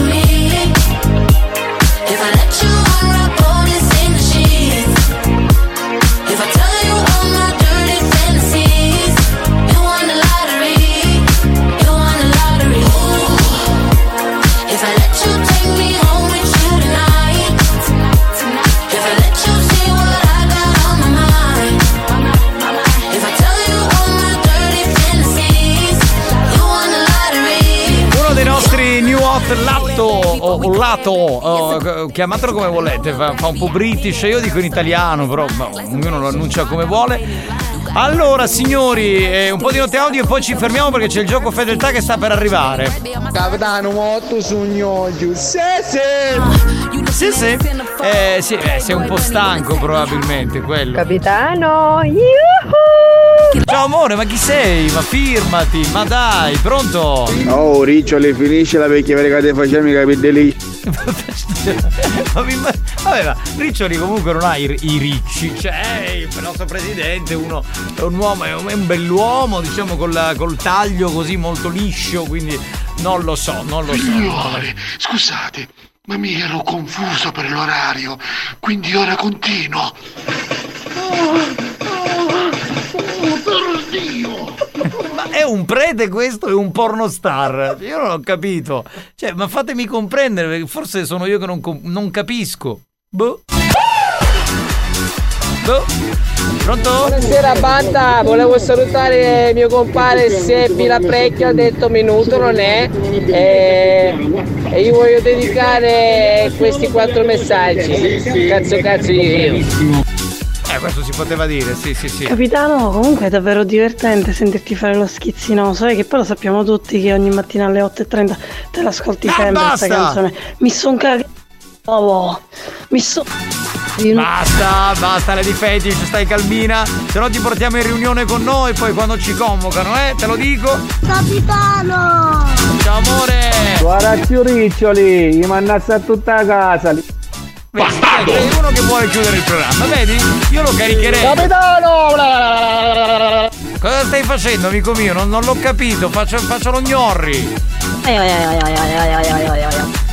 o, o Lato, o, chiamatelo come volete, fa, fa un po' british, io dico in italiano, però ma, ognuno lo annuncia come vuole. Allora, signori, eh, un po' di note audio e poi ci fermiamo perché c'è il gioco fedeltà che sta per arrivare. Capitano, molto sogno Giuseppe. Sì, sì. Eh, sì, eh, sei un po' stanco probabilmente, quello. Capitano, Ciao amore, ma chi sei? Ma firmati, ma dai, pronto? Oh, Riccioli, finiscila perché perché te facciamo i capitelli. Ma mi- ma- Vabbè, ma Riccioli comunque non ha i, i ricci, cioè il nostro presidente, uno è un uomo, è un, è un bell'uomo, diciamo col, col taglio così molto liscio, quindi non lo so, non lo so. Signore, scusate, ma mi ero confuso per l'orario, quindi ora continuo. Oh, un prete questo? È un pornostar? Io non ho capito. Cioè, ma fatemi comprendere, perché forse sono io che non, non capisco. Boh. Boh. Pronto? Buonasera banda, volevo salutare mio compare Seppi Laprecchio, ha detto minuto non è e, e io voglio dedicare questi quattro messaggi. Cazzo cazzo io. Eh, questo si poteva dire, sì, sì, sì. Capitano, comunque è davvero divertente sentirti fare lo schizzinoso, eh, che poi lo sappiamo tutti che ogni mattina alle 8.30 te l'ascolti sempre questa basta! canzone. Mi son cagato. Oh, mi son. Basta, basta le di fetish, stai calmina. Se no ti portiamo in riunione con noi poi quando ci convocano, eh? Te lo dico. Capitano! Ciao amore! Guarda più Riccioli, gli mannazza a tutta la casa. Vedi, sei uno che vuole chiudere il programma, vedi? Io lo caricherei. Capitano! Cosa stai facendo, amico mio? Non, non l'ho capito, faccio, faccio lo gnorri.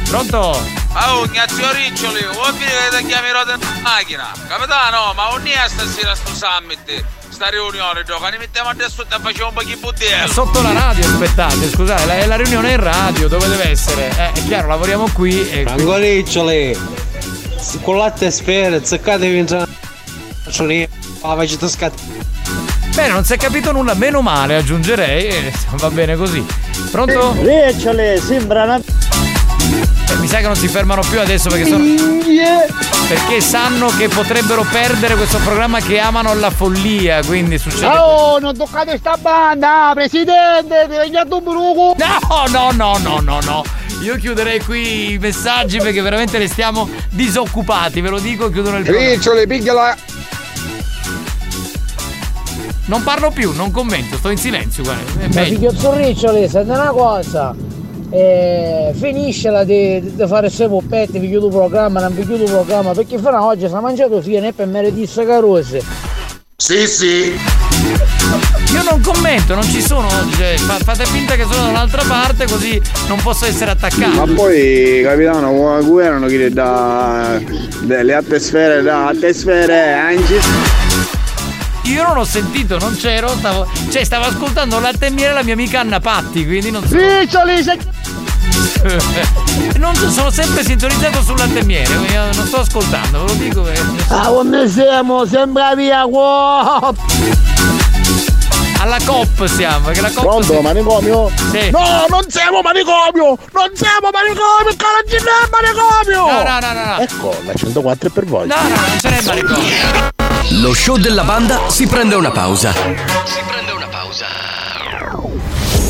Pronto? Oh, Ignazio Riccioli, vuoi finire che ti chiamerò della macchina? Capitano, ma non è stasera sto summit, sta riunione, gioca, ne mettiamo adesso e facciamo un po' di È buddello. sotto la radio, aspettate, scusate, la, è la riunione in radio, dove deve essere? Eh, è chiaro, lavoriamo qui e. Franco Riccioli, con latte e sfere, zeccatevi in la facete scattare. Bene, non si è capito nulla, meno male, aggiungerei. E va bene così. Pronto? Ricciole, sembra una... Mi sa che non si fermano più adesso perché sono. Perché sanno che potrebbero perdere questo programma che amano la follia, quindi succede. Oh, non toccate sta banda, presidente, ti venga tu bruco. No, no, no, no, no, no. Io chiuderei qui i messaggi perché veramente ne stiamo disoccupati, ve lo dico, chiudono il programma. Ricciole, pigliala. Non parlo più, non commento, sto in silenzio, guarda. È Ma figlio Zorriccioli, senti una cosa. Eh, finiscela di, di fare queste poppette, vi chiudo il programma, non vi chiudo il programma, perché fino a oggi si è mangiato fine e per meriti carose. Sì, sì. Io non commento, non ci sono, cioè, fa- fate finta che sono da un'altra parte così non posso essere attaccato. Ma poi, capitano, come guerano che da delle atmosfere, da atmosfere, anche Io non ho sentito, non c'ero, stavo, cioè stavo ascoltando latte e miele la mia amica Anna Patti, quindi non so. Riccioli, sei... non so, sono sempre sintonizzato sul latte e miele, quindi io non sto ascoltando, ve lo dico perché. Ah, come siamo? Sembra via qua! Alla COP siamo, perché la COP. Pronto, manicomio? Sì. No, non siamo manicomio! Non siamo manicomio! Caragine è manicomio! No, no, no, no, no. Ecco, la 104 è per voi. No, no, non ce n'è manicomio. Lo show della banda si prende una pausa.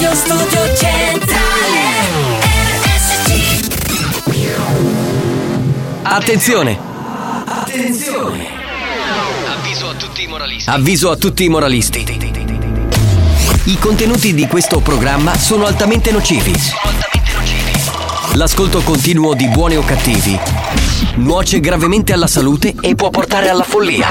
Radio Studio Centrale RSC Attenzione! Attenzione! Avviso a tutti i moralisti. Avviso a tutti i moralisti. I contenuti di questo programma sono altamente nocivi. L'ascolto continuo di buoni o cattivi nuoce gravemente alla salute e può portare alla follia.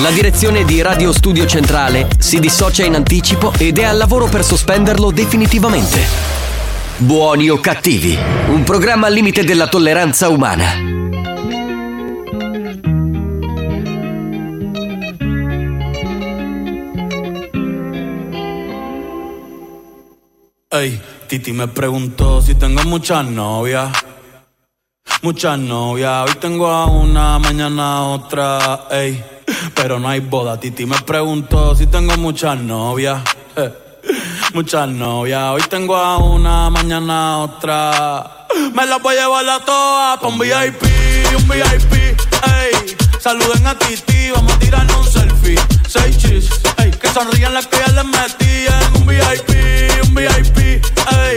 La direzione di Radio Studio Centrale si dissocia in anticipo ed è al lavoro per sospenderlo definitivamente. Buoni o cattivi, un programma al limite della tolleranza umana. Ey, Titi me preguntó si tengo muchas novias. Muchas novias, hoy tengo a una, mañana a otra, ey. Pero no hay boda, Titi me preguntó si tengo muchas novias. Muchas novias, hoy tengo a una, mañana a otra. Me las voy a llevar a todas pa' un VIP, un VIP, ey. Saluden a Titi, vamos a tirarnos un selfie. Seis chis, ey. Que sonrían las que ya les metí en un VIP, un VIP, ey.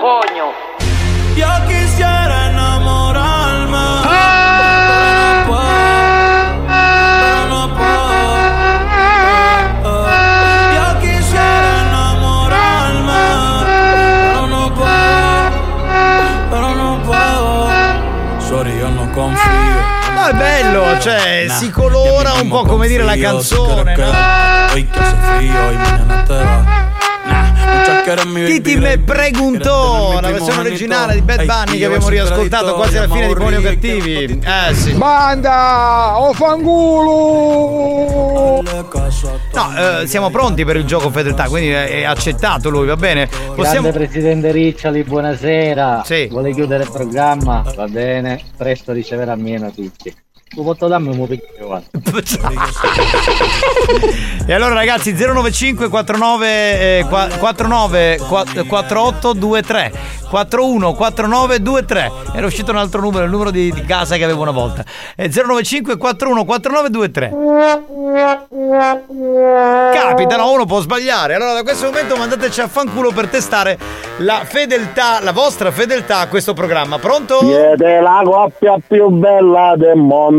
Coño. Yo quisiera enamorarme. pero no puedo, pero no puedo. Yo quisiera enamorarme, pero no puedo, pero no puedo. Sorry, yo no confío. No, è bello, cioè, Nah, si colora un po' come dire la canzone, no? que- Hoy que hace frío y mañana te va. Titi me preguntò, la versione originale di Bad Bunny che abbiamo riascoltato quasi alla fine di Buoni o Cattivi. Eh sì. Banda, o fanculo! No, eh, siamo pronti per il gioco fedeltà, quindi è, accettato lui, va bene? Possiamo... Grande presidente Riccioli, buonasera. Vuole chiudere il programma? Va bene, presto riceverà mie notizie. Tu posso darmi un guarda. E allora ragazzi 095 49 eh, qua- 49 qua- 4823 41 49 23 Era uscito un altro numero, il numero di, di casa che avevo una volta. Eh, 095 41 49 23 Capita, no? Uno può sbagliare. Allora da questo momento mandateci a fanculo per testare la fedeltà, la vostra fedeltà a questo programma. Pronto? Siete la coppia più bella del mondo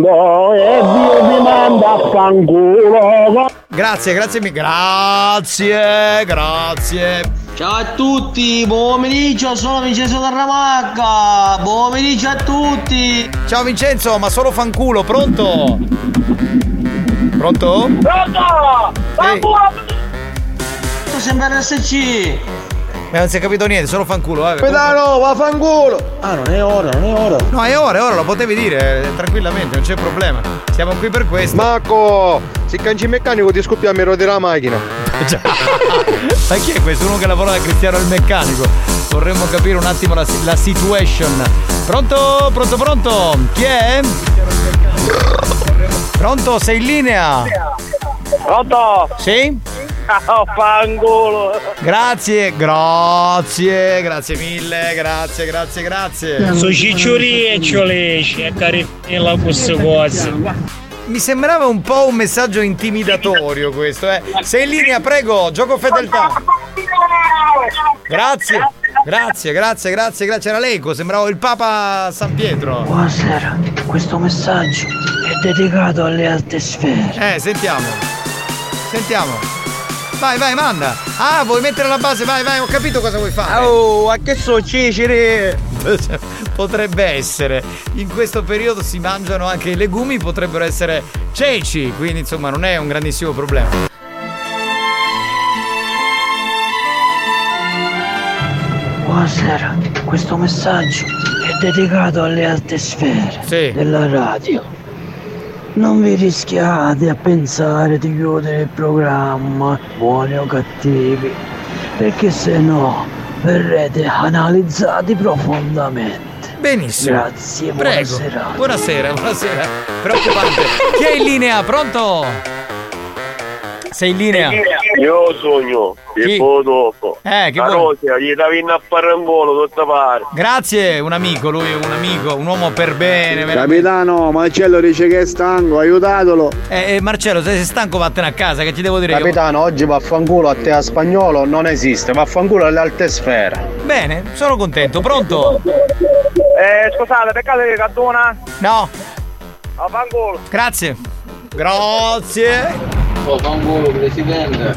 e Dio vi manda a fanculo. Grazie, grazie mi- Grazie, grazie. Ciao a tutti, buon pomeriggio, sono Vincenzo Tarramagga. Buon pomeriggio a tutti. Ciao Vincenzo, ma solo fanculo, pronto? Pronto? Pronto! Tu sembra RSC. Ma non si è capito niente, solo fanculo. Eh. Pedano, vaffanculo! Ah, non è ora, non è ora. No, è ora, è ora, lo potevi dire eh, tranquillamente, non c'è problema. Siamo qui per questo. Marco, se canci il meccanico ti scoppiamo il della macchina. Ma chi è questo? Uno che lavora da Cristiano il meccanico. Vorremmo capire un attimo la, la situation. Pronto? Pronto, pronto? Chi è? Pronto? Sei in linea? Pronto? Sì? Oh, fangolo! Grazie, grazie, grazie mille, grazie, grazie, grazie. Su cicciurieccioli, c'è carinella queste cose. Mi sembrava un po' un messaggio intimidatorio questo, eh. Sei in linea, prego, gioco fedeltà. Grazie, grazie, grazie, grazie, grazie. Era l'eco, sembrava il Papa San Pietro. Buonasera, questo messaggio è dedicato alle alte sfere. Eh, sentiamo. Sentiamo. Vai, vai, manda. Ah, vuoi mettere la base? Vai, vai, ho capito cosa vuoi fare. Oh, a che so Ciceri? Potrebbe essere. In questo periodo si mangiano anche i legumi, potrebbero essere ceci, quindi insomma non è un grandissimo problema. Buonasera, questo messaggio è dedicato alle alte sfere della radio. Non vi rischiate a pensare di chiudere il programma, buoni o cattivi, perché se no verrete analizzati profondamente. Benissimo. Grazie, Prego. buonasera. Buonasera, buonasera. Preoccupante. Chi è in linea? Pronto? Sei in linea? Io sogno, Chi? e poi dopo. Eh, che La vuoi? Rosia, gli davi a fare un volo tutta parte. Grazie, un amico, lui è un amico, un uomo per bene. veramente. Capitano, Marcello dice che è stanco, aiutatelo. Eh, eh, Marcello, se sei stanco vattene a casa, che ti devo dire io? Capitano, oggi vaffanculo a te a spagnolo non esiste, vaffanculo alle alte sfere. Bene, sono contento. Pronto? Eh, scusate, peccato che caduna? No. A fangolo. Grazie. Grazie. Oh, fanculo, presidente.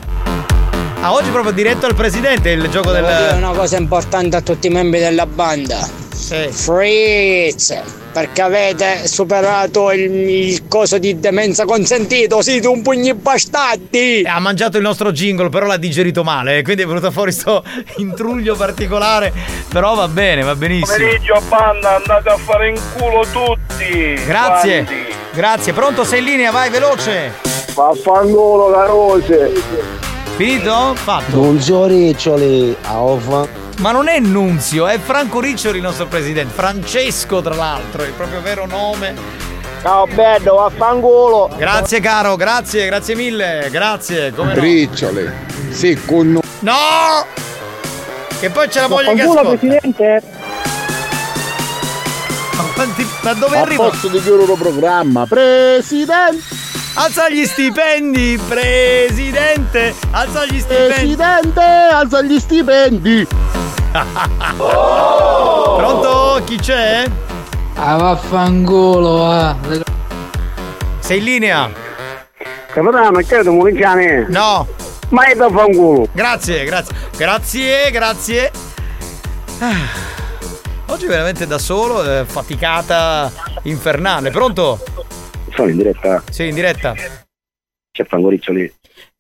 Ah, oggi proprio diretto al presidente il gioco Devo dire del. una cosa importante a tutti i membri della banda. Fritz, perché avete superato il, il coso di demenza consentito, siete un pugni bastardi! Ha mangiato il nostro jingle, però l'ha digerito male, quindi è venuto fuori sto intruglio particolare. Però va bene, va benissimo. Pomeriggio banda, andate a fare in culo tutti. Grazie. Quanti? Grazie, pronto, sei in linea, vai veloce. Vaffanculo, carose. Finito? Fatto. Nunzio Riccioli, a off. Ma non è Nunzio, è Franco Riccioli il nostro presidente. Francesco, tra l'altro, è il proprio vero nome. Ciao bello, vaffanculo. Grazie caro, grazie, grazie mille, grazie. Come no? Riccioli. Sì, con No! Che poi c'è la moglie che ascolta. presidente. Quanti- ma dove A arriva? posto di chiudere il programma, presidente! Alza gli stipendi, presidente! Alza gli stipendi! Presidente, alza gli stipendi! Pronto? Chi c'è? Ah vaffanculo, ah. Sei in linea? Capitano, chiedo Murigiani. No. Ma è da fanculo. Grazie, grazie. Grazie, grazie. Ah. Oggi veramente da solo, eh, faticata infernale. Pronto? Sono in diretta. Sì, in diretta. C'è Fangoriccio lì.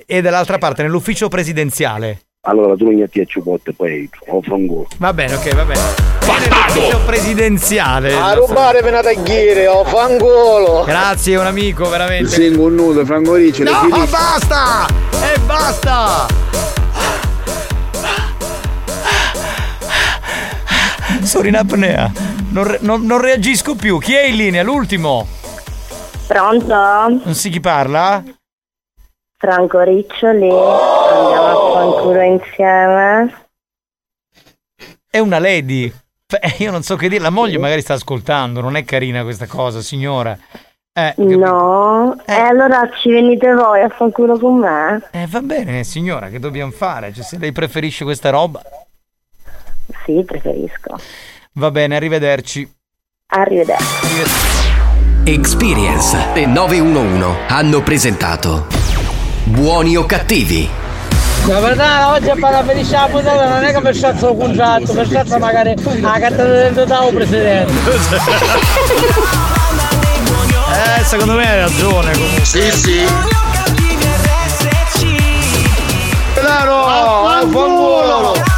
E dall'altra parte, nell'ufficio presidenziale. Allora tu mi metti a ciupotte poi ho fanculo. Va bene, ok, va bene. Nell'ufficio presidenziale. A rubare per una tagliere, ho fanculo. Grazie, un amico, veramente. Singo un nudo, Frangoriccio, No, finisce. basta! E basta! Sono in apnea. Non, re- non- non reagisco più. Chi è in linea? L'ultimo. Pronto? Non si chi parla? Franco Riccioli, andiamo a fanculo insieme. È una lady. Beh, io non so che dire. La moglie magari sta ascoltando. Non è carina questa cosa, signora. Eh, No, e allora ci venite voi a fanculo con me? Eh, va bene, signora, che dobbiamo fare? Cioè, se lei preferisce questa roba. Sì, preferisco. Va bene, arrivederci. Arrivederci. Experience e 911 hanno presentato Buoni o cattivi? Capitano, oggi a fare felice la puntata non è che per sciazzo il contratto, per sciazzo magari la carta del totale presidente. Eh, secondo me hai ragione comunque. Sì, sì. Claro, fanculo. Abbiamo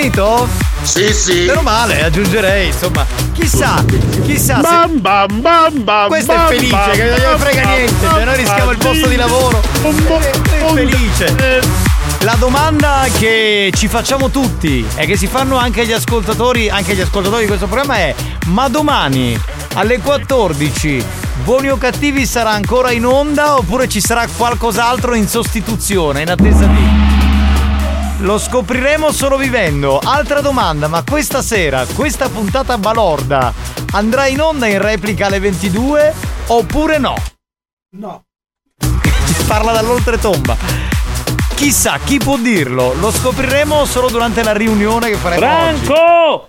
finito? Sì, sì. Meno male, aggiungerei, insomma. Chissà, chissà se. Bam bam bam bam Questo è bam, felice, bam, che non gliene frega bam, niente, bam, cioè noi rischiamo il bam, posto di lavoro. È felice. La domanda che ci facciamo tutti e che si fanno anche gli ascoltatori, anche gli ascoltatori di questo programma è: ma domani alle 14 Buoni o cattivi sarà ancora in onda oppure ci sarà qualcos'altro in sostituzione, in attesa di. Lo scopriremo solo vivendo. Altra domanda, ma questa sera, questa puntata balorda andrà in onda in replica alle 22 oppure no? No. Parla dall'oltretomba. Chissà, chi può dirlo? Lo scopriremo solo durante la riunione che faremo Franco! oggi.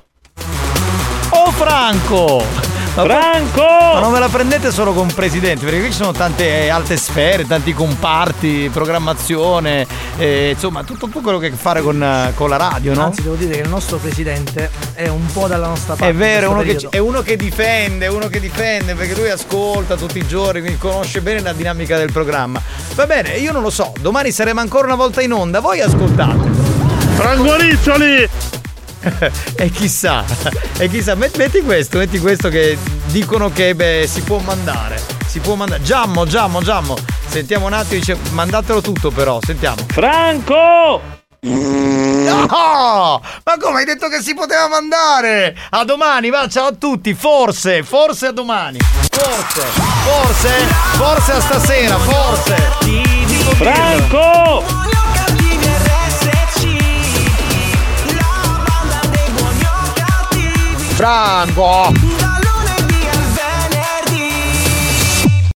Oh Franco! Ma Franco! Ma non ve la prendete solo con presidente, perché qui ci sono tante alte sfere, tanti comparti, programmazione, eh, insomma, tutto, tutto quello che ha a che fare con, con la radio, no? Anzi, devo dire che il nostro presidente è un po' dalla nostra parte. È vero, uno, che, è uno che difende, è uno che difende perché lui ascolta tutti i giorni, quindi conosce bene la dinamica del programma. Va bene, io non lo so, domani saremo ancora una volta in onda, voi ascoltate. Franco Riccioli! E chissà, e chissà, met- metti questo, metti questo che dicono che beh, si può mandare. Si può mandare. Giammo, Giammo, Giammo. Sentiamo un attimo, dice mandatelo tutto però, sentiamo. Franco! No! Ma come hai detto che si poteva mandare? A domani, va, ciao a tutti. Forse, forse a domani. Forse, forse, forse a stasera, forse. Franco! Franco!